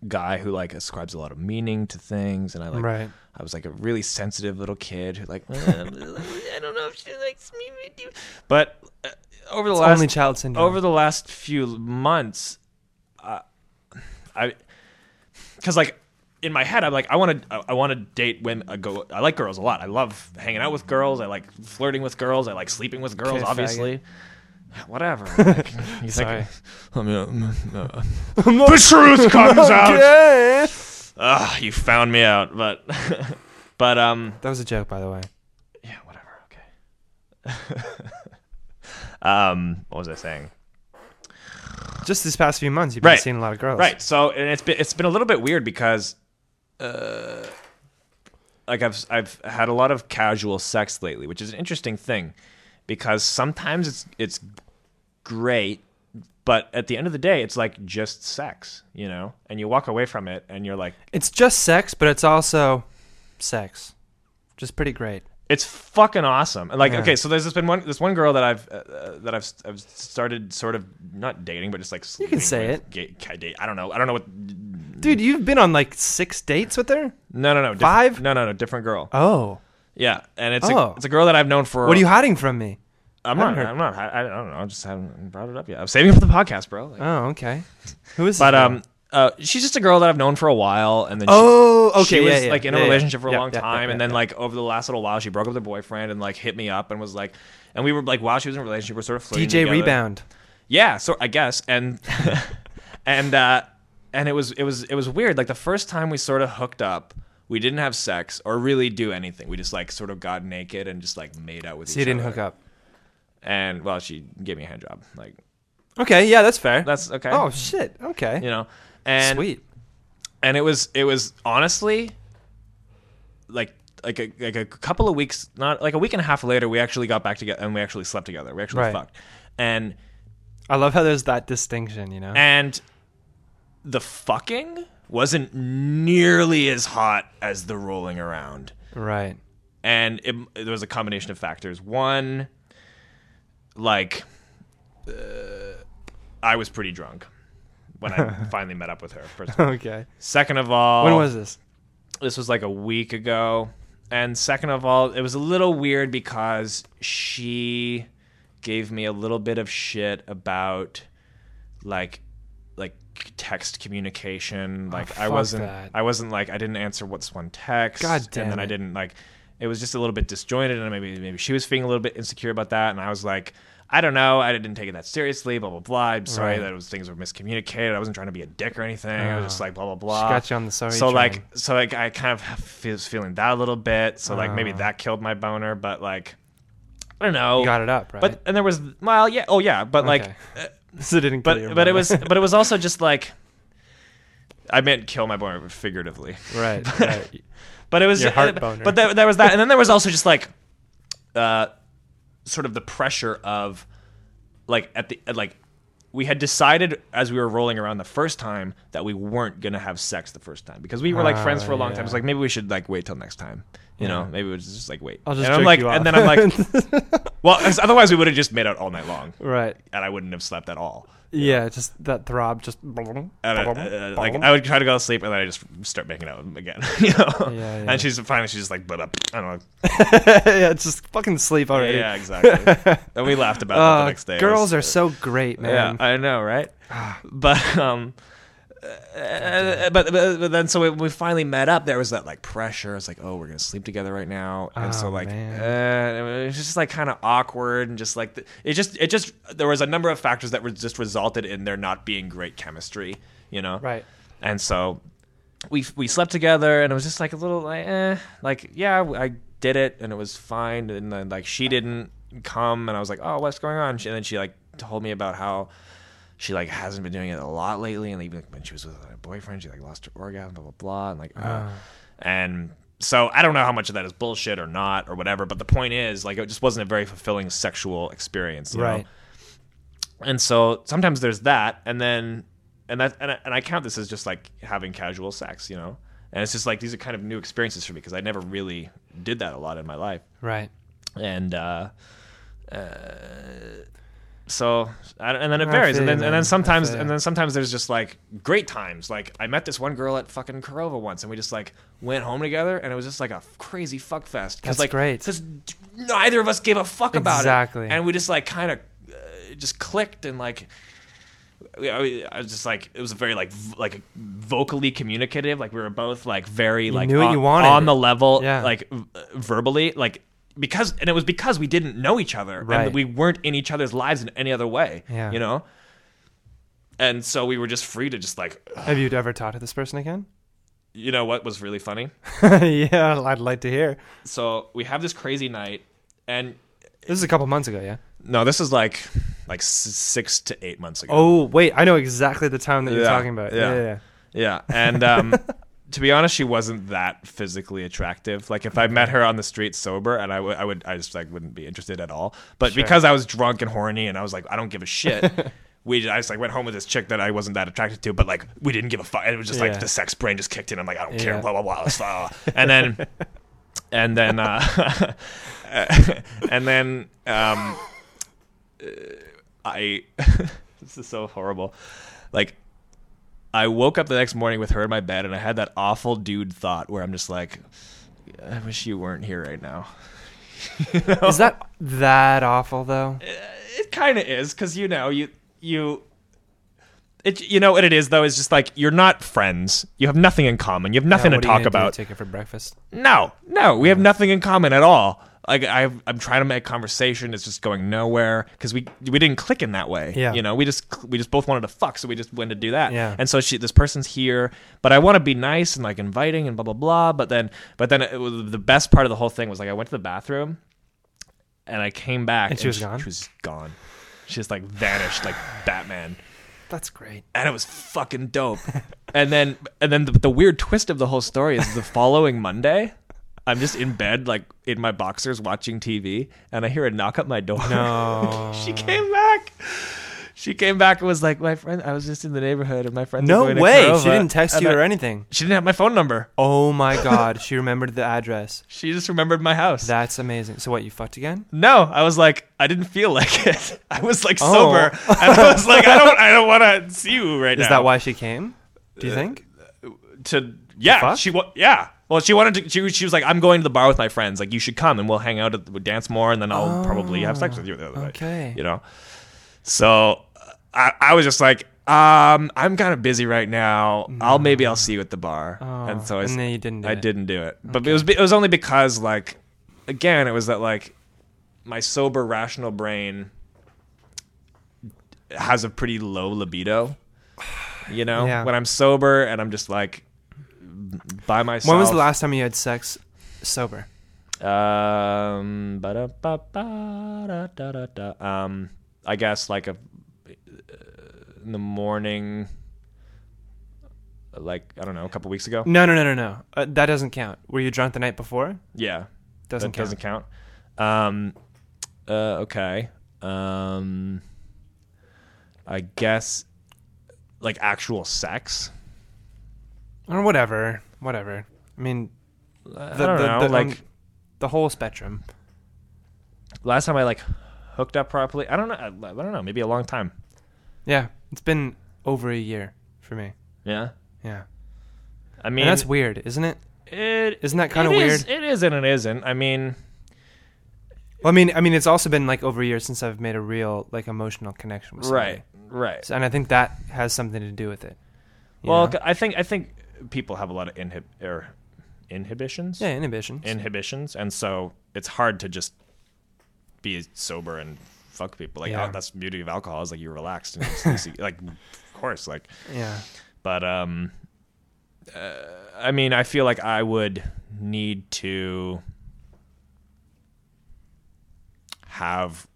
guy who like ascribes a lot of meaning to things, and I like right. I was like a really sensitive little kid who like "Uh, I don't know if she likes me, but uh, over the It's last only child syndrome. over the last few months, uh, I because like in my head I'm like I want to I want to date women. I go I like girls a lot. I love hanging out with girls. I like flirting with girls. I like sleeping with girls. Okay, obviously. Whatever. Like, Sorry. think I mean, uh, the truth comes out. Okay. Ah, you found me out, but but um That was a joke, by the way. yeah, whatever. Okay. um, what was I saying? Just this past few months, you've been Right. seeing a lot of girls. Right. So, and it's been it's been a little bit weird because, uh, like I've I've had a lot of casual sex lately, which is an interesting thing, because sometimes it's it's great, but at the end of the day, it's like just sex, you know, and you walk away from it and you're like, It's just sex, but it's also sex. Just pretty great. it's fucking awesome. And Like, Yeah. okay, so there's this been one this one girl that I've uh, that I've I've started sort of not dating, but just like You can say with, ga- ca- date. I don't know. I don't know what Dude, you've been on like six dates with her? No, no, no. diff- Five? No, no, no. Different girl. Oh. Yeah, and it's Oh. a, it's a girl that I've known for. What are you hiding from me? I'm not. I'm not. I, I don't know. I just haven't brought it up yet. I'm saving it for the podcast, bro. Like- Oh, okay. Who is this but girl? um, uh, she's just a girl that I've known for a while, and then she, Oh, okay. she was yeah, yeah, like in a yeah, yeah. relationship for a Yeah, long yeah, time, yeah, and then yeah. like over the last little while, she broke up with her boyfriend and like hit me up and was like, and we were like while she was in a relationship, we're sort of flirting DJ together. Rebound. Yeah, so I guess, and and uh, and it was it was it was weird. Like the first time we sort of hooked up, we didn't have sex or really do anything. We just like sort of got naked and just like made out with So each you didn't other. hook up. And well, she gave me a hand job. Like Okay, yeah, that's fair. that's okay. Oh shit. Okay. you know, and Sweet. and it was it was honestly like like a like a couple of weeks not like a week and a half later we actually got back together and we actually slept together we actually Right. fucked and I love how there's that distinction, you know. and the fucking wasn't nearly as hot as the rolling around right. and it, there was a combination of factors one like uh, i was pretty drunk when i finally met up with her first. Okay. second of all When was this? this was like a week ago and second of all it was a little weird because she gave me a little bit of shit about like text communication like i Oh, fuck wasn't that. i wasn't like i didn't answer what's one text God and damn then i didn't like it was just a little bit disjointed and maybe maybe she was feeling a little bit insecure about that and i was like I don't know. I didn't take it that seriously. Blah blah blah. I'm sorry Right. that it was things were miscommunicated. I wasn't trying to be a dick or anything. I was Oh. just like blah blah She blah got you on the sorry so train. like so like I kind of was feeling that a little bit. So like maybe Oh. that killed my boner, but like I don't know. you got it up, right? But and there was well yeah oh yeah but like Okay. uh, so it didn't kill your but but it was but it was also just like I meant kill my boner figuratively. right. Right. But it was Your heart uh, boner. But there, there was that, and then there was also just like, uh, sort of the pressure of, like at the like, we had decided as we were rolling around the first time that we weren't gonna have sex the first time because we were like Ah, friends for a long time. yeah. It's like maybe we should like wait till next time. You know, maybe we would just like wait. I'll just and I'm jerk like, you and off. then I'm like, well, 'cause otherwise we would have just made out all night long, right. and I wouldn't have slept at all. Yeah, just that throb, just. And I, uh, like I would try to go to sleep, and then I just start making out again. You know. Yeah, yeah. And she's finally she's just like, but up. I don't know. yeah, just fucking sleep already. Yeah, exactly. and we laughed about that Uh, the next day. It girls was- are so great, man. Yeah, I know, right? but um, uh, but, but but then so when we finally met up, there was that like pressure. It's like, oh, we're gonna sleep together right now, and so Oh, like, man. uh, it was just like kind of awkward and just like the, it just it just there was a number of factors that were just resulted in there not being great chemistry, you know? Right. And so we we slept together, and it was just like a little like, eh, like yeah, I did it, and it was fine, and then like she didn't come, and I was like, oh, what's going on? And then she like told me about how she like hasn't been doing it a lot lately, and even when she was with her boyfriend, she like lost her orgasm, blah blah blah, and like, uh, Ah. and so I don't know how much of that is bullshit or not or whatever, but the point is like it just wasn't a very fulfilling sexual experience, you know? Right. and so sometimes there's that and then and that and I, and I count this as just like having casual sex you know and it's just like these are kind of new experiences for me because I never really did that a lot in my life Right. and uh, uh so and then it varies and then and then sometimes and then sometimes there's just like great times like I met this one girl at fucking Korova once and we just like went home together and it was just like a crazy fuck fest That's like great. because neither of us gave a fuck about it. Exactly. it and we just like kind of uh, just clicked and like I was just like it was very like v- like vocally communicative like we were both like very like knew what on, you wanted. on the level Yeah. like v- verbally like because and it was because we didn't know each other Right. and we weren't in each other's lives in any other way Yeah. you know and so we were just free to just like Have you ever talked to this person again? you know what was really funny yeah, I'd like to hear. so we have this crazy night and This is a couple months ago, yeah. no this is like like six to eight months ago Oh wait, I know exactly the time that you're talking about. yeah. Yeah, yeah. yeah. Yeah, and um, to be honest, she wasn't that physically attractive. Like if I met her on the street sober, and I would, I would, I just like wouldn't be interested at all. But Sure. because I was drunk and horny, and I was like, I don't give a shit. We, I just like went home with this chick that I wasn't that attracted to, but like we didn't give a fuck. It was just Yeah. like the sex brain just kicked in. I'm like, I don't care, blah blah blah. blah. and then, and then, uh, and then, um, uh, I. this is so horrible. Like I woke up the next morning with her in my bed, and I had that awful dude thought where I'm just like, I wish you weren't here right now. You know? Is that that awful though? Uh, it kind of is because you know you you it you know what it is though is just like you're not friends you have nothing in common you have nothing Yeah, to talk gonna do, about Take it for breakfast. no no we have nothing in common at all like I, i'm trying to make conversation it's just going nowhere because we we didn't click in that way Yeah. you know we just we just both wanted to fuck so we just went to do that Yeah. and so she this person's here but i want to be nice and like inviting and blah blah blah but then but then it was, the best part of the whole thing was like i went to the bathroom and i came back And she was gone? she was gone she just like vanished like batman That's great. and it was fucking dope. and then and then the, the weird twist of the whole story is the following Monday, I'm just in bed like in my boxers watching TV, and I hear a knock at my door. No. she came back. She came back and was like, "My friend, I was just in the neighborhood, and my friend." No way. Korova." She didn't text you I- or anything. She didn't have my phone number. Oh my god, she remembered the address. She just remembered my house. That's amazing. So what, you fucked again? no, I was like, I didn't feel like it. I was like Oh. sober, and I was like, I don't, I don't want to see you right Is now. Is that why she came? Do you think? Uh, to yeah she wa- yeah well she wanted to she, she was like i'm going to the bar with my friends. Like you should come and we'll hang out at, we'll dance more and then i'll probably have sex with you the other night Okay. you know? So I, I was just like um i'm kind of busy right now. I'll maybe i'll see you at the bar. Oh, and so I, and then you didn't do I it. didn't do it. But it was it was only because like again it was that like my sober rational brain has a pretty low libido you know? Yeah. when i'm sober and i'm just like by myself When was the last time you had sex sober? um um i guess like a in the morning like i don't know a couple weeks ago No, no, no, no, no. Uh, that doesn't count. Were you drunk the night before? yeah Doesn't that count. doesn't count um uh okay um i guess like actual sex Or whatever. Whatever. I mean, i the, don't the, know the, like um, the whole spectrum. last time i like hooked up properly i don't know i, I don't know maybe a long time Yeah, it's been over a year for me. yeah Yeah, i mean and that's weird, isn't it? It Isn't that it is- weird? It is and it isn't. I mean, Well, I mean, I mean, it's also been like over a year since I've made a real like emotional connection with somebody. right, right. So, and I think that has something to do with it. well, know? I think I think people have a lot of inhib or inhibitions, yeah, inhibitions. inhibitions, and so it's hard to just be sober and fuck people. Like Yeah. oh, that's the beauty of alcohol is like you're relaxed and it's easy. like, of course, like, yeah, but um, uh, I mean, I feel like I would need to have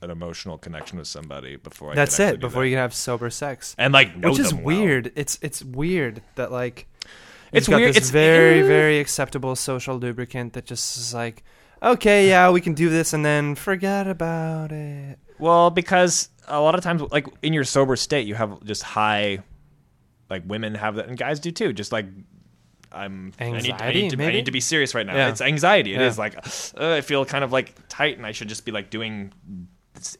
an emotional connection with somebody before I that's it. Before that. you can have sober sex, and like which is them well. weird. It's it's weird that like It's got weird- This it's- very eh. very acceptable social lubricant that just is like, okay, yeah, we can do this, and then forget about it. Well, because a lot of times, like in your sober state, you have just high, like women have that, and guys do too. Just like I'm, I need, I Anxiety, need, to, I need to be serious right now. Yeah. It's anxiety. It Yeah. is like uh, I feel kind of like tight, and I should just be like doing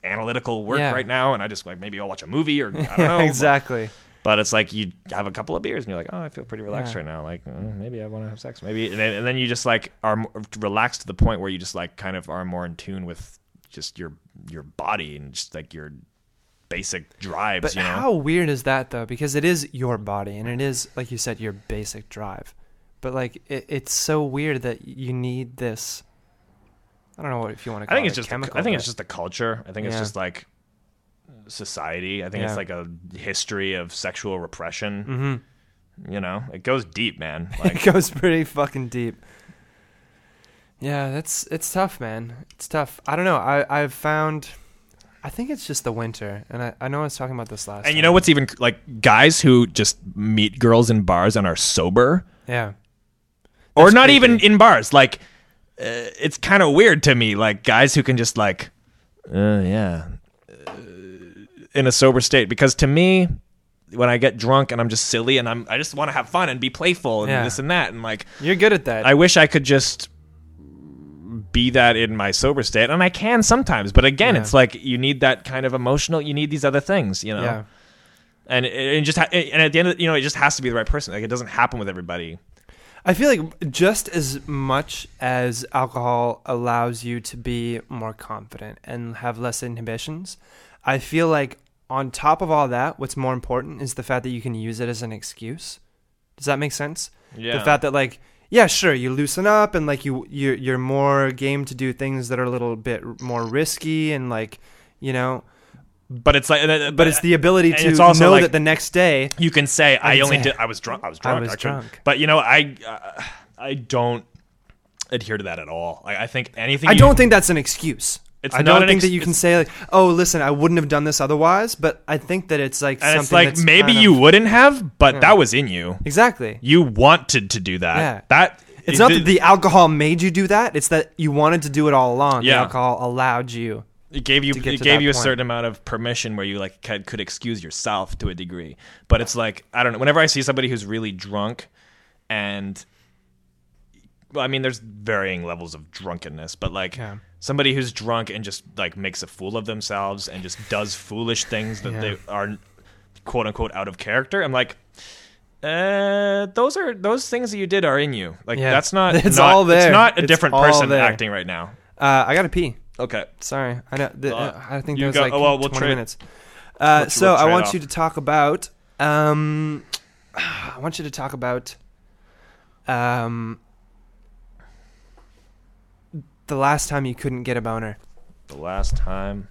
analytical work Yeah. right now, and I just like maybe I'll watch a movie or I don't know. exactly. But it's like you have a couple of beers and you're like, oh, I feel pretty relaxed Yeah. right now. Like uh, maybe I want to have sex. Maybe and then, and then you just like are relaxed to the point where you just like kind of are more in tune with just your your body and just like your basic drives. But you know, how weird is that though? Because it is your body, and it is like you said, your basic drive. But like, it, it's so weird that you need this. I don't know what if you want to. I Call think it it's just chemical. I think it's just a culture. I think it's just like society. I think Yeah. it's like a history of sexual repression. Mhm. You know, it goes deep, man. it goes pretty fucking deep. Yeah, that's it's tough, man. It's tough. I don't know. I I've found. I think it's just the winter, and I, I know I was talking about this last. and you know what's even like guys who just meet girls in bars and are sober. Yeah. or not creepy. even in bars. Like, it's kind of weird to me. Like guys who can just like, uh, yeah, uh, in a sober state. Because to me, when I get drunk and I'm just silly and I'm, I just want to have fun and be playful and Yeah. this and that. And like, You're good at that. I wish I could just be that in my sober state, and I can sometimes. But again, Yeah. it's like you need that kind of emotional. You need these other things, you know. yeah. and it, it just ha- and at the end of, you know it just has to be the right person. Like it doesn't happen with everybody. I feel like just as much as alcohol allows you to be more confident and have less inhibitions, I feel like on top of all that, what's more important is the fact that you can use it as an excuse. Does that make sense? Yeah. The fact that like yeah, sure, you loosen up and like you you're you're more game to do things that are a little bit more risky and like, you know, but it's like, uh, but it's the ability to it's also know like- that the next day you can say I, only say, did I was drunk I was drunk. I was couldn't- drunk. but you know I uh, I don't adhere to that at all. Like I think anything I you- don't think that's an excuse. It's I not don't think ex- that you can say like, "Oh, listen, I wouldn't have done this otherwise." But I think that it's like and something it's like that's maybe kind you wouldn't have, but Yeah. that was in you. exactly. You wanted to do that. Yeah. That It's not that the alcohol made you do that; it's that you wanted to do it all along. Yeah. The alcohol allowed you. It gave you it gave you a point. certain amount of permission where you like could, could excuse yourself to a degree. But it's like I don't know. Whenever I see somebody who's really drunk, and well, I mean, there's varying levels of drunkenness, but like Yeah. somebody who's drunk and just like makes a fool of themselves and just does foolish things that Yeah. they are quote unquote out of character. I'm like. Uh, those are those things that you did are in you. Like Yeah. that's not. It's not- all there. It's not a It's different person there. acting right now. Uh, I gotta pee. Okay. Sorry, I know. The, Uh, I think that was go- like oh, well, we'll 20 trade- minutes. Uh, we'll- so we'll I want off. you to talk about. Um, I want you to talk about. Um, the last time you couldn't get a boner. The last time.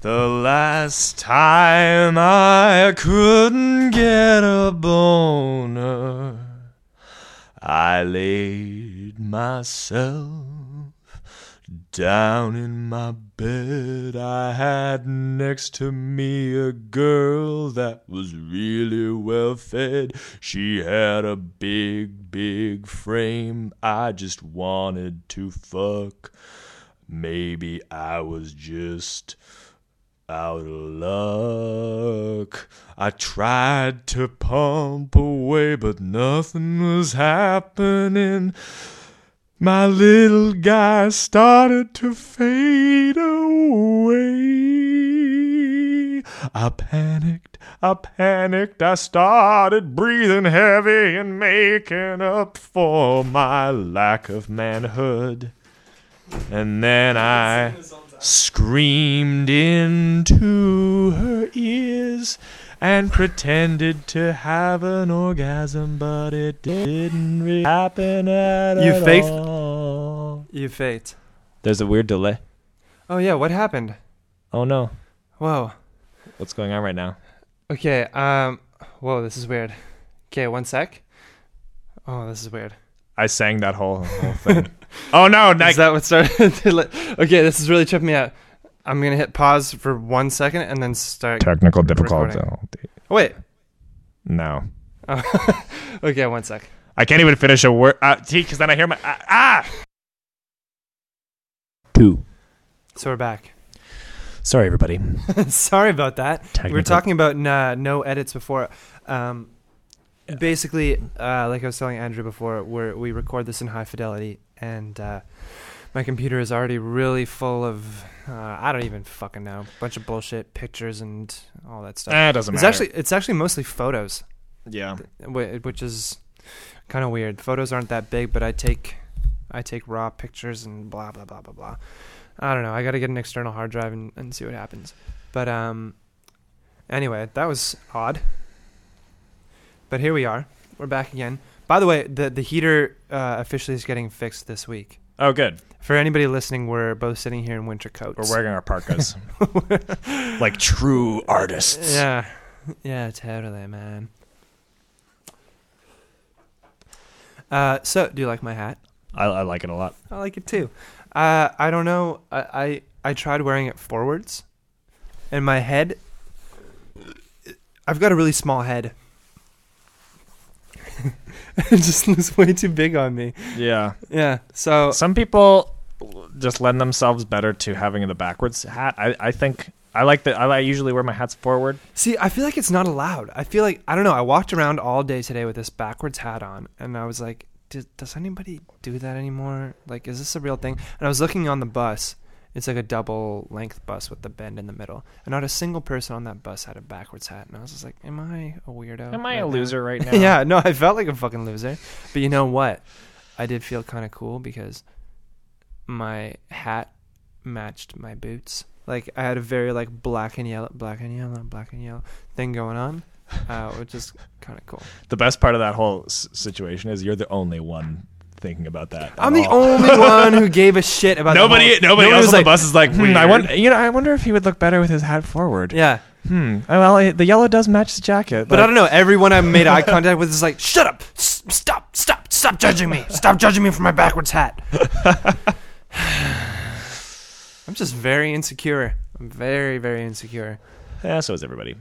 The last time I couldn't get a boner, I laid myself down in my bed. I had next to me a girl that was really well fed. She had a big, big frame. I just wanted to fuck. Maybe I was just out of luck. I tried to pump away, but nothing was happening. My little guy started to fade away. I panicked, I panicked, I started breathing heavy and making up for my lack of manhood. And then I screamed into her ears and pretended to have an orgasm, but it didn't really happen at all. You faked- all. You faked. There's a weird delay. Oh yeah, what happened? Oh no, Whoa. what's going on right now? Okay. Um. Whoa, this is weird. Okay, one sec. Oh, this is weird. I sang that whole, whole thing. oh no, Is that what started? okay, this is really tripping me out. I'm gonna hit pause for one second and then start. Technical difficulty. Oh, wait. no. Oh. okay, one sec. I can't even finish a word. Uh, because then I hear my ah. ah! Two. So we're back. Sorry, everybody. Sorry about that. We were talking about uh, no edits before. Um, Basically, uh, like I was telling Andrew before, we we record this in high fidelity, and uh, my computer is already really full of uh, I don't even fucking know, bunch of bullshit pictures and all that stuff. Eh, it doesn't it's matter. actually it's actually mostly photos, yeah. wh- which is kind of weird. Photos aren't that big, but I take I take raw pictures and blah blah blah blah blah. I don't know. I got to get an external hard drive and, and see what happens. But um, anyway, that was odd. But here we are. We're back again. By the way, the the heater uh, officially is getting fixed this week. Oh, good. For anybody listening, we're both sitting here in winter coats. We're wearing our parkas like true artists. Yeah, yeah, totally, man. Uh, so do you like my hat? I, I like it a lot. I like it too. Uh, I don't know. I, I I tried wearing it forwards, and my head. I've got a really small head. it just looks way too big on me. Yeah. Yeah. So Some people just lend themselves better to having the backwards hat. I, I think I like that. I like- usually wear my hats forward. see, I feel like it's not allowed. I feel like I don't know. I walked around all day today with this backwards hat on, and I was like, "Does does anybody do that anymore? Like, is this a real thing?" And I was looking on the bus, It's like a double length bus with the bend in the middle, and not a single person on that bus had a backwards hat. And I was just like, "Am I a weirdo? Am I right a now?" loser right now? yeah, no, I felt like a fucking loser. But you know what? I did feel kind of cool because my hat matched my boots. Like I had a very like black and yellow, black and yellow, black and yellow thing going on, uh, which is kind of cool. The best part of that whole s- situation is you're the only one thinking about that. I'm the all. only one who gave a shit about Nobody, whole- nobody, else on like, the bus is like, hmm, I wonder, you know, I wonder if he would look better with his hat forward. Yeah, Hmm. Oh, well, the yellow does match the jacket. but like- I don't know. Everyone I made eye contact with is like, "Shut up! S- stop! Stop! Stop judging me! Stop judging me for my backwards hat." I'm just very insecure. I'm very, very insecure. Yeah, so is everybody.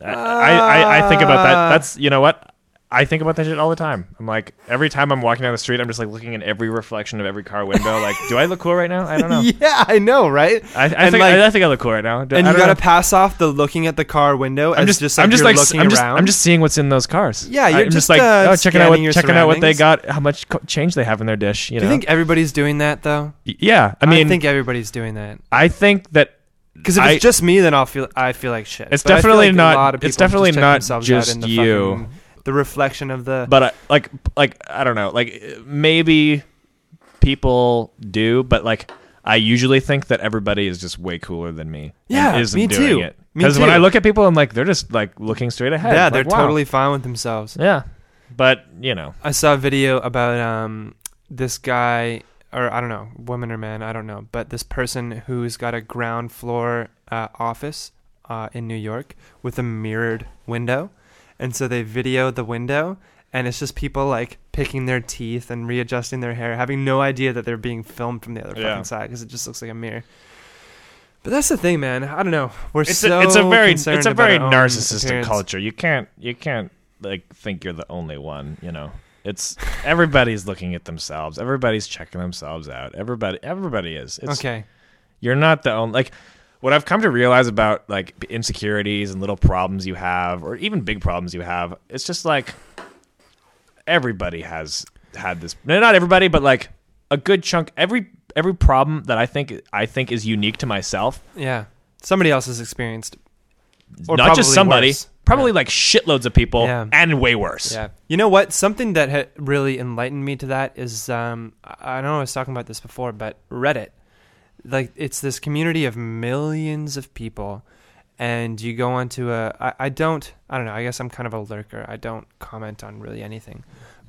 I, I, I, think about that. Ah. That's you know what I think about that shit all the time. I'm like every time I'm walking down the street, I'm just like looking in every reflection of every car window. like, do I look cool right now? I don't know. Yeah, I know, right? I, I think like- I, I think I look cool right now. and you gotta know. pass off the looking at the car window I'm as just, just like I'm just like looking I'm just, around. I'm just seeing what's in those cars. Yeah, you're I'm just, like uh, oh, checking out what checking out what they got, how much co- change they have in their dish. You Do know, you think everybody's doing that though? Y- yeah. I mean, I think everybody's doing that. I think that Because if I- it's just me, then I'll feel I feel like shit. It's But definitely like not- it's definitely check not just you. The reflection of the. but I, like like I don't know, like maybe people do, but like I usually think that everybody is just way cooler than me. and Yeah, isn't me doing too. it. Because when. I look at people, I'm like, they're just like looking straight ahead. yeah, Like, they're wow. totally fine with themselves. yeah. But you know, I saw a video about um this guy or I don't know, woman or man, I don't know, but this person who's got a ground floor uh, office uh, in New York with a mirrored window, and so they video the window, and it's just people like picking their teeth and readjusting their hair, having no idea that they're being filmed from the other Yeah. fucking side because it just looks like a mirror. But that's the thing, man. I don't know. We're it's so a, it's a very concerned it's a about very our own narcissistic appearance. culture. You can't you can't like think you're the only one. You know, it's everybody's looking at themselves. Everybody's checking themselves out. Everybody everybody is. It's, Okay. you're not the only like what I've come to realize about like insecurities and little problems you have or even big problems you have it's just like everybody has had this no, not everybody but like a good chunk every every problem that I think I think is unique to myself Yeah. Somebody else has experienced not just somebody worse. probably like shitloads of people Yeah. and way worse Yeah. You know what? Something that ha- really enlightened me to that is um, I I know I was talking about this before, but Reddit. Like, it's this community of millions of people, and you go onto a. I, I don't. I don't know. I guess I'm kind of a lurker. I don't comment on really anything.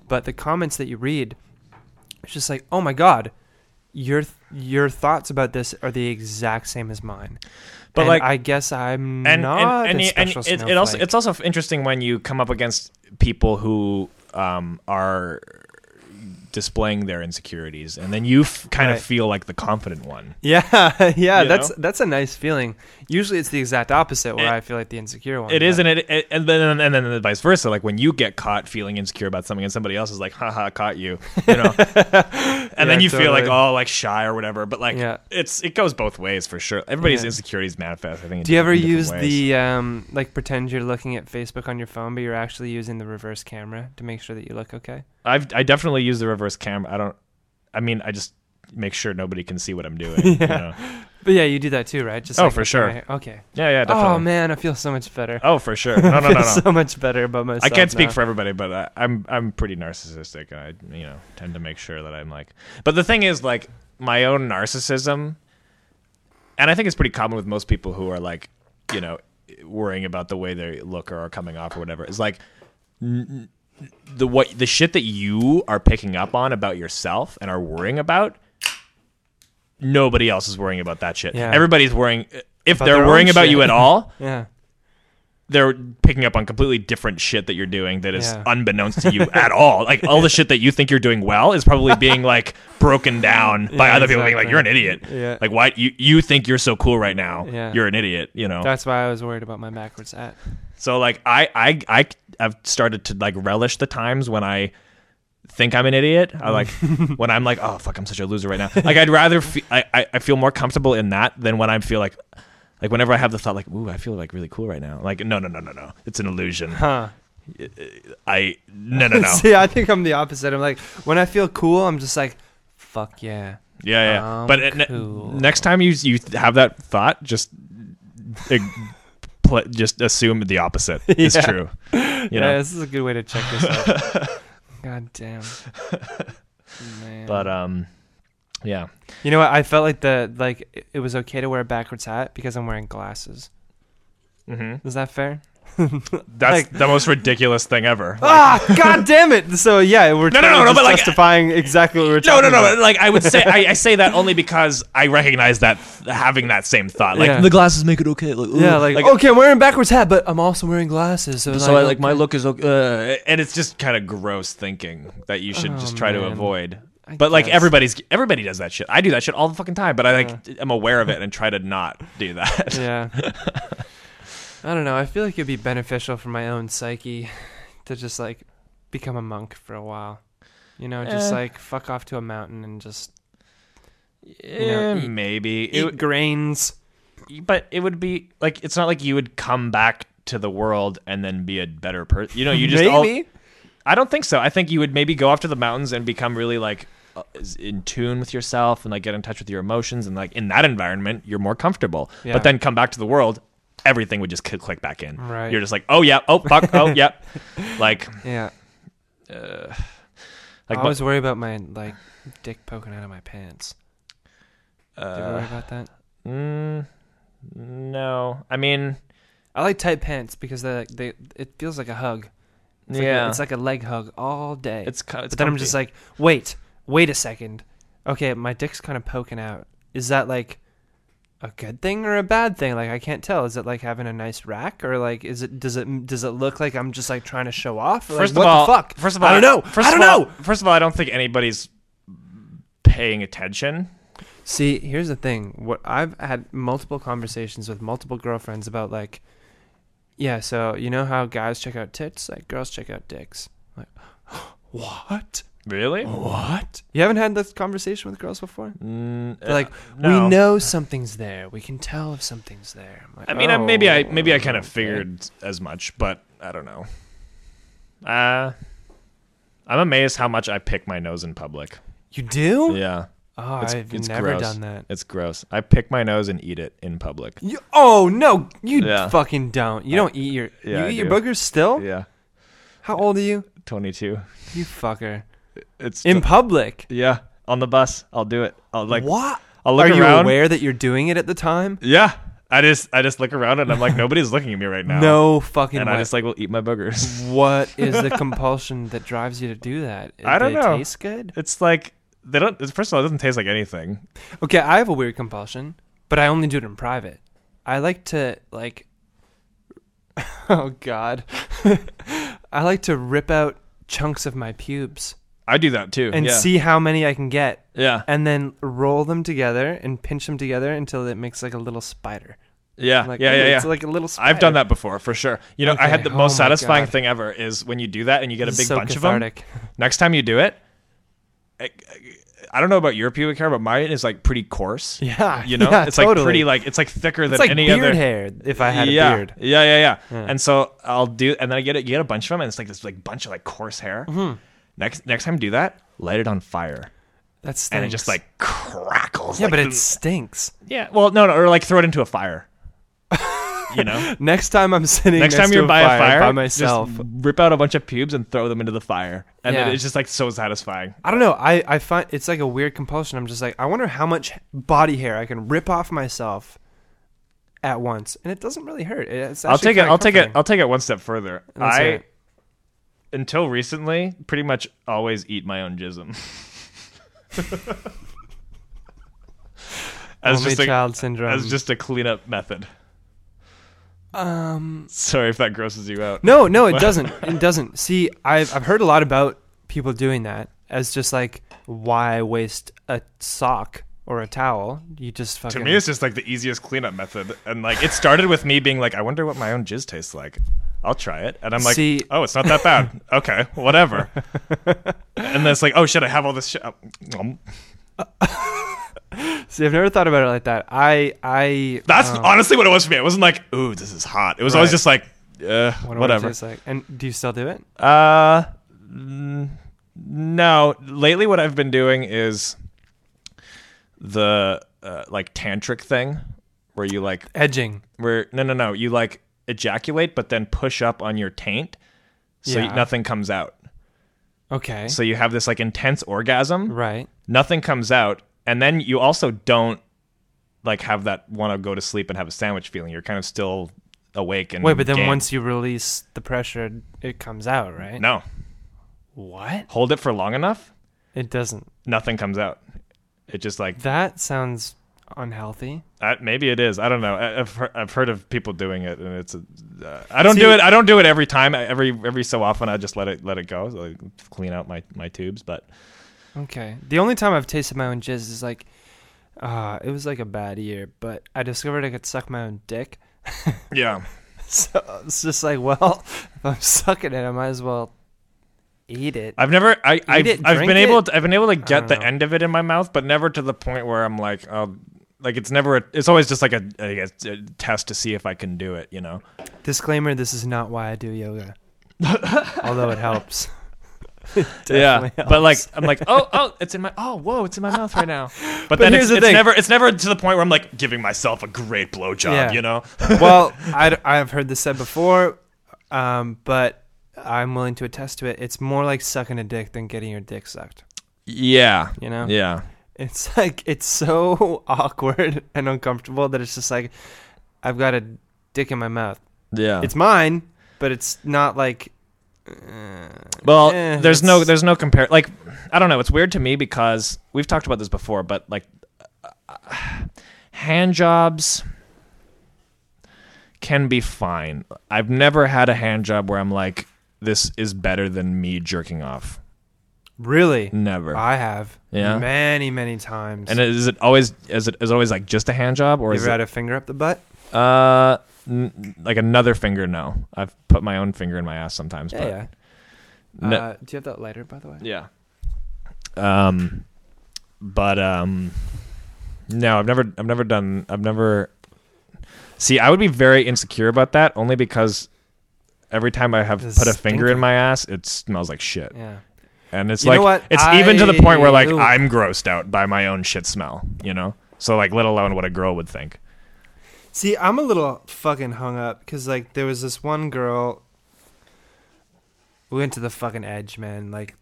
But the comments that you read, it's just like, oh my God. Your your thoughts about this are the exact same as mine, But, And like- I guess I'm and not and, and, and it, it also it's also interesting when you come up against people who um, are displaying their insecurities and then you f- kind Right. of feel like the confident one Yeah, yeah, You that's know? that's a nice feeling. Usually, it's the exact opposite, where It- I feel like the insecure one. It is, and it, it and then and then the vice versa. Like when you get caught feeling insecure about something, and somebody else is like, "Haha, caught you," you know, and then Yeah, you feel like, totally. oh, like shy or whatever. But like, Yeah. it's it goes both ways for sure. Everybody's Yeah. insecurities manifest. I think. Do you ever use ways. the um, like pretend you're looking at Facebook on your phone, but you're actually using the reverse camera to make sure that you look okay? I've I definitely use the reverse camera. I don't. I mean, I just make sure nobody can see what I'm doing. you Yeah. know? But yeah, you do that too, right? Just Oh, like for sure. my- okay. Yeah, yeah, definitely. Oh man, I feel so much better. Oh, for sure. No, no, no, no. so much better about myself. I can't speak now. for everybody, but I, I'm I'm pretty narcissistic. and I you know tend to make sure that I'm like. But the thing is, like my own narcissism, and I think it's pretty common with most people who are like, you know, worrying about the way they look or are coming off or whatever. Is like n- the what the shit that you are picking up on about yourself and are worrying about. Nobody else is worrying about that shit. Yeah. Everybody's worrying. If About they're worrying about shit. you at all, Yeah. they're picking up on completely different shit that you're doing that is Yeah. unbeknownst to you at all. Like all the shit that you think you're doing well is probably being like broken down by Yeah, other people being like, "You're an idiot." Yeah. Like why you you think you're so cool right now? Yeah. You're an idiot. You know. That's why I was worried about my backwards hat. So like I I I have started to like relish the times when I think I'm an idiot. I like when I'm like, "Oh fuck, I'm such a loser right now." Like I'd rather fe- I, I feel more comfortable in that than when I feel like. Like whenever I have the thought, like, "Ooh, I feel like really cool right now." Like, no, no, no, no, no. It's an illusion. Huh. I no no no. See, I think I'm the opposite. I'm like, when I feel cool, I'm just like, fuck yeah. Yeah, yeah. Um, but uh, ne- next time you you have that thought, just pl- just assume the opposite is Yeah. true. You yeah, know. this is a good way to check yourself. God damn. Man. But um, yeah. you know what? I felt like the like it- was okay to wear a backwards hat because I'm wearing glasses. hmm Is that fair? That's Like- the most ridiculous thing ever. ah, god damn it! So yeah, we're No, no, no, no, but, like, justifying exactly what we were No, talking no, no. about. Like I would say, I, I say that only because I recognize that having that same thought. Like Yeah. the glasses make it okay. Like, Yeah, ugh. like, okay, I'm wearing backwards hat, but I'm also wearing glasses. So, so I, like okay. my look is okay, uh, and it's just kind of gross thinking that you should Oh, just try to man. avoid. I But like guess. everybody's everybody does that shit. I do that shit all the fucking time, but I like am aware of it and try to not do that. Yeah. I don't know. I feel like it'd be beneficial for my own psyche to just like become a monk for a while. You know, just Eh. like fuck off to a mountain and just Eh, eat- maybe, eat It- grains. but it would be like it's not like you would come back to the world and then be a better person. You know, you just all- maybe. I don't think so. I think you would maybe go off to the mountains and become really like uh, in tune with yourself and like get in touch with your emotions and like in that environment you're more comfortable. Yeah. But then come back to the world, everything would just click, back in. Right. You're just like, oh yeah, oh fuck, oh yeah, like yeah. uh, I like always worry about my like dick poking out of my pants. uh, Do you worry about that? mm, no. I mean, I like tight pants because they they it feels like a hug. It's like a- yeah, it's like a leg hug all day. it's, it's but then I'm just like, wait, wait a second. Okay, my dick's kind of poking out. Is that like a good thing or a bad thing? Like I can't tell. Is it like having a nice rack or like is it does it does it look like I'm just like trying to show off? Or, First of all, the fuck? First of all, I don't know. First I don't all, know. First of all, I don't think anybody's paying attention. See, here's the thing. What I've had multiple conversations with multiple girlfriends about like yeah, so you know how guys check out tits, like girls check out dicks. Like what? Really? What? You haven't had this conversation with girls before? Mm, They're like, uh, no. we know something's there. We can tell if something's there. I'm like, I mean, I maybe I maybe I kind oh, of okay. figured as much, but I don't know. Uh, I'm amazed how much I pick my nose in public. You do? Yeah, Oh, It's- I've it's never gross. done that. it's gross. I pick my nose and eat it in public. You, oh no, you Yeah. fucking don't. You Uh, don't eat your yeah, you I eat your boogers still? Yeah, How old are you? 22. You fucker. It's In public. yeah on the bus. I'll do it. I'll like what? I'll look are you around. aware that you're doing it at the time? Yeah, I just I just look around and I'm like nobody's looking at me right now. No fucking and way. I just like will eat my boogers. what is the compulsion that drives you to do that? I don't know. Taste good? It's like they don't. First of all, it doesn't taste like anything. Okay, I have a weird compulsion, but I only do it in private. I like to like Oh god. I like to rip out chunks of my pubes I do that too. and yeah. see how many I can get Yeah, and then roll them together and pinch them together until it makes like a little spider. yeah, Like, yeah, yeah, yeah. It's like a little spider. I've done that before for sure. You know, I had the Oh most satisfying God. thing ever is when you do that and you get a big so bunch of them. Next time you do it, I, I don't know about your pubic hair, but mine is like pretty coarse. Yeah. You know, yeah, it's like pretty like it's like thicker It's than like any beard other hair if I had yeah, a beard. Yeah, yeah, yeah, Yeah. And so I'll do, and then I get it. You get a bunch of them, and it's like this like bunch of like coarse hair. Mm-hmm. Next next time, do that. Light it on fire, That's and it just like crackles. Yeah, like but it stinks. yeah. Well, no, no, or like throw it into a fire. you know. Next time I'm sitting Next next time you're a by fire, a fire, by myself. rip out a bunch of pubes and throw them into the fire, and then it's just like so satisfying. I don't know. I, I find it's like a weird compulsion. I'm just like, I wonder how much body hair I can rip off myself at once, and it doesn't really hurt. It's I'll take it. I'll take it. I'll take it one step further. Let's I. until recently pretty much always eat my own jism. as Only just a, child syndrome. as just a cleanup method. um. Sorry if that grosses you out. No, no, it doesn't. It doesn't. See, I've I've heard a lot about people doing that as just like why waste a sock or a towel? You just fucking. To me, it's just like the easiest cleanup method, and like it started with me being like, I wonder what my own jizz tastes like. I'll try it, and I'm like, See- oh, it's not that bad. okay, whatever. and then it's like, oh shit, I have all this shit. Um, See, I've never thought about it like that. I I. That's um, honestly what it was for me. It wasn't like, ooh, this is hot. It was always just like, uh, what whatever. like? And do you still do it? Uh, no. Lately, what I've been doing is the uh, like tantric thing where you like Edging. where no no no you like ejaculate but then push up on your taint so Yeah. nothing comes out. Okay. So you have this like intense orgasm, right. nothing comes out, and then you also don't like have that want to go to sleep and have a sandwich feeling. You're kind of still awake and Wait, but then game. once you release the pressure, it comes out, right? no What? hold it for long enough, It doesn't. nothing comes out. It just like That sounds unhealthy. Uh, maybe it is. I don't know. I, I've heard, I've heard of people doing it, and it's. A, uh, I don't See- do it. I don't do it every time. I- Every every so often, I just let it let it go. So clean out my my tubes. But Okay. The only time I've tasted my own jizz is like, uh, it was like a bad year, but I discovered I could suck my own dick. yeah, So it's just like, well, if I'm sucking it, I might as well eat it. I've never. I I've, it, I've been it? able. To, I've been able to get the know. end of it in my mouth, but never to the point where I'm like, oh, like it's never. A, it's always just like a, I guess, a test to see if I can do it. You know. Disclaimer: This is not why I do yoga, although it helps. yeah, Definitely but like. I'm like, oh, oh, it's in my, oh, whoa, it's in my mouth right now. But, But then here's it's, the it's never, it's never to the point where I'm like giving myself a great blowjob. Yeah. You know. well, I, have heard this said before, um, but I'm willing to attest to it. It's more like sucking a dick than getting your dick sucked. Yeah. You know? Yeah. It's like it's so awkward and uncomfortable that it's just like I've got a dick in my mouth. Yeah. It's mine, but it's not like. Uh, well, eh, there's no there's no compare like I don't know, it's weird to me because we've talked about this before, but like uh, hand jobs can be fine. I've never had a hand job where I'm like this is better than me jerking off. Really. Never. I have. Yeah? Many many times. and is it always is it is it always like just a hand job or you is ever it had a finger up the butt? uh n- like another finger no. I've put my own finger in my ass sometimes, but yeah. No- Uh, do you have that lighter, by the way? Yeah. Um, but um, no, I've never, I've never done, I've never. See, I would be very insecure about that only because every time I have It's put a finger stinky. in my ass, it smells like shit, Yeah. And it's You like what? it's even to the point where like I- I'm grossed out by my own shit smell, you know. So like, let alone what a girl would think. See, I'm a little fucking hung up because like there was this one girl. We went to the fucking edge, man. Like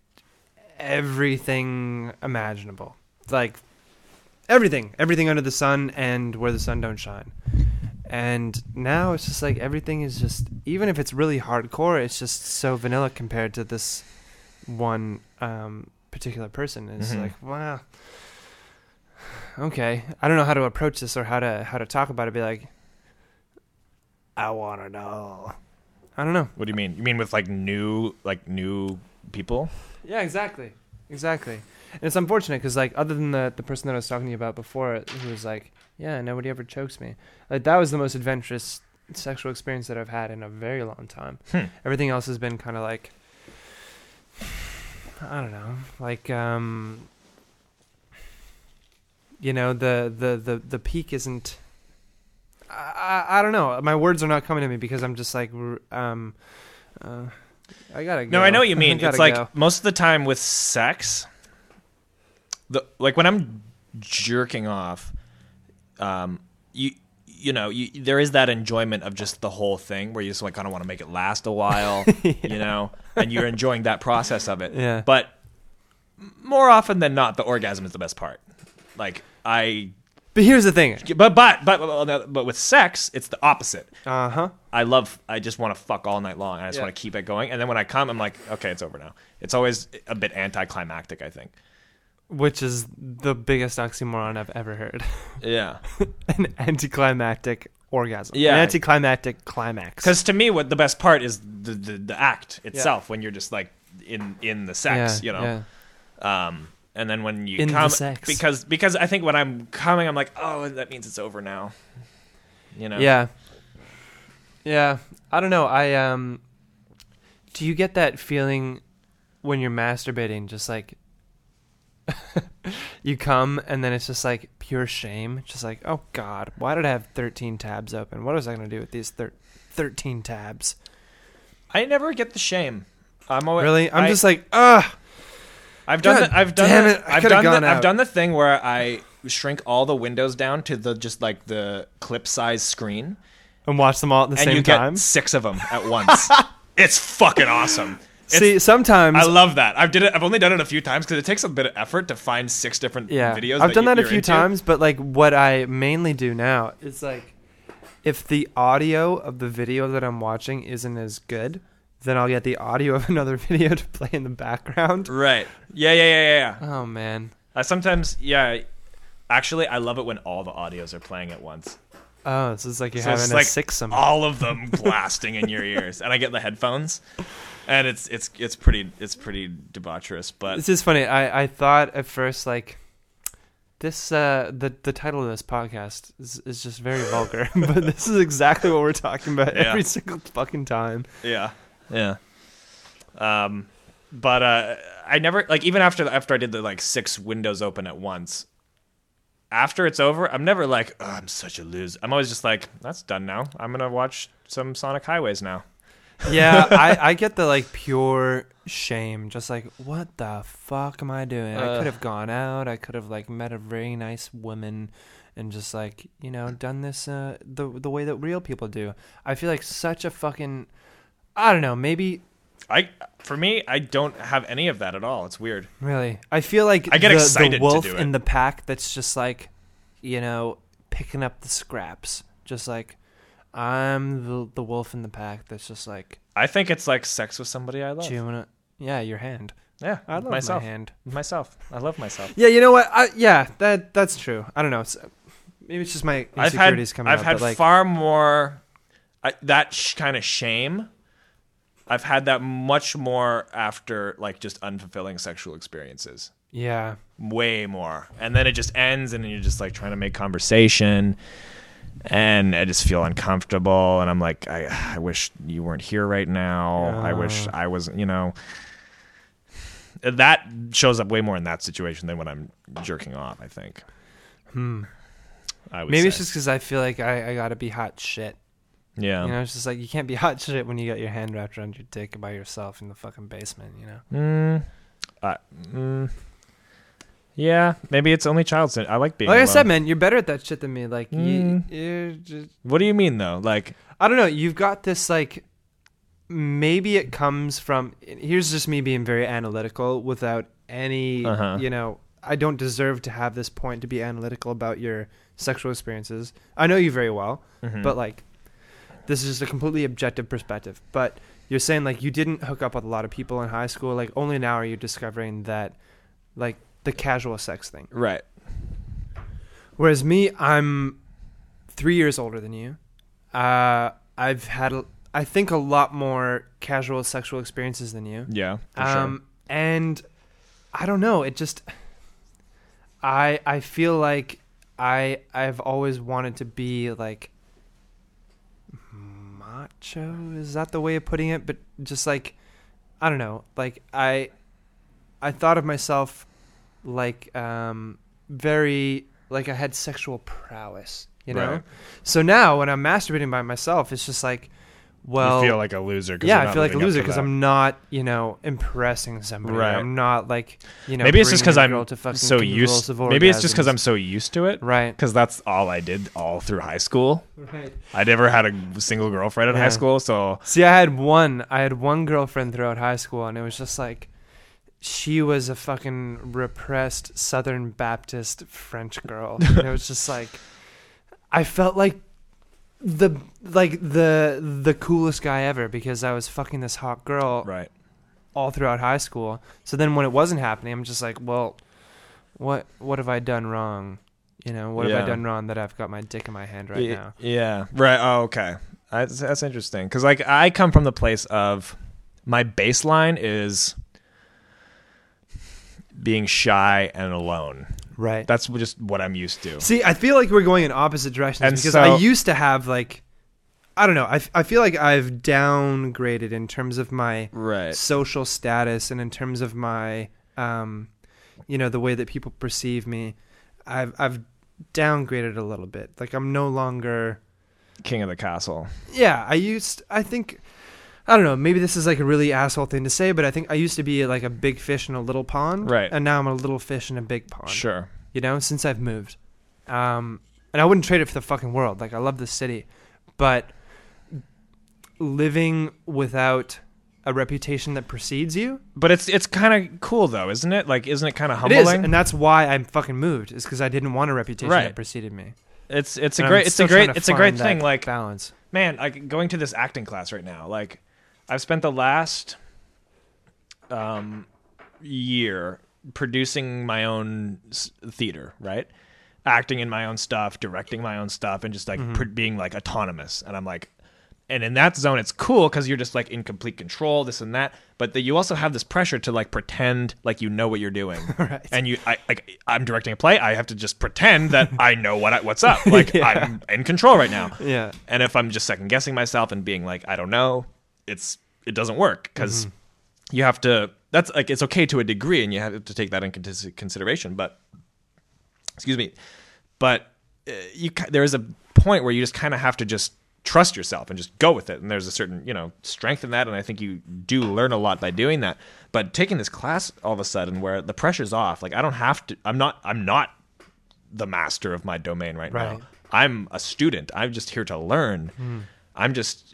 everything imaginable, like everything, everything under the sun and where the sun don't shine. And now it's just like everything is just, even if it's really hardcore, it's just so vanilla compared to this one um, particular person. It's Mhm. like, wow. Okay, I don't know how to approach this or how to how to talk about it. Be like, I want to know. I don't know. What do you mean? You mean with like new, like new people? Yeah, exactly, exactly. And it's unfortunate because like other than the the person that I was talking to you about before, who was like, yeah, nobody ever chokes me. Like that was the most adventurous sexual experience that I've had in a very long time. Hmm. Everything else has been kind of like, I don't know, like um, you know, the the the the peak isn't. I, I I don't know. My words are not coming to me because I'm just like, um, uh, I gotta. Go. No. I know what you mean. It's like go. most of the time with sex, the like when I'm jerking off, um, you you know, you, there is that enjoyment of just the whole thing where you just like kind of want to make it last a while, you know, and you're enjoying that process of it. Yeah. But more often than not, the orgasm is the best part. Like I, But here's the thing. but but but but, but with sex, it's the opposite. Uh huh. I love. I just want to fuck all night long. I just Yeah. want to keep it going. And then when I come, I'm like, okay, it's over now. It's always a bit anticlimactic. I think. Which is the biggest oxymoron I've ever heard. Yeah. An anticlimactic orgasm. Yeah. An anticlimactic climax. Because to me, what the best part is the the, the act itself. When you're just like in in the sex, you know. Yeah. Um. And then when you In the come, sex. because because I think when I'm coming, I'm like, oh, that means it's over now. You know. Yeah. Yeah. I don't know. I um do you get that feeling when you're masturbating just like you come and then it's just like pure shame, just like, "Oh god, why did I have 13 tabs open? What was I going to do with these thir- 13 tabs?" I never get the shame. I'm always Really? I'm I- just like, "Ugh." I've done God the, I've done the, it, I've done the, I've done the thing where I shrink all the windows down to the just like the clip size screen, and watch them all at the and same you time. get six of them at once. it's fucking awesome. See, sometimes I love that. I've did it. I've only done it a few times because it takes a bit of effort to find six different yeah, videos. I've done you- that a few into. times, but like what I mainly do now is like if the audio of the video that I'm watching isn't as good, then I'll get the audio of another video to play in the background. Right. Yeah, yeah, yeah, yeah. yeah. Oh man. I sometimes, yeah. Actually, I love it when all the audios are playing at once. Oh, so it's like you're So having like a sixsome. all of them blasting in your ears, and I get the headphones, and it's it's it's pretty it's pretty debaucherous. But This is funny. I, I thought at first like this uh the the title of this podcast is, is just very vulgar, but this is exactly what we're talking about Yeah. every single fucking time. yeah, yeah. Um, but uh, I never like even after after I did the like six windows open at once. After it's over, I'm never like, oh, I'm such a loser. I'm always just like, that's done now. I'm gonna watch some Sonic Highways now. Yeah, I, I get the like pure shame, just like what the fuck am I doing? I Uh. could have gone out. I could have like met a very nice woman, and just like you know done this uh, the the way that real people do. I feel like such a fucking I don't know. Maybe I for me, I don't have any of that at all. It's weird. Really, I feel like I get the, excited the to wolf do it. in the pack that's just like, you know, picking up the scraps. Just like, I'm the the wolf in the pack that's just like I think it's like sex with somebody I love. chewing it. Yeah, your hand. Yeah, I love myself. my hand. Myself. I love myself. Yeah, you know what? I, yeah, that that's true. I don't know. It's, maybe it's just my I've had insecurities coming I've out. had but like, far more I, that sh- kind of shame. I've had that much more after like just unfulfilling sexual experiences. yeah, Way more. And then it just ends and you're just like trying to make conversation and I just feel uncomfortable and I'm like I I wish you weren't here right now. I wish I was, you know, that shows up way more in that situation than when I'm jerking off, I think. hmm. I maybe it's just because I feel like I, I gotta be hot shit. yeah. You know, it's just like you can't be hot shit when you got your hand wrapped around your dick by yourself in the fucking basement. You know. Mm, uh, mm, yeah, maybe it's only child sin. I like being. Like I said, man, you're better at that shit than me. Like, you, Mm. you're just, What do you mean though? Like, I don't know. You've got this like, maybe it comes from. Here's just me being very analytical without any, Uh-huh. you know. I don't deserve to have this point to be analytical about your sexual experiences. I know you very well, mhm. but like, this is just a completely objective perspective. But you're saying like you didn't hook up with a lot of people in high school. Like, only now are you discovering that, like, the casual sex thing. right. Whereas me, I'm three years older than you. Uh, I've had, I think, a lot more casual sexual experiences than you. Yeah. Um, and I don't know. It just, I I feel like I I've always wanted to be like macho. Is that the way of putting it? But just like, I don't know. Like I, I thought of myself like um very like I had sexual prowess. You know. Right. So now when I'm masturbating by myself, it's just like, well, you feel like a loser. yeah, I feel like a loser because. I'm not, you know, impressing somebody. Right. I'm not like, you know, maybe it's just because I'm so used. Maybe it's just because. I'm so used to it. right. Because that's all I did all through high school. Right. I never had a single girlfriend in Yeah. high school, so See, I had one. I had one girlfriend throughout high school, and it was just like, she was a fucking repressed Southern Baptist French girl. and it was just like, I felt like the like the the coolest guy ever because I was fucking this hot girl right. all throughout high school. So then when it wasn't happening, I'm just like, well, what what have I done wrong? You know, what have I done wrong that I've got my dick in my hand right now? Yeah. Right. Oh, okay. That's, that's interesting because like I come from the place of my baseline is being shy and alone. Right. That's just what I'm used to. See, I feel like we're going in opposite directions And because so- I used to have like, I don't know. I, f- I feel like I've downgraded in terms of my Right. social status and in terms of my, um, you know, the way that people perceive me. I've I've downgraded a little bit. Like I'm no longer. King of the castle. Yeah, I used. I think. I don't know. Maybe this is like a really asshole thing to say, but I think I used to be like a big fish in a little pond, Right. And now I'm a little fish in a big pond. Sure. you know, since I've moved. Um, and I wouldn't trade it for the fucking world. Like I love this city, but living without a reputation that precedes you, But it's it's kind of cool though, isn't it? Like, isn't it kind of it is, humbling? and that's why I'm fucking moved. Is because I didn't want a reputation Right. that preceded me. it's it's a And I'm great it's a still great trying to it's a great find that thing. Like, balance. man, like going to this acting class right now. Like, I've spent the last um year producing my own theater, right? Acting in my own stuff, directing my own stuff, and just like Mm-hmm. pr- being like autonomous. And I'm like, and in that zone, it's cool because you're just like in complete control, this and that. But that you also have this pressure to like pretend like you know what you're doing, Right. and you, I, like, I'm directing a play. I have to just pretend that I know what I, what's up. Like Yeah. I'm in control right now. Yeah. And if I'm just second guessing myself and being like, I don't know, it's it doesn't work because Mm-hmm. you have to. That's like it's okay to a degree, and you have to take that in contis- consideration. But excuse me, but uh, you there is a point where you just kind of have to just trust yourself and just go with it. And there's a certain you know strength in that, and I think you do learn a lot by doing that. But taking this class all of a sudden, where the pressure's off, like I don't have to. I'm not. I'm not the master of my domain right, Right. now. I'm a student. I'm just here to learn. Hmm. I'm just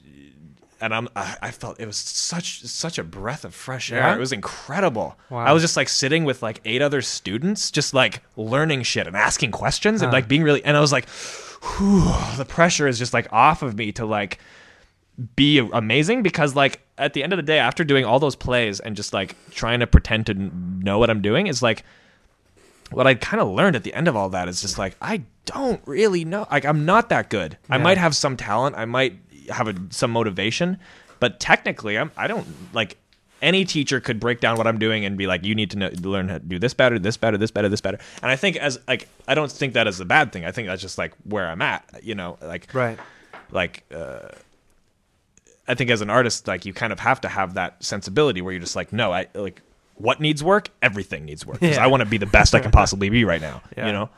and I'm I, felt it was such such a breath of fresh air. Yeah? It was incredible. Wow. I was just like sitting with like eight other students, just like learning shit and asking questions and Huh. like being really and I was like, whew, the pressure is just like off of me to like be amazing because like at the end of the day after doing all those plays and just like trying to pretend to know what I'm doing is like what I kind of learned at the end of all that is just like I don't really know. Like I'm not that good. I might have some talent. I might have a, some motivation, but technically, I'm. I don't like. Any teacher could break down what I'm doing and be like, "You need to know, learn how to do this better, this better, this better, this better." And I think as like, I don't think that is a bad thing. I think that's just like where I'm at. You know, like Right. like uh, I think as an artist, like you kind of have to have that sensibility where you're just like, no, I like what needs work. Everything needs work because Yeah. I want to be the best I can possibly be right now. Yeah. You know.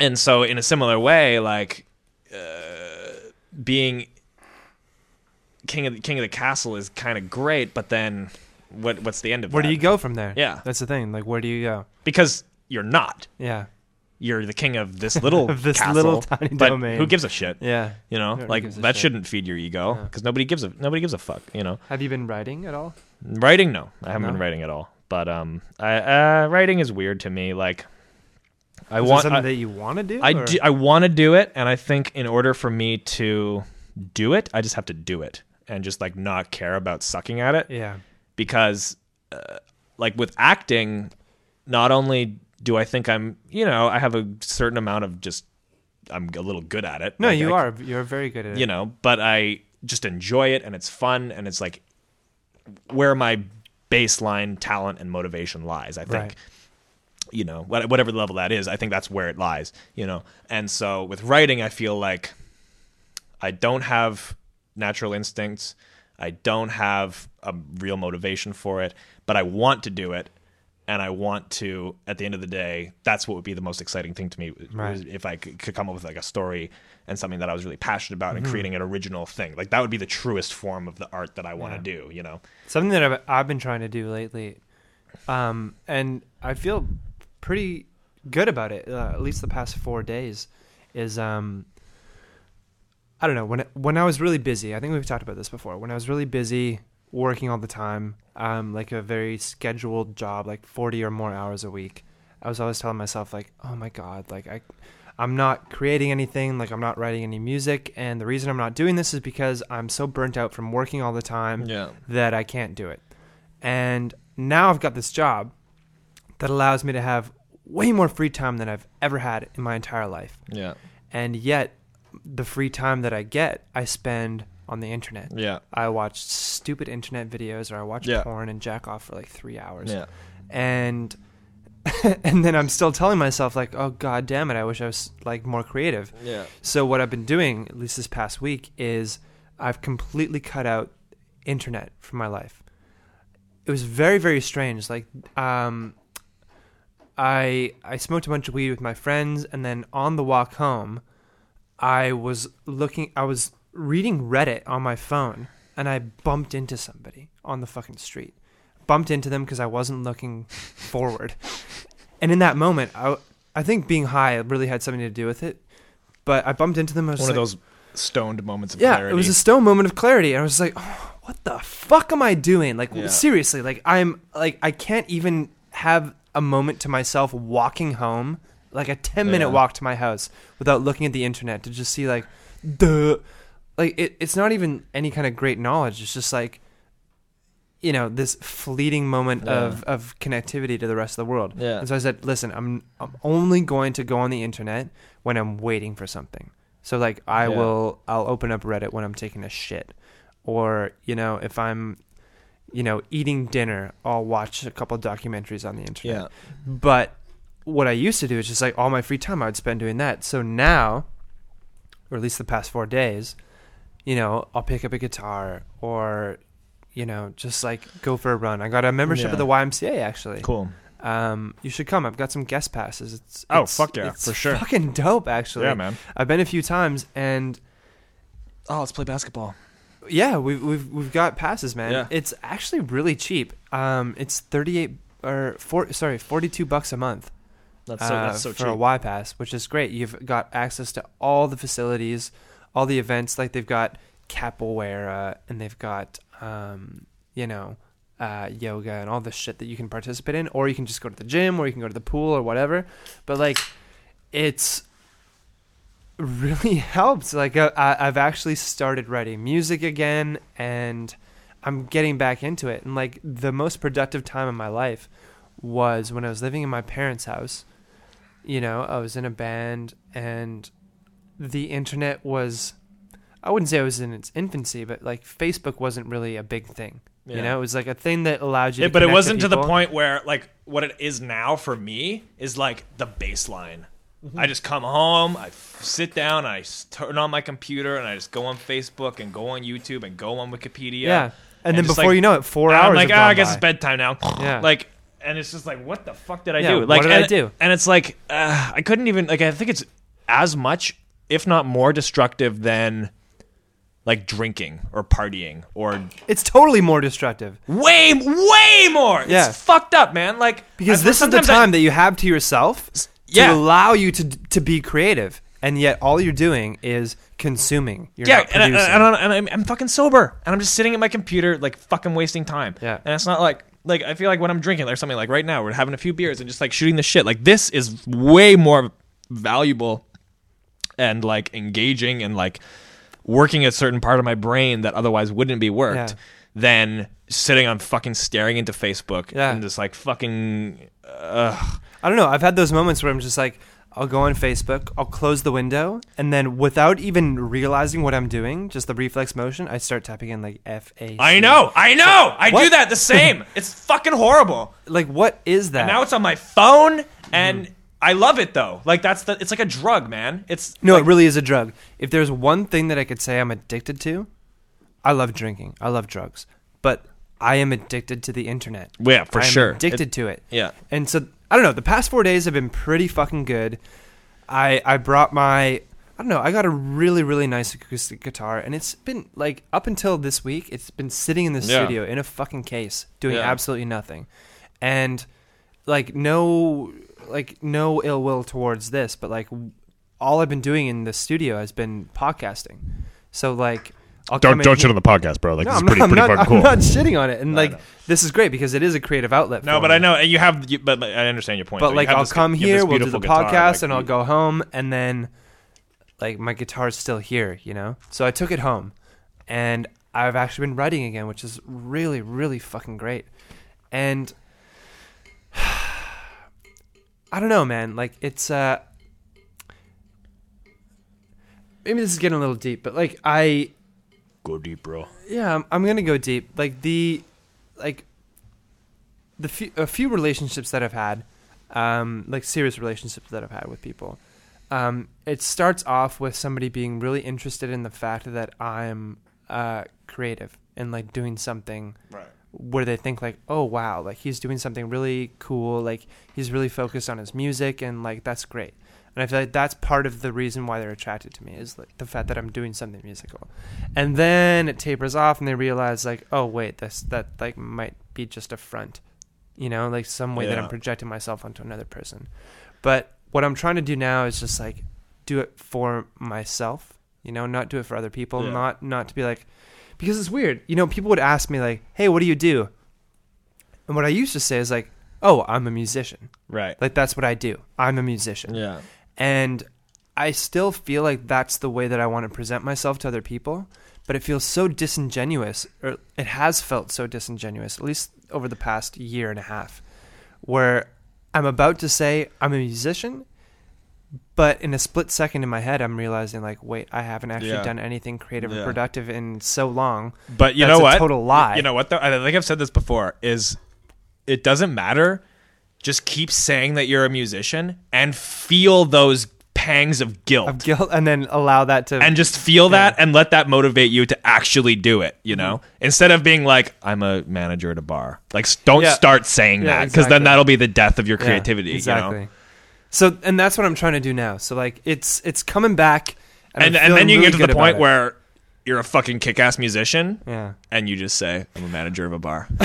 And so, in a similar way, like uh, being king of the, king of the castle is kind of great, but then what? What's the end of it? Where that? do you go from there? Yeah. That's the thing. Like, where do you go? Because you're not. Yeah. You're the king of this little Of this castle, little tiny but domain. Who gives a shit? Yeah. You know, Nobody like that shit. shouldn't feed your ego Yeah. because nobody gives a nobody gives a fuck. You know, Have you been writing at all? writing no, I haven't No? been writing at all. But um, I, uh, writing is weird to me. Like, I Is want something I, that you want to do? I, or- do, I want to do it, and I think in order for me to do it, I just have to do it and just like not care about sucking at it Yeah. because uh, like with acting not only do i think i'm you know i have a certain amount of just i'm a little good at it No, Like, you I- are. You're very good at it. you know but i just enjoy it and it's fun and it's like where my baseline talent and motivation lies i think Right. You know what- whatever level that is i think that's where it lies you know and so with writing i feel like i don't have natural instincts i don't have a real motivation for it but i want to do it and i want to at the end of the day that's what would be the most exciting thing to me Right. if i could, come up with like a story and something that i was really passionate about Mm-hmm. and creating an original thing like that would be the truest form of the art that i want to Yeah. do you know Something that I've, I've been trying to do lately, um, and I feel pretty good about it. Uh, at least the past four days, is um, I don't know when when I was really busy. I think we've talked about this before. When I was really busy working all the time, um, like a very scheduled job, like forty or more hours a week, I was always telling myself like, "Oh my god, like I." I'm not creating anything, like I'm not writing any music, and the reason I'm not doing this is because I'm so burnt out from working all the time yeah that I can't do it. And now I've got this job that allows me to have way more free time than I've ever had in my entire life. yeah And yet, the free time that I get, I spend on the internet. yeah I watch stupid internet videos or I watch Yeah. porn and jack off for like three hours. yeah And and then I'm still telling myself like, oh god damn it, I wish I was like more creative. yeah So what I've been doing, at least this past week, is I've completely cut out internet from my life. It was very very strange. Like um, I I smoked a bunch of weed with my friends, and then on the walk home, I was looking. I was reading Reddit on my phone, and I bumped into somebody on the fucking street. Bumped into them because I wasn't looking forward. And in that moment, I, I think being high really had something to do with it. But I bumped into them. I was One of those stoned moments of yeah, clarity. it was a stone moment of clarity. And I was like, oh, what the fuck am I doing? Like Yeah. seriously, like I'm like I can't even have a moment to myself walking home, like a 10 minute Yeah. walk to my house without looking at the internet to just see like the like it, it's not even any kind of great knowledge. It's just like you know, this fleeting moment Yeah. of, of connectivity to the rest of the world. Yeah. And so I said, listen, I'm I'm only going to go on the internet when I'm waiting for something. So like I Yeah. will I'll open up Reddit when I'm taking a shit. Or, you know, if I'm you know, eating dinner, I'll watch a couple documentaries on the internet. yeah. But what I used to do is just like all my free time I would spend doing that. So now, or at least the past four days, you know, I'll pick up a guitar or, you know, just like go for a run. I got a membership Yeah. at the YMCA actually. Cool. Um, you should come. I've got some guest passes. It's Oh, it's- fuck yeah, it's for sure. Fucking dope, actually. Yeah, man. I've been a few times, and Oh, let's play basketball. Yeah, we've we've we've got passes, man. Yeah. It's actually really cheap. Um, it's thirty eight or four, sorry, forty two bucks a month. That's so uh, that's so for cheap. a Y pass, which is great. You've got access to all the facilities, all the events. Like they've got capoeira and they've got um, you know uh, yoga and all the shit that you can participate in, or you can just go to the gym, or you can go to the pool or whatever. But like, it's really helped. Like uh, I, I've actually started writing music again, and I'm getting back into it. And like the most productive time of my life was when I was living in my parents' house. You know, I was in a band, and the internet was. I wouldn't say it was in its infancy, but like Facebook wasn't really a big thing. You know, it was like a thing that allowed you. Yeah, to but it wasn't to the point where like what it is now for me is like the baseline. I just come home, I f- sit down, I s- turn on my computer, and I just go on Facebook and go on YouTube and go on Wikipedia. Yeah, and, then before like, you know it, four And hours. I'm like, ah, I guess by. it's bedtime now. Yeah. Like, and it's just like, what the fuck did I Yeah, do? what Like, did I do? And it's like, uh, I couldn't even like. I think it's as much, if not more, destructive than like drinking or partying or It's totally more destructive way, way more. Yeah. It's fucked up, man. Like because I- this is the sometimes I- time that you have to yourself to allow you to to be creative, and yet all you're doing is consuming. You're yeah, and, I, and, I, and I'm, I'm fucking sober, and I'm just sitting at my computer, like fucking wasting time. Yeah. and it's not like like I feel like when I'm drinking or something like right now, we're having a few beers and just like shooting the shit. Like this is way more valuable and like engaging and like working a certain part of my brain that otherwise wouldn't be worked Yeah. than sitting on fucking staring into Facebook Yeah. and just like fucking. Ugh. I don't know. I've had those moments where I'm just like, I'll go on Facebook, I'll close the window, and then without even realizing what I'm doing, just the reflex motion, I start tapping in like F A. I know, I know, I do that the same. it's fucking horrible. Like, what is that? And now it's on my phone, mm-hmm. and I love it though. Like that's the. It's like a drug, man. It's No, like, it really is a drug. If there's one thing that I could say I'm addicted to, I love drinking. I love drugs. But I am addicted to the internet. Yeah, for I am sure. Addicted to it. Yeah. And so I don't know, the past 4 days have been pretty fucking good. I I brought my I don't know, I got a really really nice acoustic guitar and it's been like up until this week, it's been sitting in the Yeah. studio in a fucking case doing Yeah. absolutely nothing. And like no like no ill will towards this, but like all I've been doing in the studio has been podcasting. So like I'll Don't don't shit on the podcast, bro. Like no, this is I'm pretty not, I'm pretty not, fucking cool. I'm not shitting on it, and No, like this is great because it is a creative outlet. No, but me. I know and you have. You, but I understand your point. But though. Like I'll this- come you have this here, we'll do the guitar, podcast, like, and I'll go home, and then like my guitar's still here, you know. So I took it home, and I've actually been writing again, which is really, really fucking great. And I don't know, man. Like it's uh, maybe this is getting a little deep, but like I Go deep, bro. yeah, I'm, I'm gonna go deep. Like the, like, the few, a few relationships that I've had, um, like serious relationships that I've had with people. Um, it starts off with somebody being really interested in the fact that I'm uh, creative and like doing something Right. where they think like, oh wow, like he's doing something really cool, like he's really focused on his music and like that's great. And I feel like that's part of the reason why they're attracted to me is like the fact that I'm doing something musical. And then it tapers off and they realize like, oh wait, this that like might be just a front. You know, like some way that I'm projecting myself onto another person. But what I'm trying to do now is just like do it for myself, you know, not do it for other people, Yeah. not not to be like because it's weird. You know, people would ask me like, "Hey, what do you do?" And what I used to say is like, "Oh, I'm a musician." Right. Like that's what I do. I'm a musician. Yeah. And I still feel like that's the way that I want to present myself to other people, but it feels so disingenuous, or it has felt so disingenuous, at least over the past year and a half, where I'm about to say I'm a musician, but in a split second in my head, I'm realizing, like, wait, I haven't actually Yeah. done anything creative Yeah. or productive in so long. But you That's know a what? total lie. You know what? Though I think I've said this before. Is it doesn't matter. Just keep saying that you're a musician and feel those pangs of guilt. Of guilt, and then allow that to. and just feel that and let that motivate you to actually do it you know instead of being like i'm a manager at a bar like don't Mm-hmm. Yeah. start saying Yeah, that because then that'll be the death of your Yeah, creativity exactly. you know So, and that's what I'm trying to do now. So, like, it's it's coming back, and, and, and then you really get to the point where you're a fucking kick-ass musician yeah, and you just say i'm a manager of a bar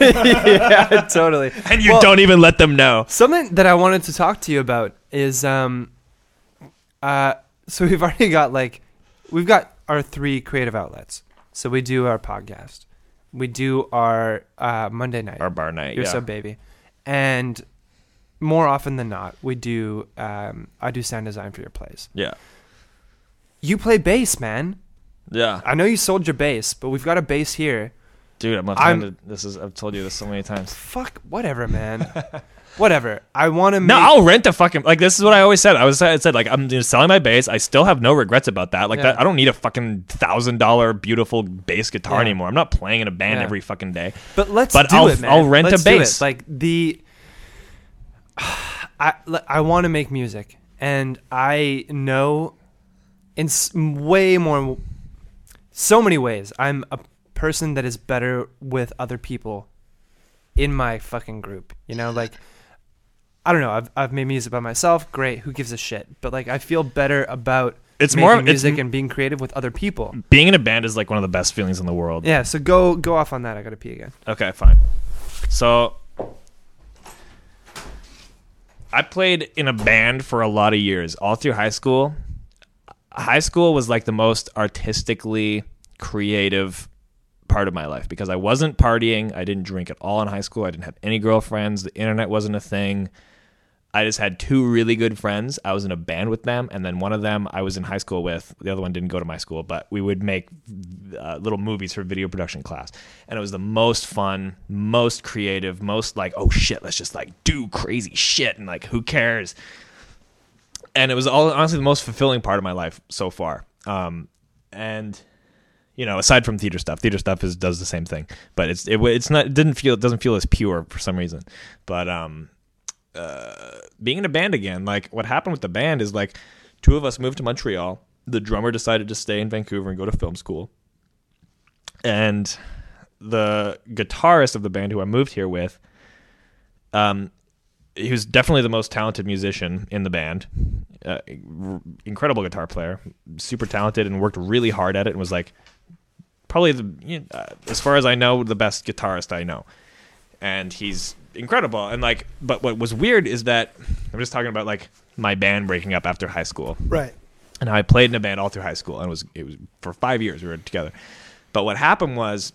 yeah, totally. and you Well- don't even let them know Something that I wanted to talk to you about is um uh so we've already got like we've got our three creative outlets. So we do our podcast. We do our uh Monday night. our bar night You're yeah so baby. And more often than not, we do um I do sound design for your plays. yeah You play bass, man. yeah I know you sold your bass, but we've got a bass here. Dude i'm, I'm- this is i've told you this so many times Fuck whatever, man. whatever. I want to No, I'll rent a fucking like. This is what I always said. I was I said like I'm you know, selling my bass. I still have no regrets about that. Like Yeah. that, I don't need a fucking thousand dollar beautiful bass guitar Yeah. anymore. I'm not playing in a band Yeah. every fucking day. But let's But do I'll- it, man. I'll rent a Let's do bass. Like the, I I want to make music, and I know, in way more, so many ways, I'm a person that is better with other people, in my fucking group. You know, like. I don't know. I've I've made music by myself. Great. Who gives a shit? But like, I feel better about It's more it's music and being creative with other people. being in a band is like one of the best feelings in the world. Yeah. So go go off on that. I gotta pee again. Okay, fine. So I played in a band for a lot of years, all through high school. High school was like the most artistically creative part of my life because I wasn't partying. I didn't drink at all in high school. I didn't have any girlfriends. The internet wasn't a thing. I just had two really good friends. I was in a band with them, and then one of them I was in high school with. The other one didn't go to my school, but we would make uh, little movies for video production class, and it was the most fun, most creative, most like, oh shit, let's just like do crazy shit, and like who cares? And it was all honestly the most fulfilling part of my life so far. Um, and you know, aside from theater stuff, theater stuff is does the same thing, but it's it, it's not it didn't feel it doesn't feel as pure for some reason. But um, uh, being in a band again, like what happened with the band is like two of us moved to Montreal. The drummer decided to stay in Vancouver and go to film school, and the guitarist of the band who I moved here with, um, he was definitely the most talented musician in the band. Uh, r- incredible guitar player, super talented, and worked really hard at it. And was like probably the, you know, uh, as far as I know, the best guitarist I know. And he's incredible. And like, but what was weird is that I'm just talking about like my band breaking up after high school Right. and I played in a band all through high school, and it was it was for five years we were together. But what happened was,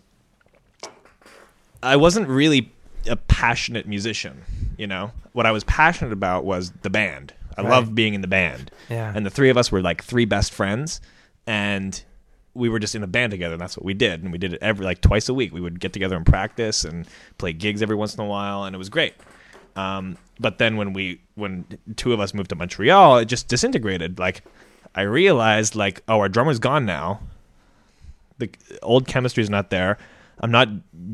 I wasn't really a passionate musician. You know, what I was passionate about was the band. I Right. loved being in the band, Yeah. and the three of us were like three best friends, and we were just in a band together, and that's what we did. And we did it every like twice a week. We would get together and practice and play gigs every once in a while, and it was great. Um, but then when we when two of us moved to Montreal, it just disintegrated. Like I realized, like, oh, our drummer's gone now. The old chemistry's not there. I'm not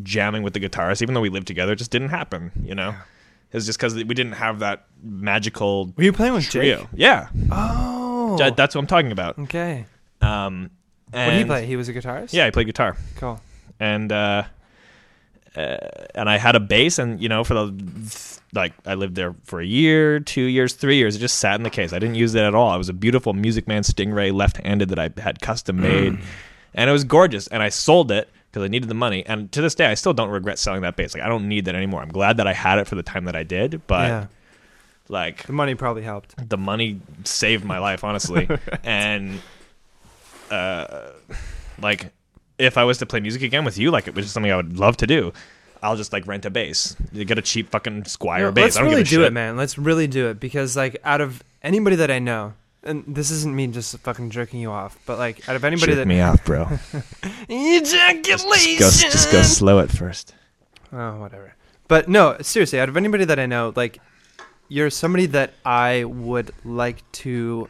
jamming with the guitarist, even though we lived together. It just didn't happen. You know, it was just because we didn't have that magical Were you playing with trio. Jake? Yeah, Oh. That's what I'm talking about. okay. Um, What did he play? He was a guitarist. Yeah, he played guitar Cool. and uh, uh, and I had a bass, and you know, for the like, I lived there for a year, two years, three years. It just sat in the case. I didn't use it at all. It was a beautiful Music Man Stingray left-handed that I had custom made, and it was gorgeous. And I sold it because I needed the money. And to this day, I still don't regret selling that bass. Like, I don't need that anymore. I'm glad that I had it for the time that I did, but. yeah. Like The money probably helped. the money saved my life, honestly. and uh, like if I was to play music again with you, like it was just something I would love to do. I'll just like rent a bass. You get a cheap fucking Squier No, bass. let's I don't really give a do shit. it, man. Let's really do it because, like, out of anybody that I know, and this isn't me just fucking jerking you off, but like, out of anybody Jerk that me off, bro. ejaculation, just, go, just go slow at first. Oh, whatever. But no, seriously, out of anybody that I know, like, you're somebody that I would like to,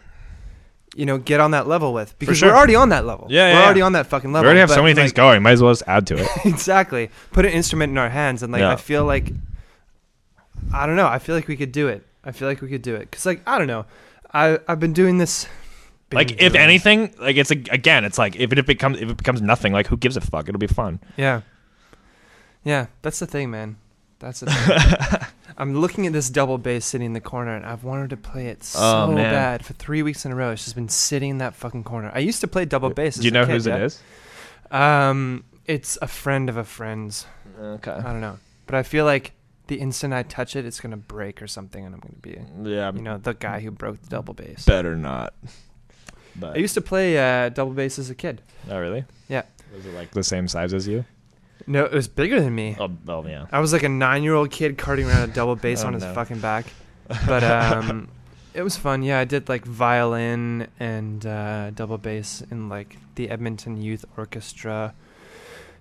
you know, get on that level with because sure. we're already on that level. Yeah, we're yeah, yeah. already on that fucking level. we already have so many things going. Might as well just add to it. exactly. Put an instrument in our hands, and like, Yeah. I feel like, I don't know. I feel like we could do it. I feel like we could do it because, like, I don't know. I I've been doing this. been like if doing- anything, like it's a, again, it's like if it becomes if it becomes nothing, like who gives a fuck? It'll be fun. Yeah. Yeah, that's the thing, man. That's the thing. I'm looking at this double bass sitting in the corner, and I've wanted to play it so Oh, man. bad for three weeks in a row. It's just been sitting in that fucking corner. I used to play double bass. Do you know whose it is? Um, it's a friend of a friend's. Okay. I don't know, but I feel like the instant I touch it, it's gonna break or something, and I'm gonna be, Yeah, you know, the guy who broke the double bass. better not. But I used to play uh, double bass as a kid. oh really? Yeah. Was it like the same size as you? No, it was bigger than me. Oh, oh yeah. I was like a nine-year-old kid carting around a double bass Oh, on his no. fucking back. But um, it was fun. Yeah, I did like violin and uh, double bass in like the Edmonton Youth Orchestra,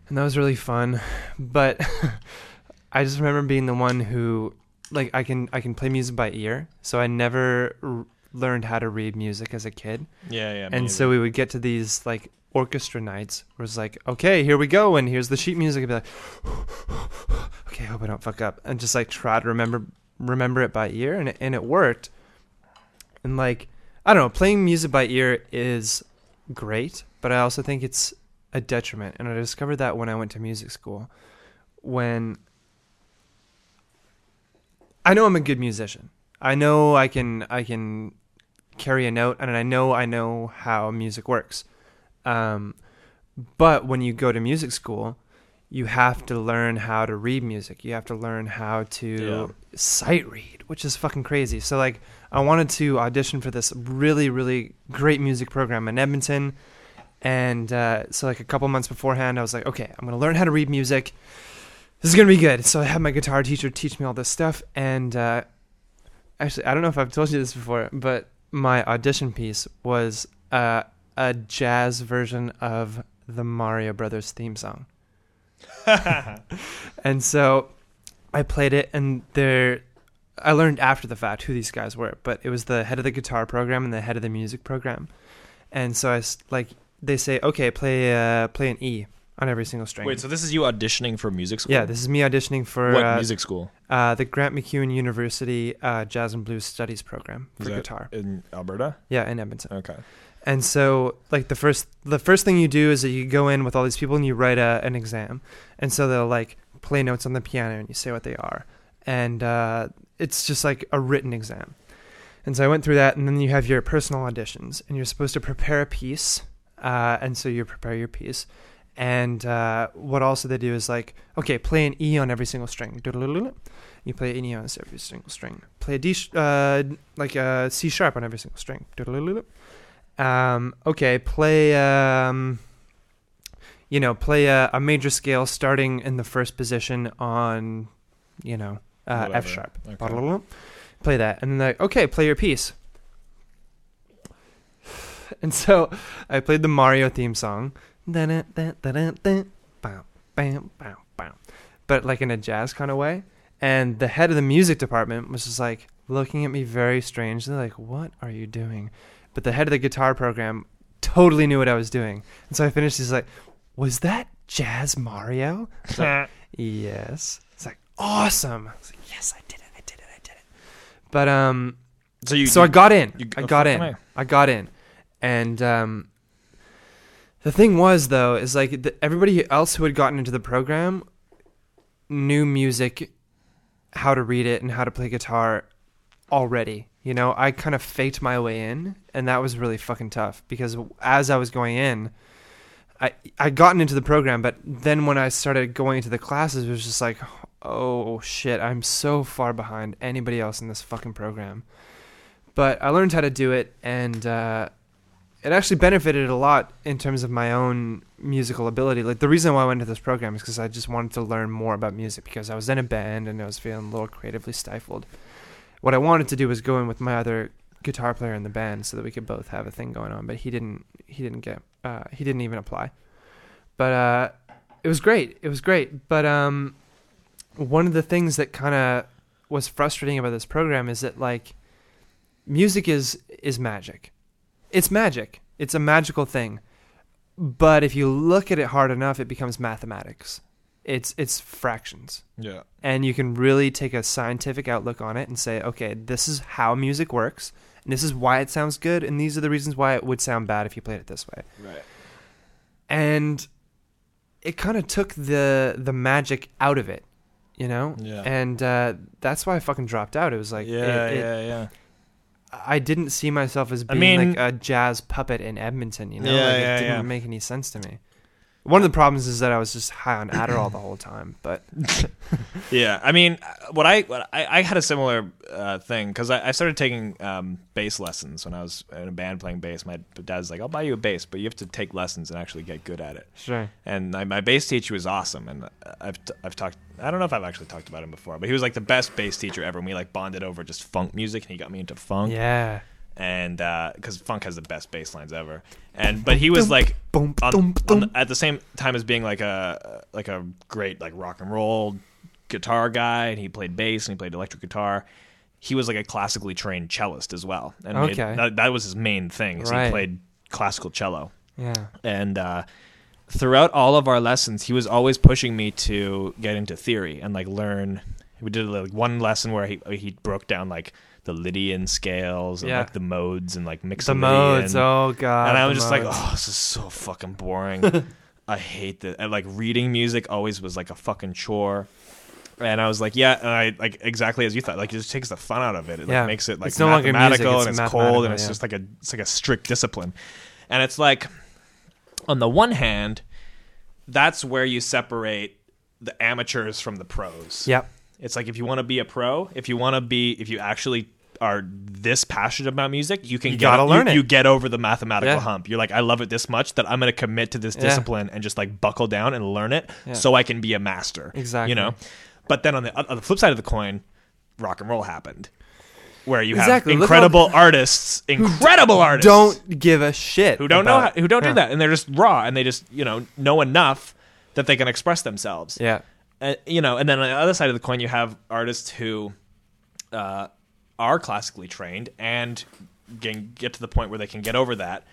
and that was really fun. But I just remember being the one who, like, I can I can play music by ear, so I never r- learned how to read music as a kid. Yeah, yeah. and so we would get to these like orchestra nights where it's like, okay, here we go, and here's the sheet music. I'd be like, okay, I hope I don't fuck up, and just like try to remember remember it by ear, and it, and it worked. And like, I don't know, playing music by ear is great, but I also think it's a detriment, and I discovered that when I went to music school, when I know I'm a good musician. I know I can I can carry a note and I know I know how music works. Um, but when you go to music school, you have to learn how to read music. You have to learn how to Yeah. sight read, which is fucking crazy. So like I wanted to audition for this really really great music program in Edmonton. And uh, so like a couple months beforehand, I was like, okay, I'm gonna learn how to read music. This is gonna be good. So I had my guitar teacher teach me all this stuff, and uh, actually, I don't know if I've told you this before, but my audition piece was uh, a jazz version of the Mario Brothers theme song. and so I played it, and there, I learned after the fact who these guys were, but it was the head of the guitar program and the head of the music program. And so I like they say, okay, play uh, play an E on every single string. Wait, so this is you auditioning for music school? yeah, this is me auditioning for what uh, music school? uh, the Grant MacEwan University uh, Jazz and Blues Studies program for guitar. in Alberta? Yeah, in Edmonton. Okay. And so, like the first, the first thing you do is that you go in with all these people and you write a, an exam, and so they'll like play notes on the piano and you say what they are, and uh, it's just like a written exam. And so I went through that, and then you have your personal auditions, and you're supposed to prepare a piece, uh, and so you prepare your piece. And uh, what also they do is like, okay, play an E on every single string. You play an E on every single string. Play a D, sh- uh, like a C sharp on every single string. Um, okay, play, um, you know, play a, a major scale starting in the first position on, you know, uh, F sharp. Okay. Play that, and then like, okay, play your piece. And so I played the Mario theme song, but like in a jazz kind of way. And the head of the music department was just like looking at me very strangely, like, "What are you doing?" But the head of the guitar program totally knew what I was doing, and so I finished. He's like, "Was that Jazz Mario?" Like, yes. It's like awesome. I was like, "Yes, I did it. I did it. I did it." But um, so you so I got in. you- I got in. I got in, and um, the thing was though is like the, everybody else who had gotten into the program knew music, how to read it, and how to play guitar already. You know, I kind of faked my way in, and that was really fucking tough because as I was going in. I I gotten into the program, but then when I started going into the classes, it was just like, oh shit, I'm so far behind anybody else in this fucking program. But I learned how to do it, and uh, it actually benefited a lot in terms of my own musical ability. Like the reason why I went into this program is because I just wanted to learn more about music because I was in a band and I was feeling a little creatively stifled. What I wanted to do was go in with my other guitar player in the band so that we could both have a thing going on. But he didn't. He didn't get. Uh, he didn't even apply. But uh, it was great. It was great. But um, one of the things that kind of was frustrating about this program is that like music is is magic. It's magic. It's a magical thing. But if you look at it hard enough, it becomes mathematics. It's it's fractions. Yeah. And you can really take a scientific outlook on it and say, okay, this is how music works, and this is why it sounds good, and these are the reasons why it would sound bad if you played it this way Right. and it kind of took the the magic out of it, you know. Yeah. And uh, that's why I fucking dropped out. It was like, yeah, it- it- yeah, yeah. I didn't see myself as I being mean- like a jazz puppet in Edmonton. You know, Yeah, like, it yeah, didn't yeah. make any sense to me. One of the problems is that I was just high on Adderall the whole time. But Yeah, I mean, what I what I, I had a similar uh, thing because I, I started taking um, bass lessons when I was in a band playing bass. My dad's like, "I'll buy you a bass, but you have to take lessons and actually get good at it." sure, And I, my bass teacher was awesome, and uh, I've t- I've talked. I don't know if I've actually talked about him before, but he was like the best bass teacher ever. And we like bonded over just funk music, and he got me into funk. yeah, and because funk has the best bass lines ever. And but he was like boom, on, on the- at the same time as being like a like a great like rock and roll guitar guy, and he played bass and he played electric guitar. He was like a classically trained cellist as well, and it- Okay. that, that was his main thing. Is Right. He played classical cello, yeah, and uh, throughout all of our lessons, he was always pushing me to get into theory and like learn. We did like one lesson where he he broke down like the Lydian scales and Yeah. like the modes and like mixed the modes. Oh god, and I was just like, oh, this is so fucking boring. I hate that. And like reading music always was like a fucking chore. And I was like, yeah, and I like exactly as you thought. Like it just takes the fun out of it. It Yeah. like makes it like It's no longer music, it's and it's mathematical, cold and it's yeah. just like a it's like a strict discipline. And it's like on the one hand, that's where you separate the amateurs from the pros. Yep. It's like if you want to be a pro, if you want to be, if you actually are this passionate about music, you can You get gotta you- learn it. You get over the mathematical Yeah. hump. You're like, I love it this much that I'm going to commit to this Yeah. discipline and just like buckle down and learn it, Yeah. so I can be a master. Exactly. You know. But then on the on the flip side of the coin, rock and roll happened, where you Exactly. have Look how- incredible artists, incredible artists, Don't give a shit. who don't know how, who don't do that, and they're just raw and they just you know know enough that they can express themselves Yeah. Uh, you know, and then on the other side of the coin, you have artists who uh, are classically trained and can get to the point where they can get over that,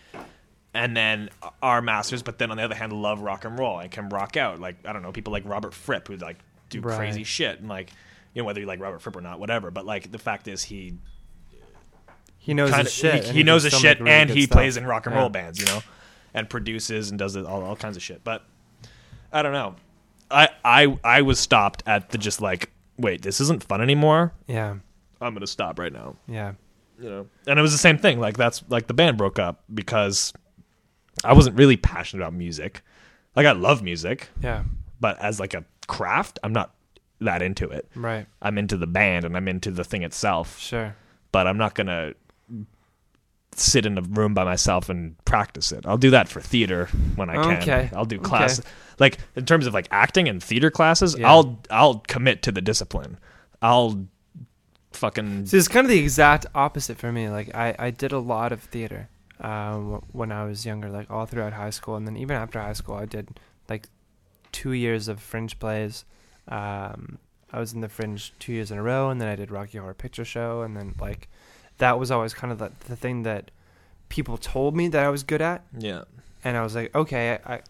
and then are masters. But then on the other hand, love rock and roll and can rock out. Like I don't know, people like Robert Fripp who like do Right. crazy shit and like you know whether you like Robert Fripp or not, whatever. But like the fact is he He knows his shit. he, and he knows his shit really and he stuff. plays in rock and Yeah. roll bands, you know, and produces and does all, all kinds of shit. But I don't know. I I I was stopped at the just like wait, this isn't fun anymore. Yeah. I'm gonna stop right now. Yeah. You know, and it was the same thing. Like that's like the band broke up because I wasn't really passionate about music. Like I love music, Yeah. but as like a craft, I'm not that into it. Right. I'm into the band and I'm into the thing itself Sure. but I'm not gonna sit in a room by myself and practice it. I'll do that for theater when I can. Okay. I'll do Okay. class like in terms of like acting and theater classes. Yeah. I'll I'll commit to the discipline. I'll fucking So it's kind of the exact opposite for me. Like I, I did a lot of theater um, when I was younger, like all throughout high school, and then even after high school, I did like two years of fringe plays. Um, I was in the fringe two years in a row, and then I did Rocky Horror Picture Show, and then like that was always kind of the, the thing that people told me that I was good at, yeah. and I was like, okay, I,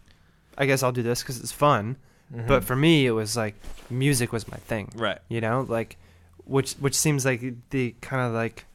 I guess I'll do this because it's fun. Mm-hmm. But for me, it was like music was my thing right. you know like which which seems like the kind of like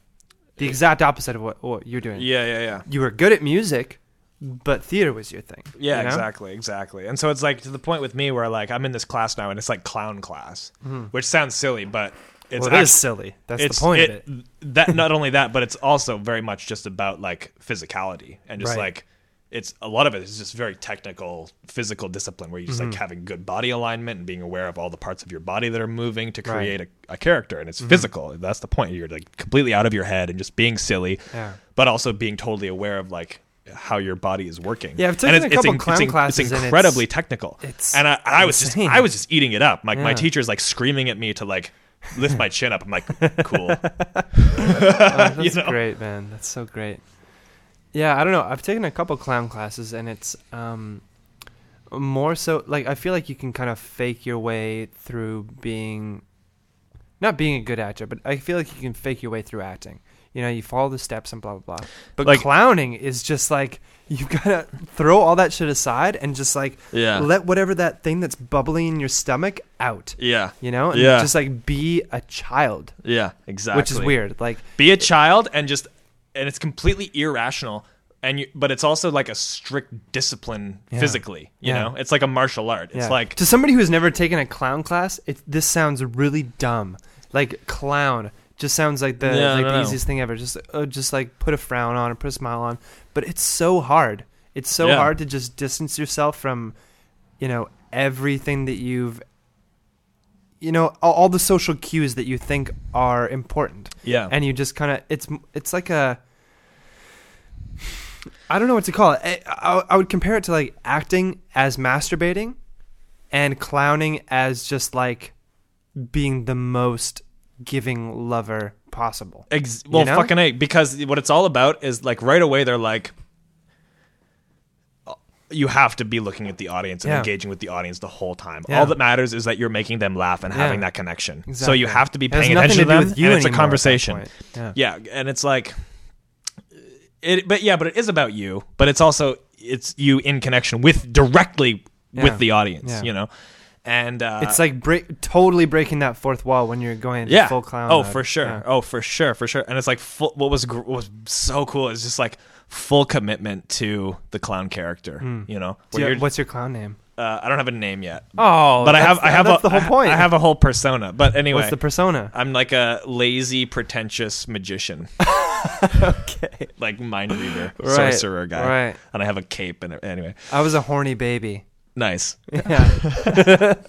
the exact opposite of what, what you're doing Yeah, yeah, yeah. you were good at music but theater was your thing Yeah, you know? exactly, exactly. And so it's like to the point with me where like I'm in this class now and it's like clown class, which sounds silly, but it's well, it is act- silly that's it's the point it, of it That not only that, but it's also very much just about like physicality and just Right. like it's a lot of it is just very technical physical discipline where you just Mm-hmm. like having good body alignment and being aware of all the parts of your body that are moving to Right. Mm-hmm. create a, a character and it's physical that's the point you're like completely out of your head and just being silly Yeah. but also being totally aware of like how your body is working Yeah, I've And taken a couple clown it's, classes it's incredibly it's- technical it's and I, I was just i was just eating it up like my Yeah. teacher's like screaming at me to like lift my chin up i'm like cool Oh, You that's know? great, man. That's so great. Yeah, I don't know. I've taken a couple clown classes, and it's um, more so like I feel like you can kind of fake your way through being, not being a good actor, but I feel like you can fake your way through acting. You know, you follow the steps and blah blah blah. But Like- clowning is just like you gotta throw all that shit aside and just like yeah let whatever that thing that's bubbling in your stomach out. yeah You know, and Yeah. just like be a child, yeah exactly which is weird. Like be a child and just and it's completely irrational and you, but it's also like a strict discipline Yeah. physically you Yeah. know it's like a martial art it's Yeah. like to somebody who's never taken a clown class, it this sounds really dumb. Like clown just sounds like the Yeah, like the easiest thing ever. Just uh, just like put a frown on or put a smile on, but it's so hard. It's so Yeah. hard to just distance yourself from, you know, everything that you've, you know, all, all the social cues that you think are important, yeah and you just kind of it's it's like a. I don't know what to call it. I, I, I would compare it to like acting as masturbating, and clowning as just like being the most giving lover possible. Ex- well, know? fucking a because what it's all about is like right away they're like, uh, you have to be looking at the audience and Yeah. engaging with the audience the whole time. Yeah. All that matters is that you're making them laugh and Yeah. having that connection. So you have to be paying attention to them, you and it's a anymore at that conversation. Yeah. Yeah, and it's like, it. But yeah, but it is about you. But it's also it's you in connection with directly with the audience. You know, and uh, It's like break, totally breaking that fourth wall when you're going yeah. full clown. oh, mode. for sure. Yeah. Oh, for sure, for sure. And it's like full, what was gr- what was so cool is just like full commitment to the clown character. Mm. You know, you- what's your clown name? uh, I don't have a name yet, Oh, but I have I have that's a, the whole point. I have a whole persona. But anyway, What's the persona? I'm like a lazy, pretentious magician, okay, like mind reader, Right, sorcerer guy, right. and I have a cape. And anyway, I was a horny baby. Nice. Yeah,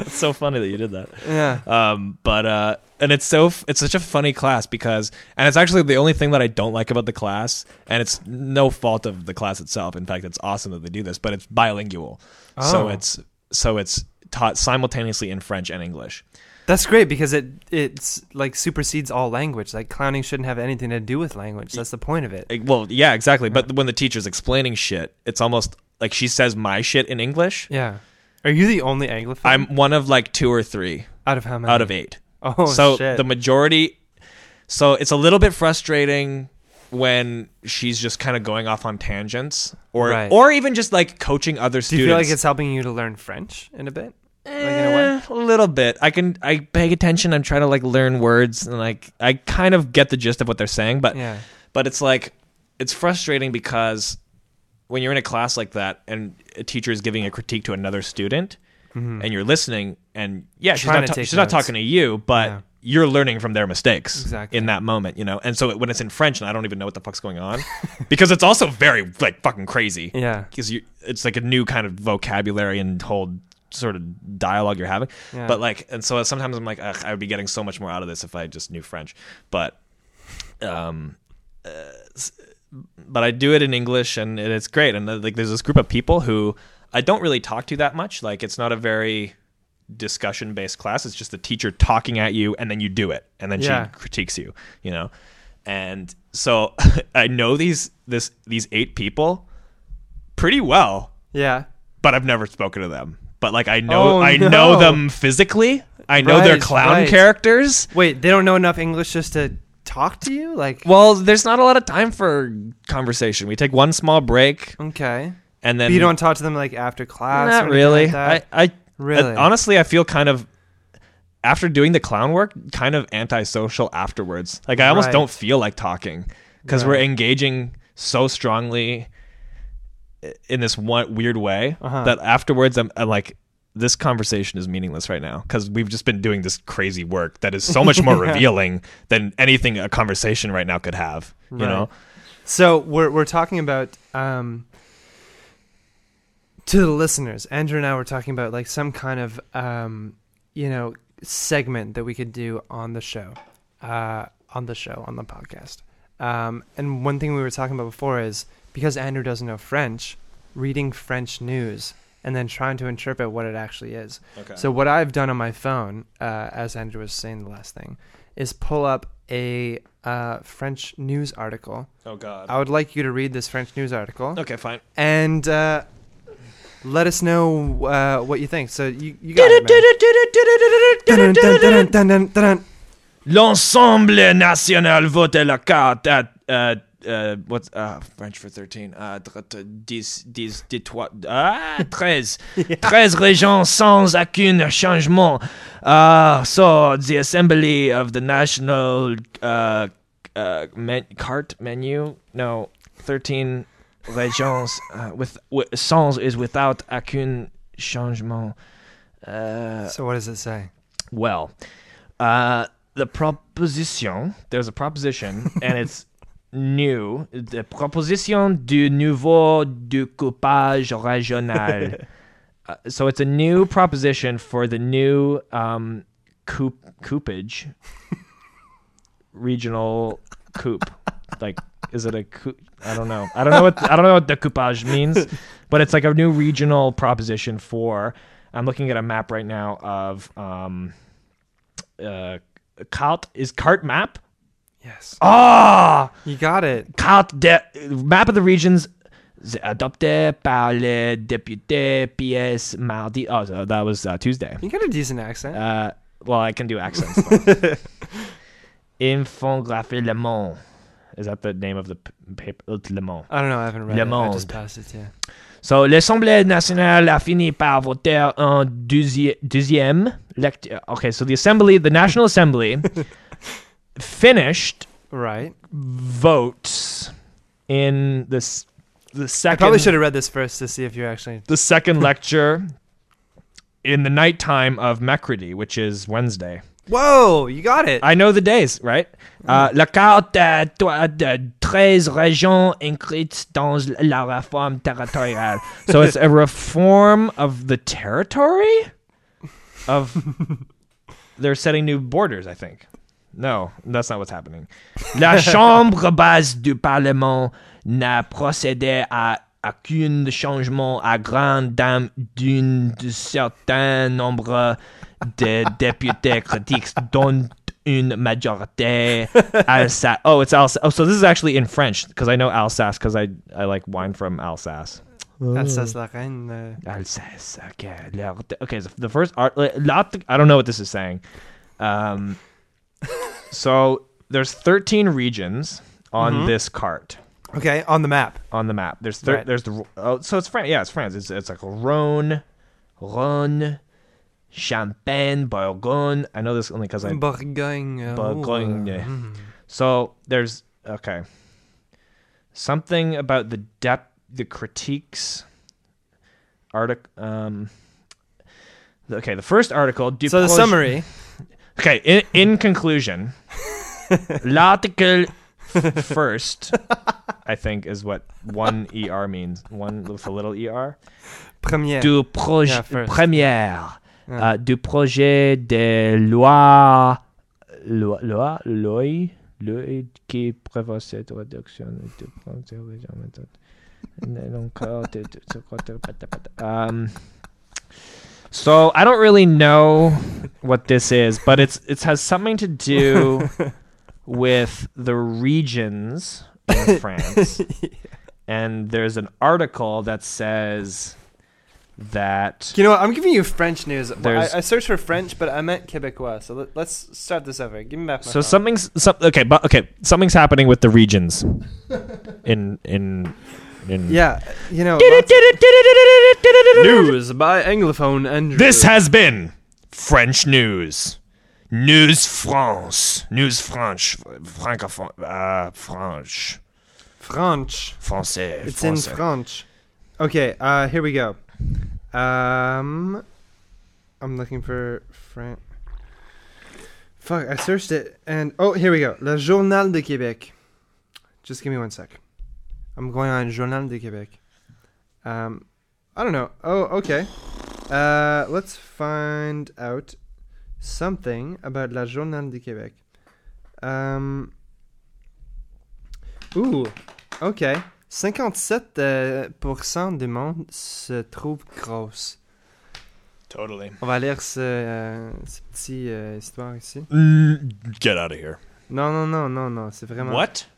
It's so funny that you did that. yeah. Um, but uh, and it's so f- it's such a funny class because and it's actually the only thing that I don't like about the class, and it's no fault of the class itself. In fact, it's awesome that they do this, but it's bilingual, so Oh. it's so it's taught simultaneously in French and English. That's great because it it's like supersedes all language. Like clowning shouldn't have anything to do with language. That's the point of it. Well, yeah, exactly. But when the teacher's explaining shit, it's almost like she says my shit in English. Yeah. Are you the only Anglophone? I'm one of like two or three out of how many? out of eight. Oh so shit. the majority so it's a little bit frustrating when she's just kind of going off on tangents or Right. or even just like coaching other students. do students you feel like it's helping you to learn French in a bit? Like in a way? Eh, a little bit i can i pay attention i'm trying to like learn words and like i kind of get the gist of what they're saying but Yeah. but it's like it's frustrating because when you're in a class like that and a teacher is giving a critique to another student and you're listening and yeah she's Mm-hmm. Not, ta- she's not talking to you but Yeah. you're learning from their mistakes Exactly. in that moment you know and so when it's in french and i don't even know what the fuck's going on because it's also very like fucking crazy Yeah. because you it's like a new kind of vocabulary and whole sort of dialogue you're having Yeah. but like and so sometimes i'm like Ugh, i would be getting so much more out of this if i just knew french but um uh, but i do it in english and it's great and uh, like there's this group of people who i don't really talk to that much like it's not a very discussion based class it's just the teacher talking at you and then you do it and then Yeah. she critiques you you know and so i know these this these eight people pretty well Yeah. but I've never spoken to them. But like I know Oh, I no. know them physically. I know their clown right. characters. Wait, they don't know enough English just to talk to you? Like Well, there's not a lot of time for conversation. We take one small break okay. and then But you don't talk to them like after class? or not anything really. like that? I I Really? I- honestly I feel kind of after doing the clown work, kind of antisocial afterwards. Like I almost Right. don't feel like talking because we're engaging so strongly i- in this one weird way Uh-huh. that afterwards I'm, I'm like this conversation is meaningless right now because we've just been doing this crazy work that is so much more Yeah. revealing than anything a conversation right now could have. You know? So we're we're talking about um, to the listeners, Andrew and I were talking about like some kind of um, you know segment that we could do on the show, uh, on the show on the podcast. Um, and one thing we were talking about before is because Andrew doesn't know French, reading French news and then trying to interpret what it actually is. Okay. So what I've done on my phone, uh, as Andrew was saying the last thing, is pull up a uh, French news article. oh God. I would like you to read this French news article Okay, fine. and uh, let us know uh, what you think. So you, you got it, man. L'ensemble national vote la carte at uh, what's uh, French for 13? Uh, dr- dr- dix, dix, dix, trois, ah, 13. 13 régions sans aucun changement. Uh, so the assembly of the national uh, uh, men- carte menu, no, 13 régions uh, with, with sans is without aucun changement. Uh, So what does it say? well, uh, the proposition, there's a proposition, and it's new. The proposition du nouveau découpage régional. Uh, so it's a new proposition for the new um, coup, coupage, regional coup. Like, is it a coup? I don't know. I don't know what I don't know what decoupage means, but it's like a new regional proposition for. I'm looking at a map right now of um, uh, carte is cart map. Yes. Ah, You got it. carte de map of the regions adopté par les députés PS mardi. Oh, so that was uh, Tuesday. You got a decent accent. Uh, well, I can do accents. Infographie Le Monde. Is that the name of the paper? Le Monde. I don't know. I haven't read Le it. I just passed it you. So, l'Assemblée nationale a fini par voter en deuxi- deuxième lecture. Okay, so the Assembly, the National Assembly, finished Right. votes in this the second. I probably should have read this first to see if you're actually. the second lecture in the nighttime of Mercredi, which is Wednesday. Whoa! You got it. I know the days, right? Uh, la carte de 13 régions inscrites dans la réforme territoriale. So it's a reform of the territory of they're setting new borders, I think. No, that's not what's happening. La chambre basse du parlement n'a procédé à aucun changement à grande dame d'un certain nombre de députés critiques dont une majorité Alsace. Oh, it's Alsace. Oh, so this is actually in French because I know Alsace because I I like wine from Alsace. Alsace Lorraine. Uh, Alsace. Okay. La- Okay. So the first art. la- I don't know what this is saying. Um, so there's 13 regions on Mhm. this cart okay, on the map. on the map. There's thir- Right. there's the oh, so it's France. Yeah, it's France. It's it's like Rhone, Rhone, Champagne, Bourgogne. I know this only because I Bourgogne. uh, Bourgogne. ooh, mm. So there's okay. Something about the depth, the critiques. Article. Um. Okay, the first article. du So the summary. Okay, in in conclusion, l'article first, I think, is what one er means. One with a little er. Première. Du projet Yeah, première. Yeah. Uh, du projet de loi, loi, loi, loi, loi qui prévoit cette réduction de frontières régionales. Et encore de- de- de- Um, so I don't really know what this is, but it's it has something to do with the regions in France. And there's an article that says that You know what? I'm giving you French news. Well, I, I searched for French, but I meant Quebecois. So let, let's start this over. Give me back my So phone. something's some, okay, but okay, something's happening with the regions in in in Yeah, you know. News by Anglophone Andrew. This has been French news. News France. News French. Francophone. Uh, French. French. Français. It's in Français. French. Okay, uh, here we go. Um, I'm looking for French. Fuck, I searched it and oh, here we go. Le Journal de Québec. Just give me one sec. I'm going on Journal de Québec. Um, I don't know. Oh, okay. Uh, let's find out something about la Journal du Québec. Um, ooh, ok. 57% euh, du monde se trouve grosse. Totally. On va lire ce, euh, ce petit euh, histoire ici. Get out of here. Non, non, non, non, non, c'est vraiment... What?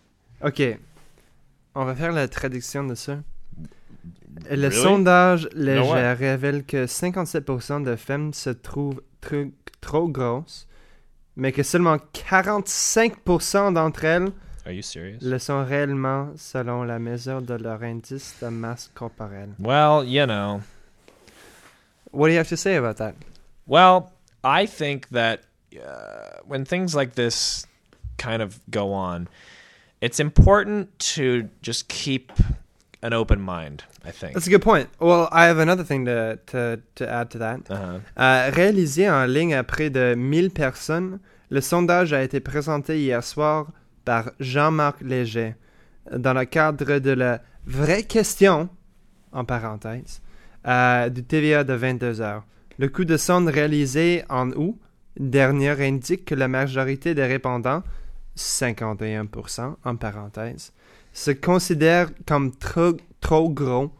Ok. On va faire la traduction de ça. Le Really? sondage léger No way. révèle que 57% de femmes se trouvent tr- trop grosses, mais que seulement 45% d'entre elles Are you serious? le sont réellement selon la mesure de leur indice de masse corporelle. Well, you know. What do you have to say about that? Well, I think that uh, when things like this kind of go on, it's important to just keep an open mind. I think. That's a good point. Well, I have another thing to, to, to add to that. Uh-huh. Euh, réalisé en ligne à près de 1000 personnes, le sondage a été présenté hier soir par Jean-Marc Léger dans le cadre de la vraie question, en parenthèse, euh, du TVA de 22 heures. Le coup de sonde réalisé en août dernier indique que la majorité des répondants, 51% en parenthèse, se considèrent comme trop, trop gros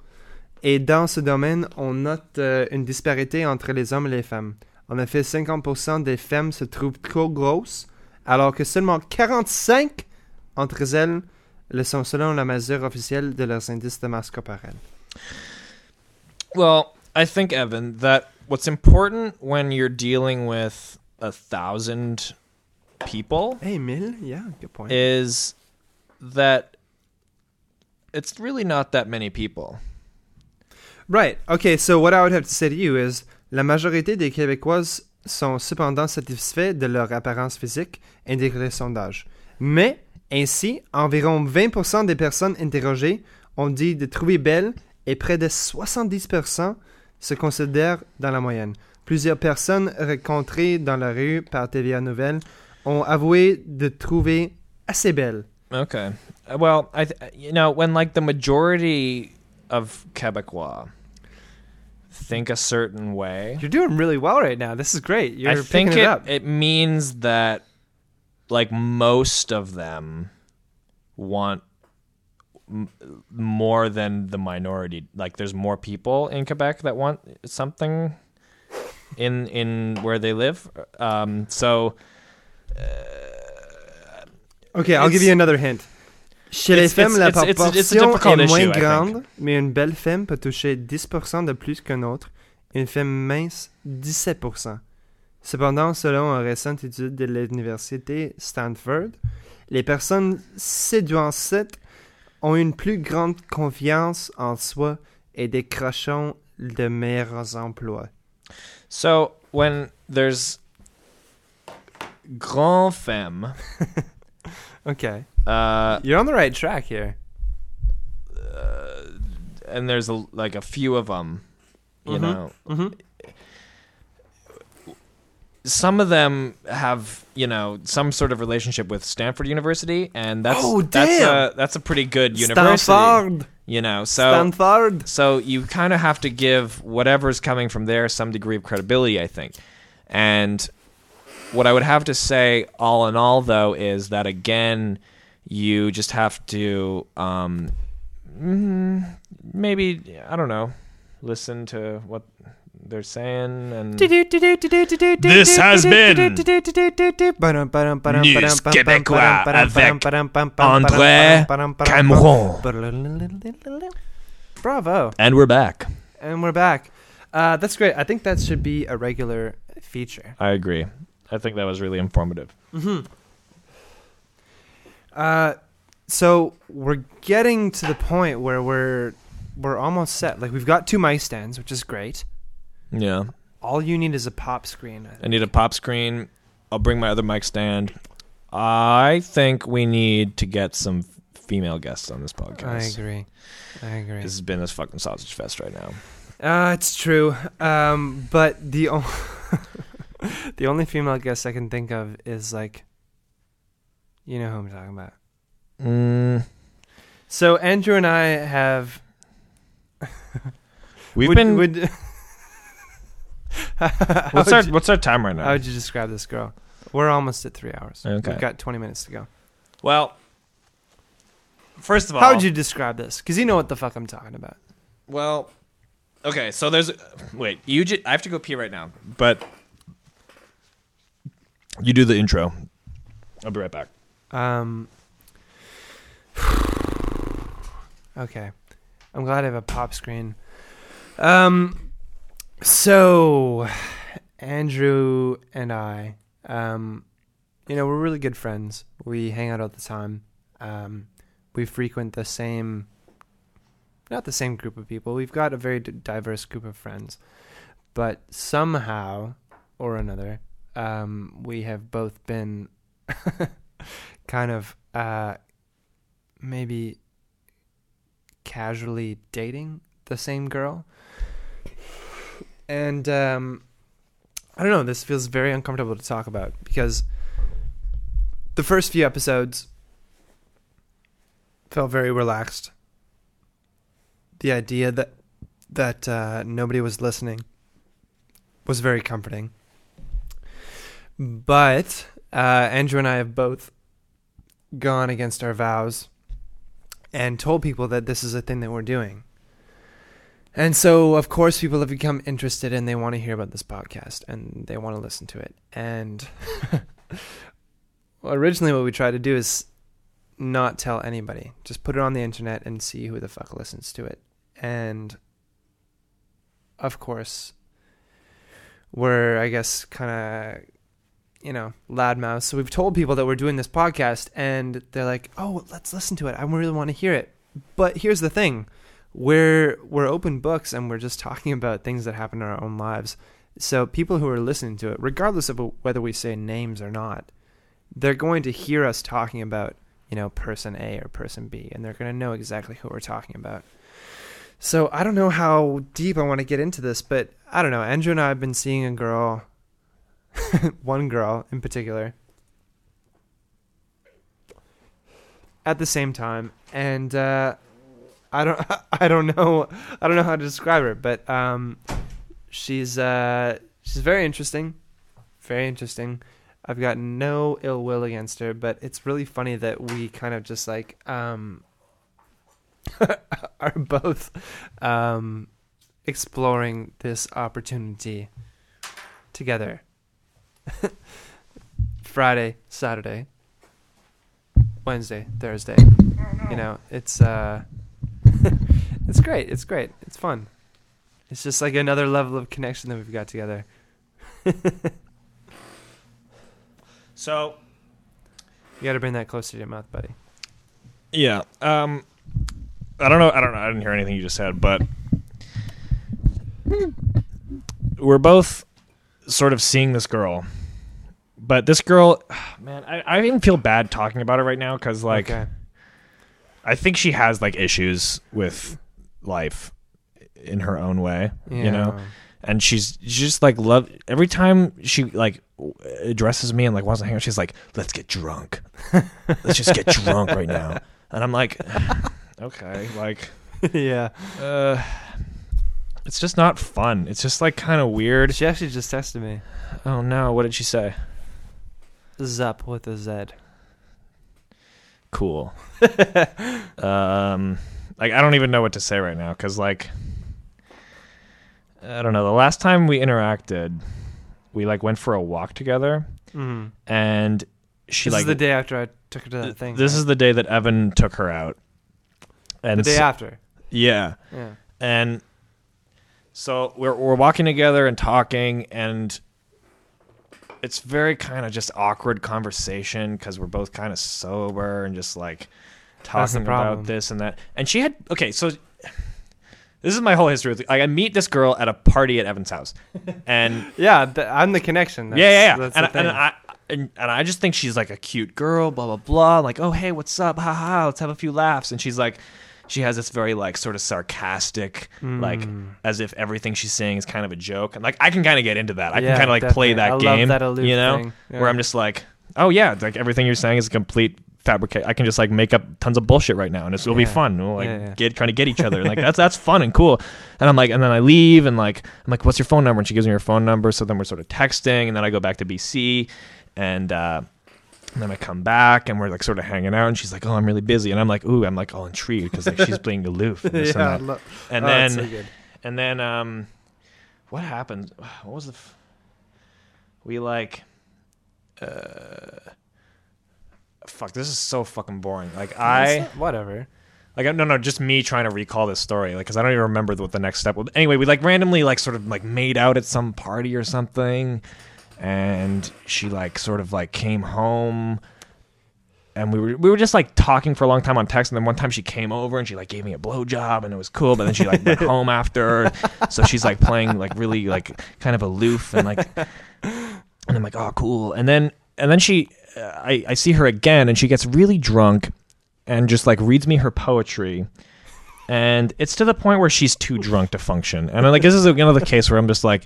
et dans ce domaine, on note euh, une disparité entre les hommes et les femmes. En effet, 50% des femmes se trouvent trop grosses, alors que seulement 45 entre elles le sont selon la mesure officielle de leurs indices de masse corporelle. Well, I think Evan that what's important when you're dealing with a thousand people Hey, 1000? Yeah, good point. is that it's really not that many people. Right. Okay, so what I would have to say to you is la majorité des Québécoises sont cependant satisfaits de leur apparence physique, indique le sondage. Mais, ainsi, environ 20% des personnes interrogées ont dit de trouver belle et près de 70% se considèrent dans la moyenne. Plusieurs personnes rencontrées dans la rue par TVA Nouvelle ont avoué de trouver assez belle. Okay. Well, I th- you know when like the majority of Quebecois think a certain way, You're doing really well right now. This is great. You're I picking think it, it up. it means that like most of them want m- more than the minority. Like there's more people in Quebec that want something in in where they live. Um, so Ok, I'll give you another hint. Chez les femmes, la proportion est moins grande, mais une belle femme peut toucher 10% de plus qu'une autre, et une femme mince 17%. Cependant, selon une récente étude de l'université Stanford, les personnes séduisantes ont une plus grande confiance en soi et décrochent de meilleurs emplois. So when there's grand femme, Ok. uh, You're on the right track here. uh, and there's a, like a few of them, you Mhm. know, Mhm. some of them have you know some sort of relationship with Stanford University, and that's Oh, that's a that's a pretty good university, Stanford! you know. So Stanford! so you kind of have to give whatever's coming from there some degree of credibility, I think. And what I would have to say, all in all, though, is that again, you just have to um, mm, maybe I don't know, listen to what they're saying and. This has been News Québécois avec André Cameron. Bravo. And we're back. And we're back. Uh, that's great. I think that should be a regular feature. I agree. I think that was really informative. Mm-hmm. Uh, so we're getting to the point where we're we're almost set. Like we've got two mic stands, which is great. Yeah. All you need is a pop screen. I need a pop screen. I'll bring my other mic stand. I think we need to get some female guests on this podcast. I agree. I agree. This has been this fucking sausage fest right now. Uh, it's true. Um, but the o- the only female guest I can think of is like, you know who I'm talking about. Mm, So Andrew and I have We've Would- been. would- what's would our you- What's our time right now? How would you describe this girl? We're almost at three hours. Okay. We've got 20 minutes to go. well, first of all, How would you describe this? Because you know what the fuck I'm talking about. Well, okay. So there's wait. You ju- I have to go pee right now, but you do the intro. I'll be right back. Um. okay, I'm glad I have a pop screen. Um, so Andrew and I, um, you know, we're really good friends. We hang out all the time. Um, we frequent the same, not the same group of people. We've got a very diverse group of friends, but somehow or another, um, we have both been kind of uh, maybe casually dating the same girl. And um, I don't know, this feels very uncomfortable to talk about because the first few episodes felt very relaxed. The idea that that uh, nobody was listening was very comforting. But uh, Andrew and I have both gone against our vows and told people that this is a thing that we're doing. And so, of course, people have become interested and they want to hear about this podcast and they want to listen to it. And originally, what we tried to do is not tell anybody, just put it on the internet and see who the fuck listens to it. And of course, we're, I guess, kind of you know, loudmouth. So we've told people that we're doing this podcast, and they're like, "Oh, let's listen to it. I really want to hear it." But here's the thing: we're we're open books, and we're just talking about things that happen in our own lives. So people who are listening to it, regardless of whether we say names or not, they're going to hear us talking about you know person A or person B, and they're going to know exactly who we're talking about. So I don't know how deep I want to get into this, but I don't know. Andrew and I have been seeing a girl one girl in particular. At the same time and uh, I don't I don't know I don't know how to describe her but um, she's uh, she's very interesting very interesting. I've got no ill will against her but it's really funny that we kind of just like um, are both um, exploring this opportunity together Friday, Saturday, Wednesday, Thursday. You know, it's uh it's great. It's great. It's fun. It's just like another level of connection that we've got together. So You got to bring that closer to your mouth, buddy. yeah, um, I don't know. I don't know. I didn't hear anything you just said, but we're both sort of seeing this girl. But this girl, man, I, I even feel bad talking about it right now because, like, okay. I think she has like issues with life in her own way, you know. And she's she's just like love every time she like addresses me and like wants to hang out. She's like, "Let's get drunk. Let's just get drunk right now." And I'm like, "Okay, like, yeah. uh, it's just not fun. It's just like kind of weird." She actually just texted me. Oh no, what did she say? Zup with a Z. Cool. um, like I don't even know what to say right now because like I don't know. The last time we interacted, we like went for a walk together, Mm. and she This like is the day after I took her to that thing. This right? is the day that Evan took her out, and the day so- after. yeah, Yeah. and so we're we're walking together and talking, and it's very kind of just awkward conversation because we're both kind of sober and just like talking about this and that. And she had okay, so this is my whole history. With, like, I meet this girl at a party at Evan's house, and Yeah, th- I'm the connection. That's, yeah, yeah, yeah. And, I- and I and, and I just think she's like a cute girl, blah blah blah. Like, oh hey, what's up? Ha ha. Let's have a few laughs. And she's like, she has this very like sort of sarcastic, like Mm. as if everything she's saying is kind of a joke. And like I can kind of get into that. I Yeah, can kind of like play that I game, that you know, thing. where I'm just like, oh yeah, like everything you're saying is a complete fabricate. I can just like make up tons of bullshit right now, and it's, it'll be fun. We'll like Yeah, yeah. get trying to get each other. Like that's that's fun and cool. And I'm like, and then I leave, and like I'm like, what's your phone number? And she gives me her phone number. So then we're sort of texting, and then I go back to BC, and. uh and then I come back and we're like sort of hanging out, and she's like, "Oh, I'm really busy," and I'm like, "Ooh, I'm like all intrigued because like she's being aloof." And, this and that. and oh, then so and then um, what happened? What was the? F- we like, uh, fuck. This is so fucking boring. Like I, whatever. like no, no, just me trying to recall this story. Like, cause I don't even remember what the next step was. Anyway, we like randomly like sort of like made out at some party or something, and she like sort of like came home. And we were we were just like talking for a long time on text, and then one time she came over and she like gave me a blowjob, and it was cool. But then she like went home after, so she's like playing like really like kind of aloof and like, and I'm like, oh cool. And then and then she, uh, I I see her again, and she gets really drunk, and just like reads me her poetry. And it's to the point where she's too drunk to function. And I'm like, this is another case where I'm just like,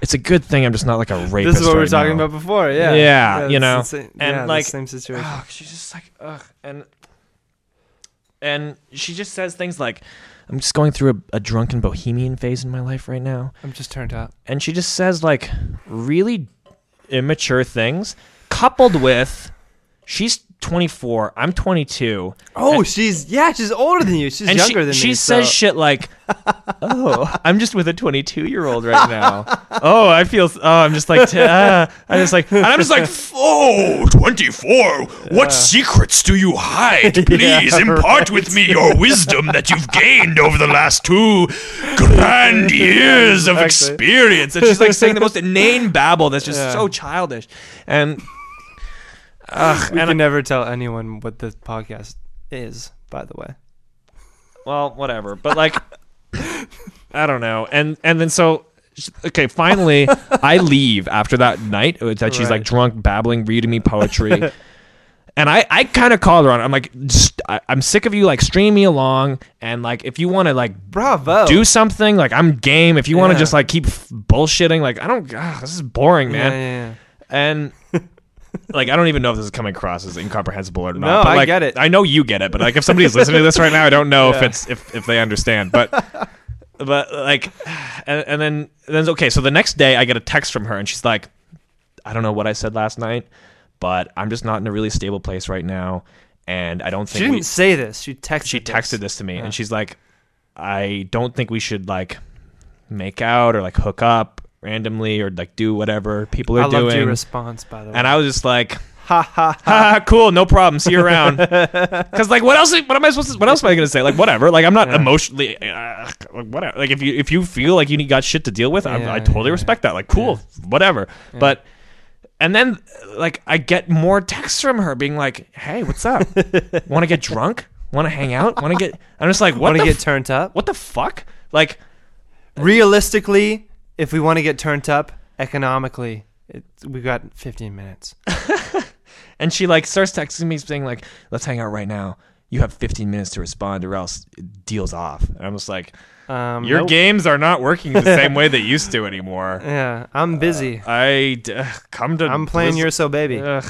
it's a good thing I'm just not like a rapist. This is what we were right talking now. about before. Yeah. Yeah, you know, same- and, yeah, like, same situation. Ugh, she's just like ugh, and and she just says things like, "I'm just going through a, a drunken bohemian phase in my life right now," I'm just turned up. and she just says like really immature things, coupled with she's 24, I'm 22, Oh, And- she's yeah, she's older than you. She's younger she, than me. she says so- shit like, "Oh, I'm just with a 22 year old right now. Oh, I feel. Oh, I'm just like, t- uh, I'm just like, and I'm just like, Oh, 24. What secrets do you hide? Please impart with me your wisdom that you've gained over the last two grand years of Exactly. experience. and she's like saying the most inane babble that's just Yeah. so childish, and. Ugh, we and can never tell anyone what this podcast is. By the way, well, whatever. But like, I don't know. And and then so, okay, finally, I leave after that night uh, that she's like drunk, babbling, reading me poetry. And I, I kind of called her on. it. I'm like, I, I'm sick of you like stream me along, and like if you want to like bravo. do something, like I'm game. If you want to Yeah. just like keep f- bullshitting, like I don't. ah, this is boring, man. yeah, yeah. And like I don't even know if this is coming across as incomprehensible or not. No, but, I get it. I know you get it, but like if somebody's listening to this right now, I don't know if it's if, if they understand. But but like and, and then then okay, so the next day I get a text from her and she's like, I don't know what I said last night, but I'm just not in a really stable place right now, and I don't think She didn't we, say this. She texted. she texted this to me Yeah. and she's like, I don't think we should like make out or like hook up randomly or like do whatever people are I loved your doing. response, by the way. And I was just like, ha ha ha. ha, cool, no problem. See you around. Because like, what else? What am I supposed to? What else am I gonna say? Like, whatever. Like, I'm not Yeah. emotionally. Uh, like, whatever. Like, if you if you feel like you need got shit to deal with, Yeah, I, I totally yeah, respect that. Like, cool, whatever. But. And then, like, I get more texts from her being like, "Hey, what's up? Want to get drunk? Want to hang out? Want to get?" I'm just like, "What Want to get f- turned up? what the fuck?" Like, Realistically, if we want to get turned up economically, it, we got 15 minutes. and she like starts texting me saying like, "Let's hang out right now. You have 15 minutes to respond, or else it deals off." And I'm just like, Um, Your nope. games are not working the same way they used to anymore. Yeah, I'm busy. I d- come to. I'm playing Blizz- You're So Baby. Ugh.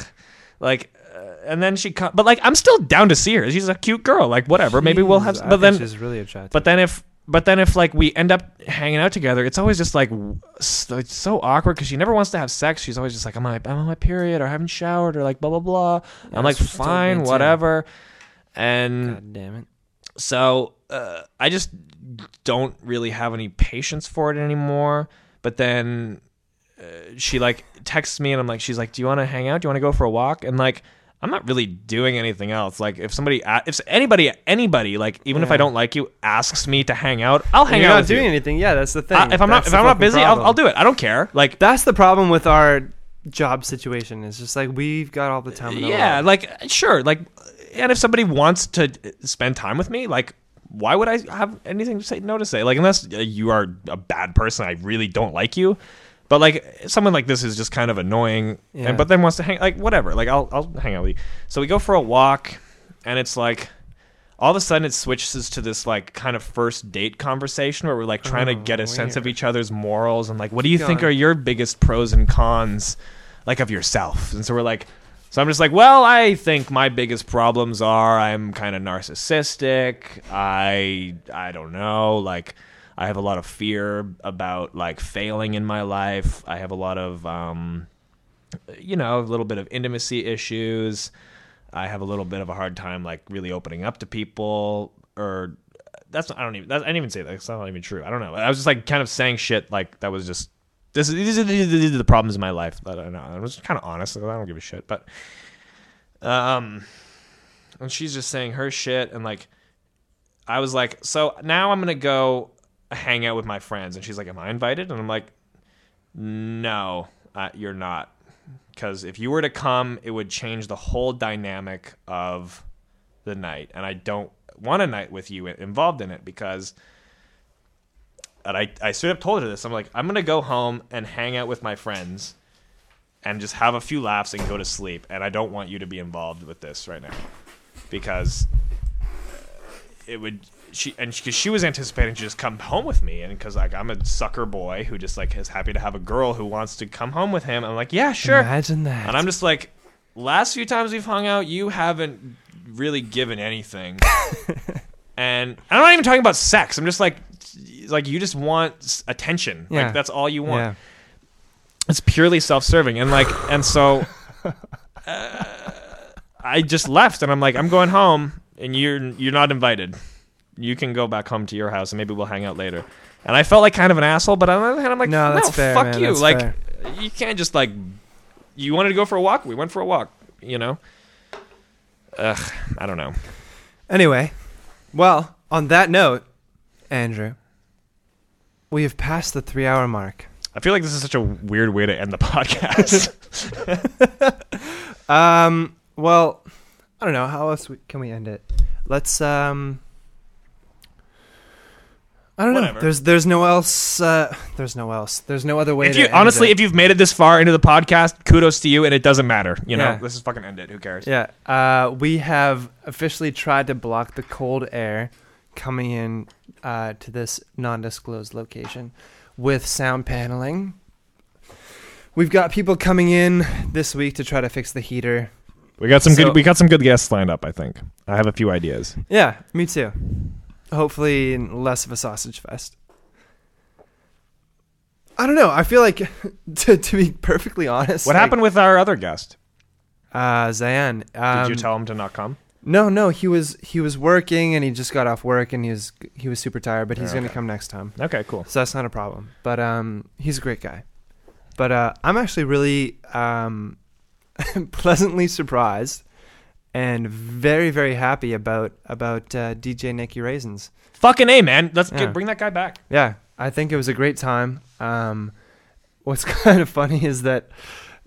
like, uh, and then she, co- but like, I'm still down to see her. She's a cute girl. Like, whatever. Maybe we'll have. Jeez, But then, she's really attractive. but then if, but then if like we end up hanging out together, it's always just like w- s- it's so awkward because she never wants to have sex. She's always just like, I'm on, my, I'm on my period or I haven't showered or like blah blah blah. I'm like, that's what she told me fine, whatever. And God damn it. so uh, I just don't really have any patience for it anymore. But then uh, she like texts me and I'm like, she's like, do you want to hang out? Do you want to go for a walk? And like, I'm not really doing anything else. Like, if somebody, if anybody, anybody, like, even if I don't like you, asks me to hang out, I'll hang out. You're out not doing you. anything. Yeah, that's the thing. Uh, if I'm not, if I'm not busy, I'll. I'll do it. I don't care. Like, That's the problem with our job situation. It's just like we've got all the time. the yeah, like sure, like, and if somebody wants to spend time with me, like, why would I have anything to say no to say? Like, unless uh, you are a bad person, I really don't like you. But like, someone like this is just kind of annoying, Yeah. and but then wants to hang, like, whatever. Like, I'll I'll hang out with you. So we go for a walk, and it's like. All of a sudden, it switches to this like kind of first date conversation where we're like trying to Oh, get a sense of each other's morals and like, what do you think are your biggest pros and cons, like of yourself? And so we're like, So I'm just like, well, I think my biggest problems are I'm kind of narcissistic. I I don't know, like I have a lot of fear about like failing in my life. I have a lot of um you know, a little bit of intimacy issues. I have a little bit of a hard time like really opening up to people or that's I don't even I didn't even say that. That's not even true. I don't know. I was just like kind of saying shit like that was just this is these are, these are the problems in my life that I know. I was kind of honest. I don't give a shit. But um, and she's just saying her shit and like I was like, so now I'm gonna go hang out with my friends, and she's like, am I invited? And I'm like, no, uh, you're not, because if you were to come, it would change the whole dynamic of the night, and I don't want a night with you involved in it because and I, I straight up told her this. I'm like, I'm gonna go home and hang out with my friends and just have a few laughs and go to sleep. And I don't want you to be involved with this right now because it would. She and because she, she was anticipating to just come home with me, and because like I'm a sucker boy who just like is happy to have a girl who wants to come home with him. I'm like, yeah, sure. Imagine that. And I'm just like, last few times we've hung out, you haven't really given anything. and I'm not even talking about sex. I'm just like, like you just want attention. Yeah. Like that's all you want. yeah. It's purely self-serving, and like, and so uh, I just left, and I'm like, I'm going home, and you're you're not invited. You can go back home to your house, and maybe we'll hang out later. And I felt like kind of an asshole, but on the other hand, I'm like, No, that's fair, fuck man, you. like, fair. you can't just like, you wanted to go for a walk, we went for a walk. You know. Ugh, I don't know. Anyway, well, on that note, Andrew, we have passed the three-hour mark. I feel like this is such a weird way to end the podcast. Um. Well, I don't know how else we, can we end it. Let's um. I don't Whatever. know. There's there's no else. Uh, there's no else. There's no other way. if to you honestly, if you've made it this far into the podcast, kudos to you, and it doesn't matter. You know, Yeah. let's just fucking end it. Who cares? yeah, uh, we have officially tried to block the cold air coming in uh, to this non-disclosed location with sound paneling. We've got people coming in this week to try to fix the heater. We got some So- good. We got some good guests lined up. I think. I have a few ideas. Yeah, me too. Hopefully, less of a sausage fest. I don't know. I feel like, to, to be perfectly honest, What like, happened with our other guest? Uh, Zayan. Did Um, you tell him to not come? No, no. He was he was working and he just got off work and he was he was super tired, but he's Oh, gonna come next time, Okay, cool. so that's not a problem. But um, he's a great guy. But uh, I'm actually really um, pleasantly surprised and very very happy about about uh, DJ Nicky Raisins. Fucking a man. Let's Yeah. get, bring that guy back. Yeah, I think it was a great time. Um, what's kind of funny is that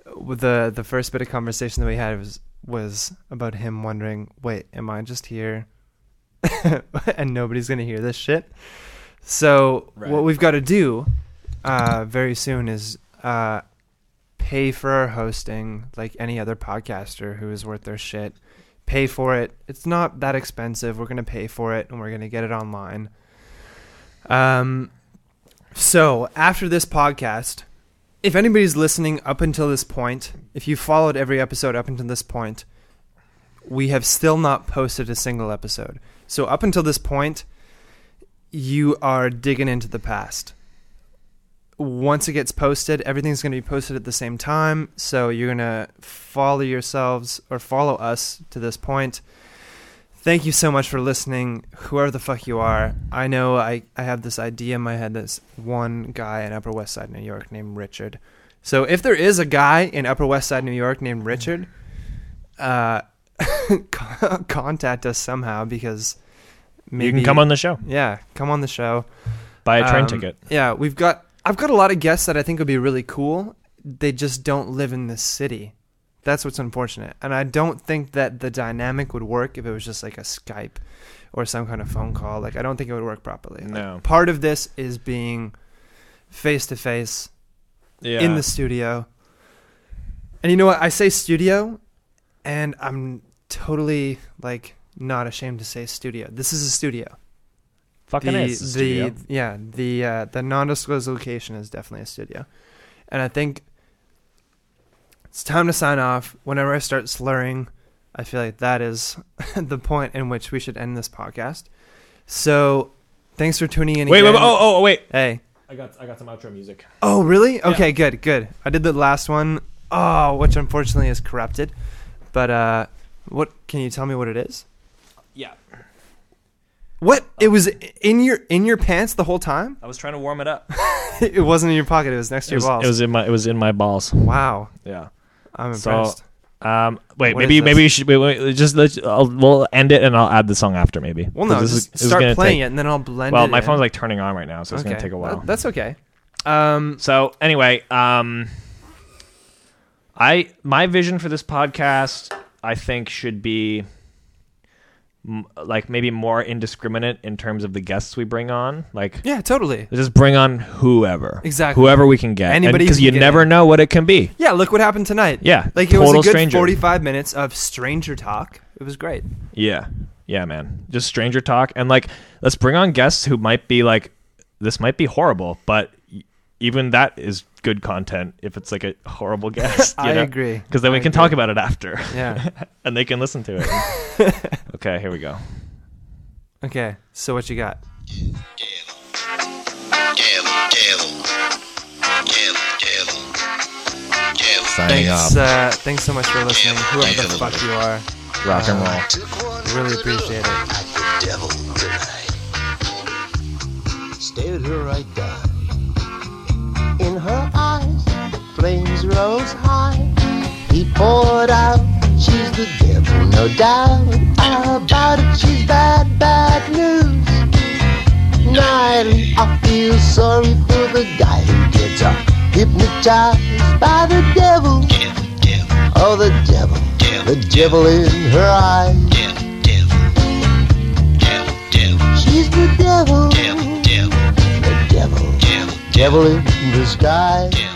the the first bit of conversation that we had was was about him wondering, wait, am I just here, and nobody's gonna hear this shit? So Right. what we've got to do uh, very soon is uh, pay for our hosting, like any other podcaster who is worth their shit. Pay for it. It's not that expensive. We're gonna pay for it, and we're gonna get it online. Um, so after this podcast, if anybody's listening up until this point, if you followed every episode up until this point, we have still not posted a single episode. So up until this point, you are digging into the past. Once it gets posted, everything's going to be posted at the same time. So you're going to follow yourselves or follow us to this point. Thank you so much for listening, whoever the fuck you are. I know I, I have this idea in my head that's one guy in Upper West Side, New York named Richard. So if there is a guy in Upper West Side, New York named Richard, uh, contact us somehow because maybe you can come on the show. Yeah, come on the show. Buy a train Um, ticket. Yeah, we've got. I've got a lot of guests that I think would be really cool. They just don't live in this city. That's what's unfortunate. And I don't think that the dynamic would work if it was just like a Skype or some kind of phone call. Like I don't think it would work properly. Like, No. part of this is being face to face in the studio. And you know what? I say studio and I'm totally like not ashamed to say studio. This is a studio fucking the, A, it's studio. the yeah the uh, the non-disclosed location is definitely a studio, and I think It's time to sign off. Whenever I start slurring, I feel like that is the point in which we should end this podcast. So, thanks for tuning in. Wait, wait, again. wait, oh, oh, wait. hey. I got, I got some outro music. Oh, really? Okay, good, good. I did the last one. Oh, which unfortunately is corrupted. But uh, what can you tell me what it is? Yeah, What? It was in your in your pants the whole time? I was trying to warm it up. it wasn't in your pocket. It was next to It your was, balls. it was in my, it was in my balls. wow, Yeah. I'm So, impressed. Um, wait, What maybe is maybe this? you should wait, wait, just let I'll, we'll end it and I'll add the song after maybe. well, no, 'Cause this is- just this is start gonna playing take- it and then I'll blend Well, it. my in. phone's like turning on right now, so it's okay. gonna take a while. That- that's okay. Um, So anyway, um, I my vision for this podcast, I think, should be m- like maybe more indiscriminate in terms of the guests we bring on. Like, yeah, totally. just bring on whoever, Exactly. whoever we can get, Anybody because you can get never know what it can be. Yeah, look what happened tonight. Yeah, Like it was a total good stranger. 45 minutes of stranger talk. It was great. Yeah. Yeah, man. Just stranger talk and like let's bring on guests who might be like this might be horrible, but even that is good content if it's like a horrible guest. I agree. Because then I we can agree. talk about it after. Yeah. and they can listen to it. okay, here we go. Okay, so what you got? Devil, devil, devil, devil, devil. Signing Thanks, off. uh, thanks so much for listening. Whoever the fuck you are, Rock and roll. Took really appreciate it. at the devil tonight. Stared her right down. Flames rose high. He poured out, she's the devil, no doubt. About it, she's bad, bad news. Nightly, I feel sorry for the guy who gets up, hypnotized by the devil. Devil, devil, Oh, the devil, devil, the devil in her eyes. devil, devil, devil, devil, She's the devil, devil, devil, the devil, devil, devil in disguise. devil.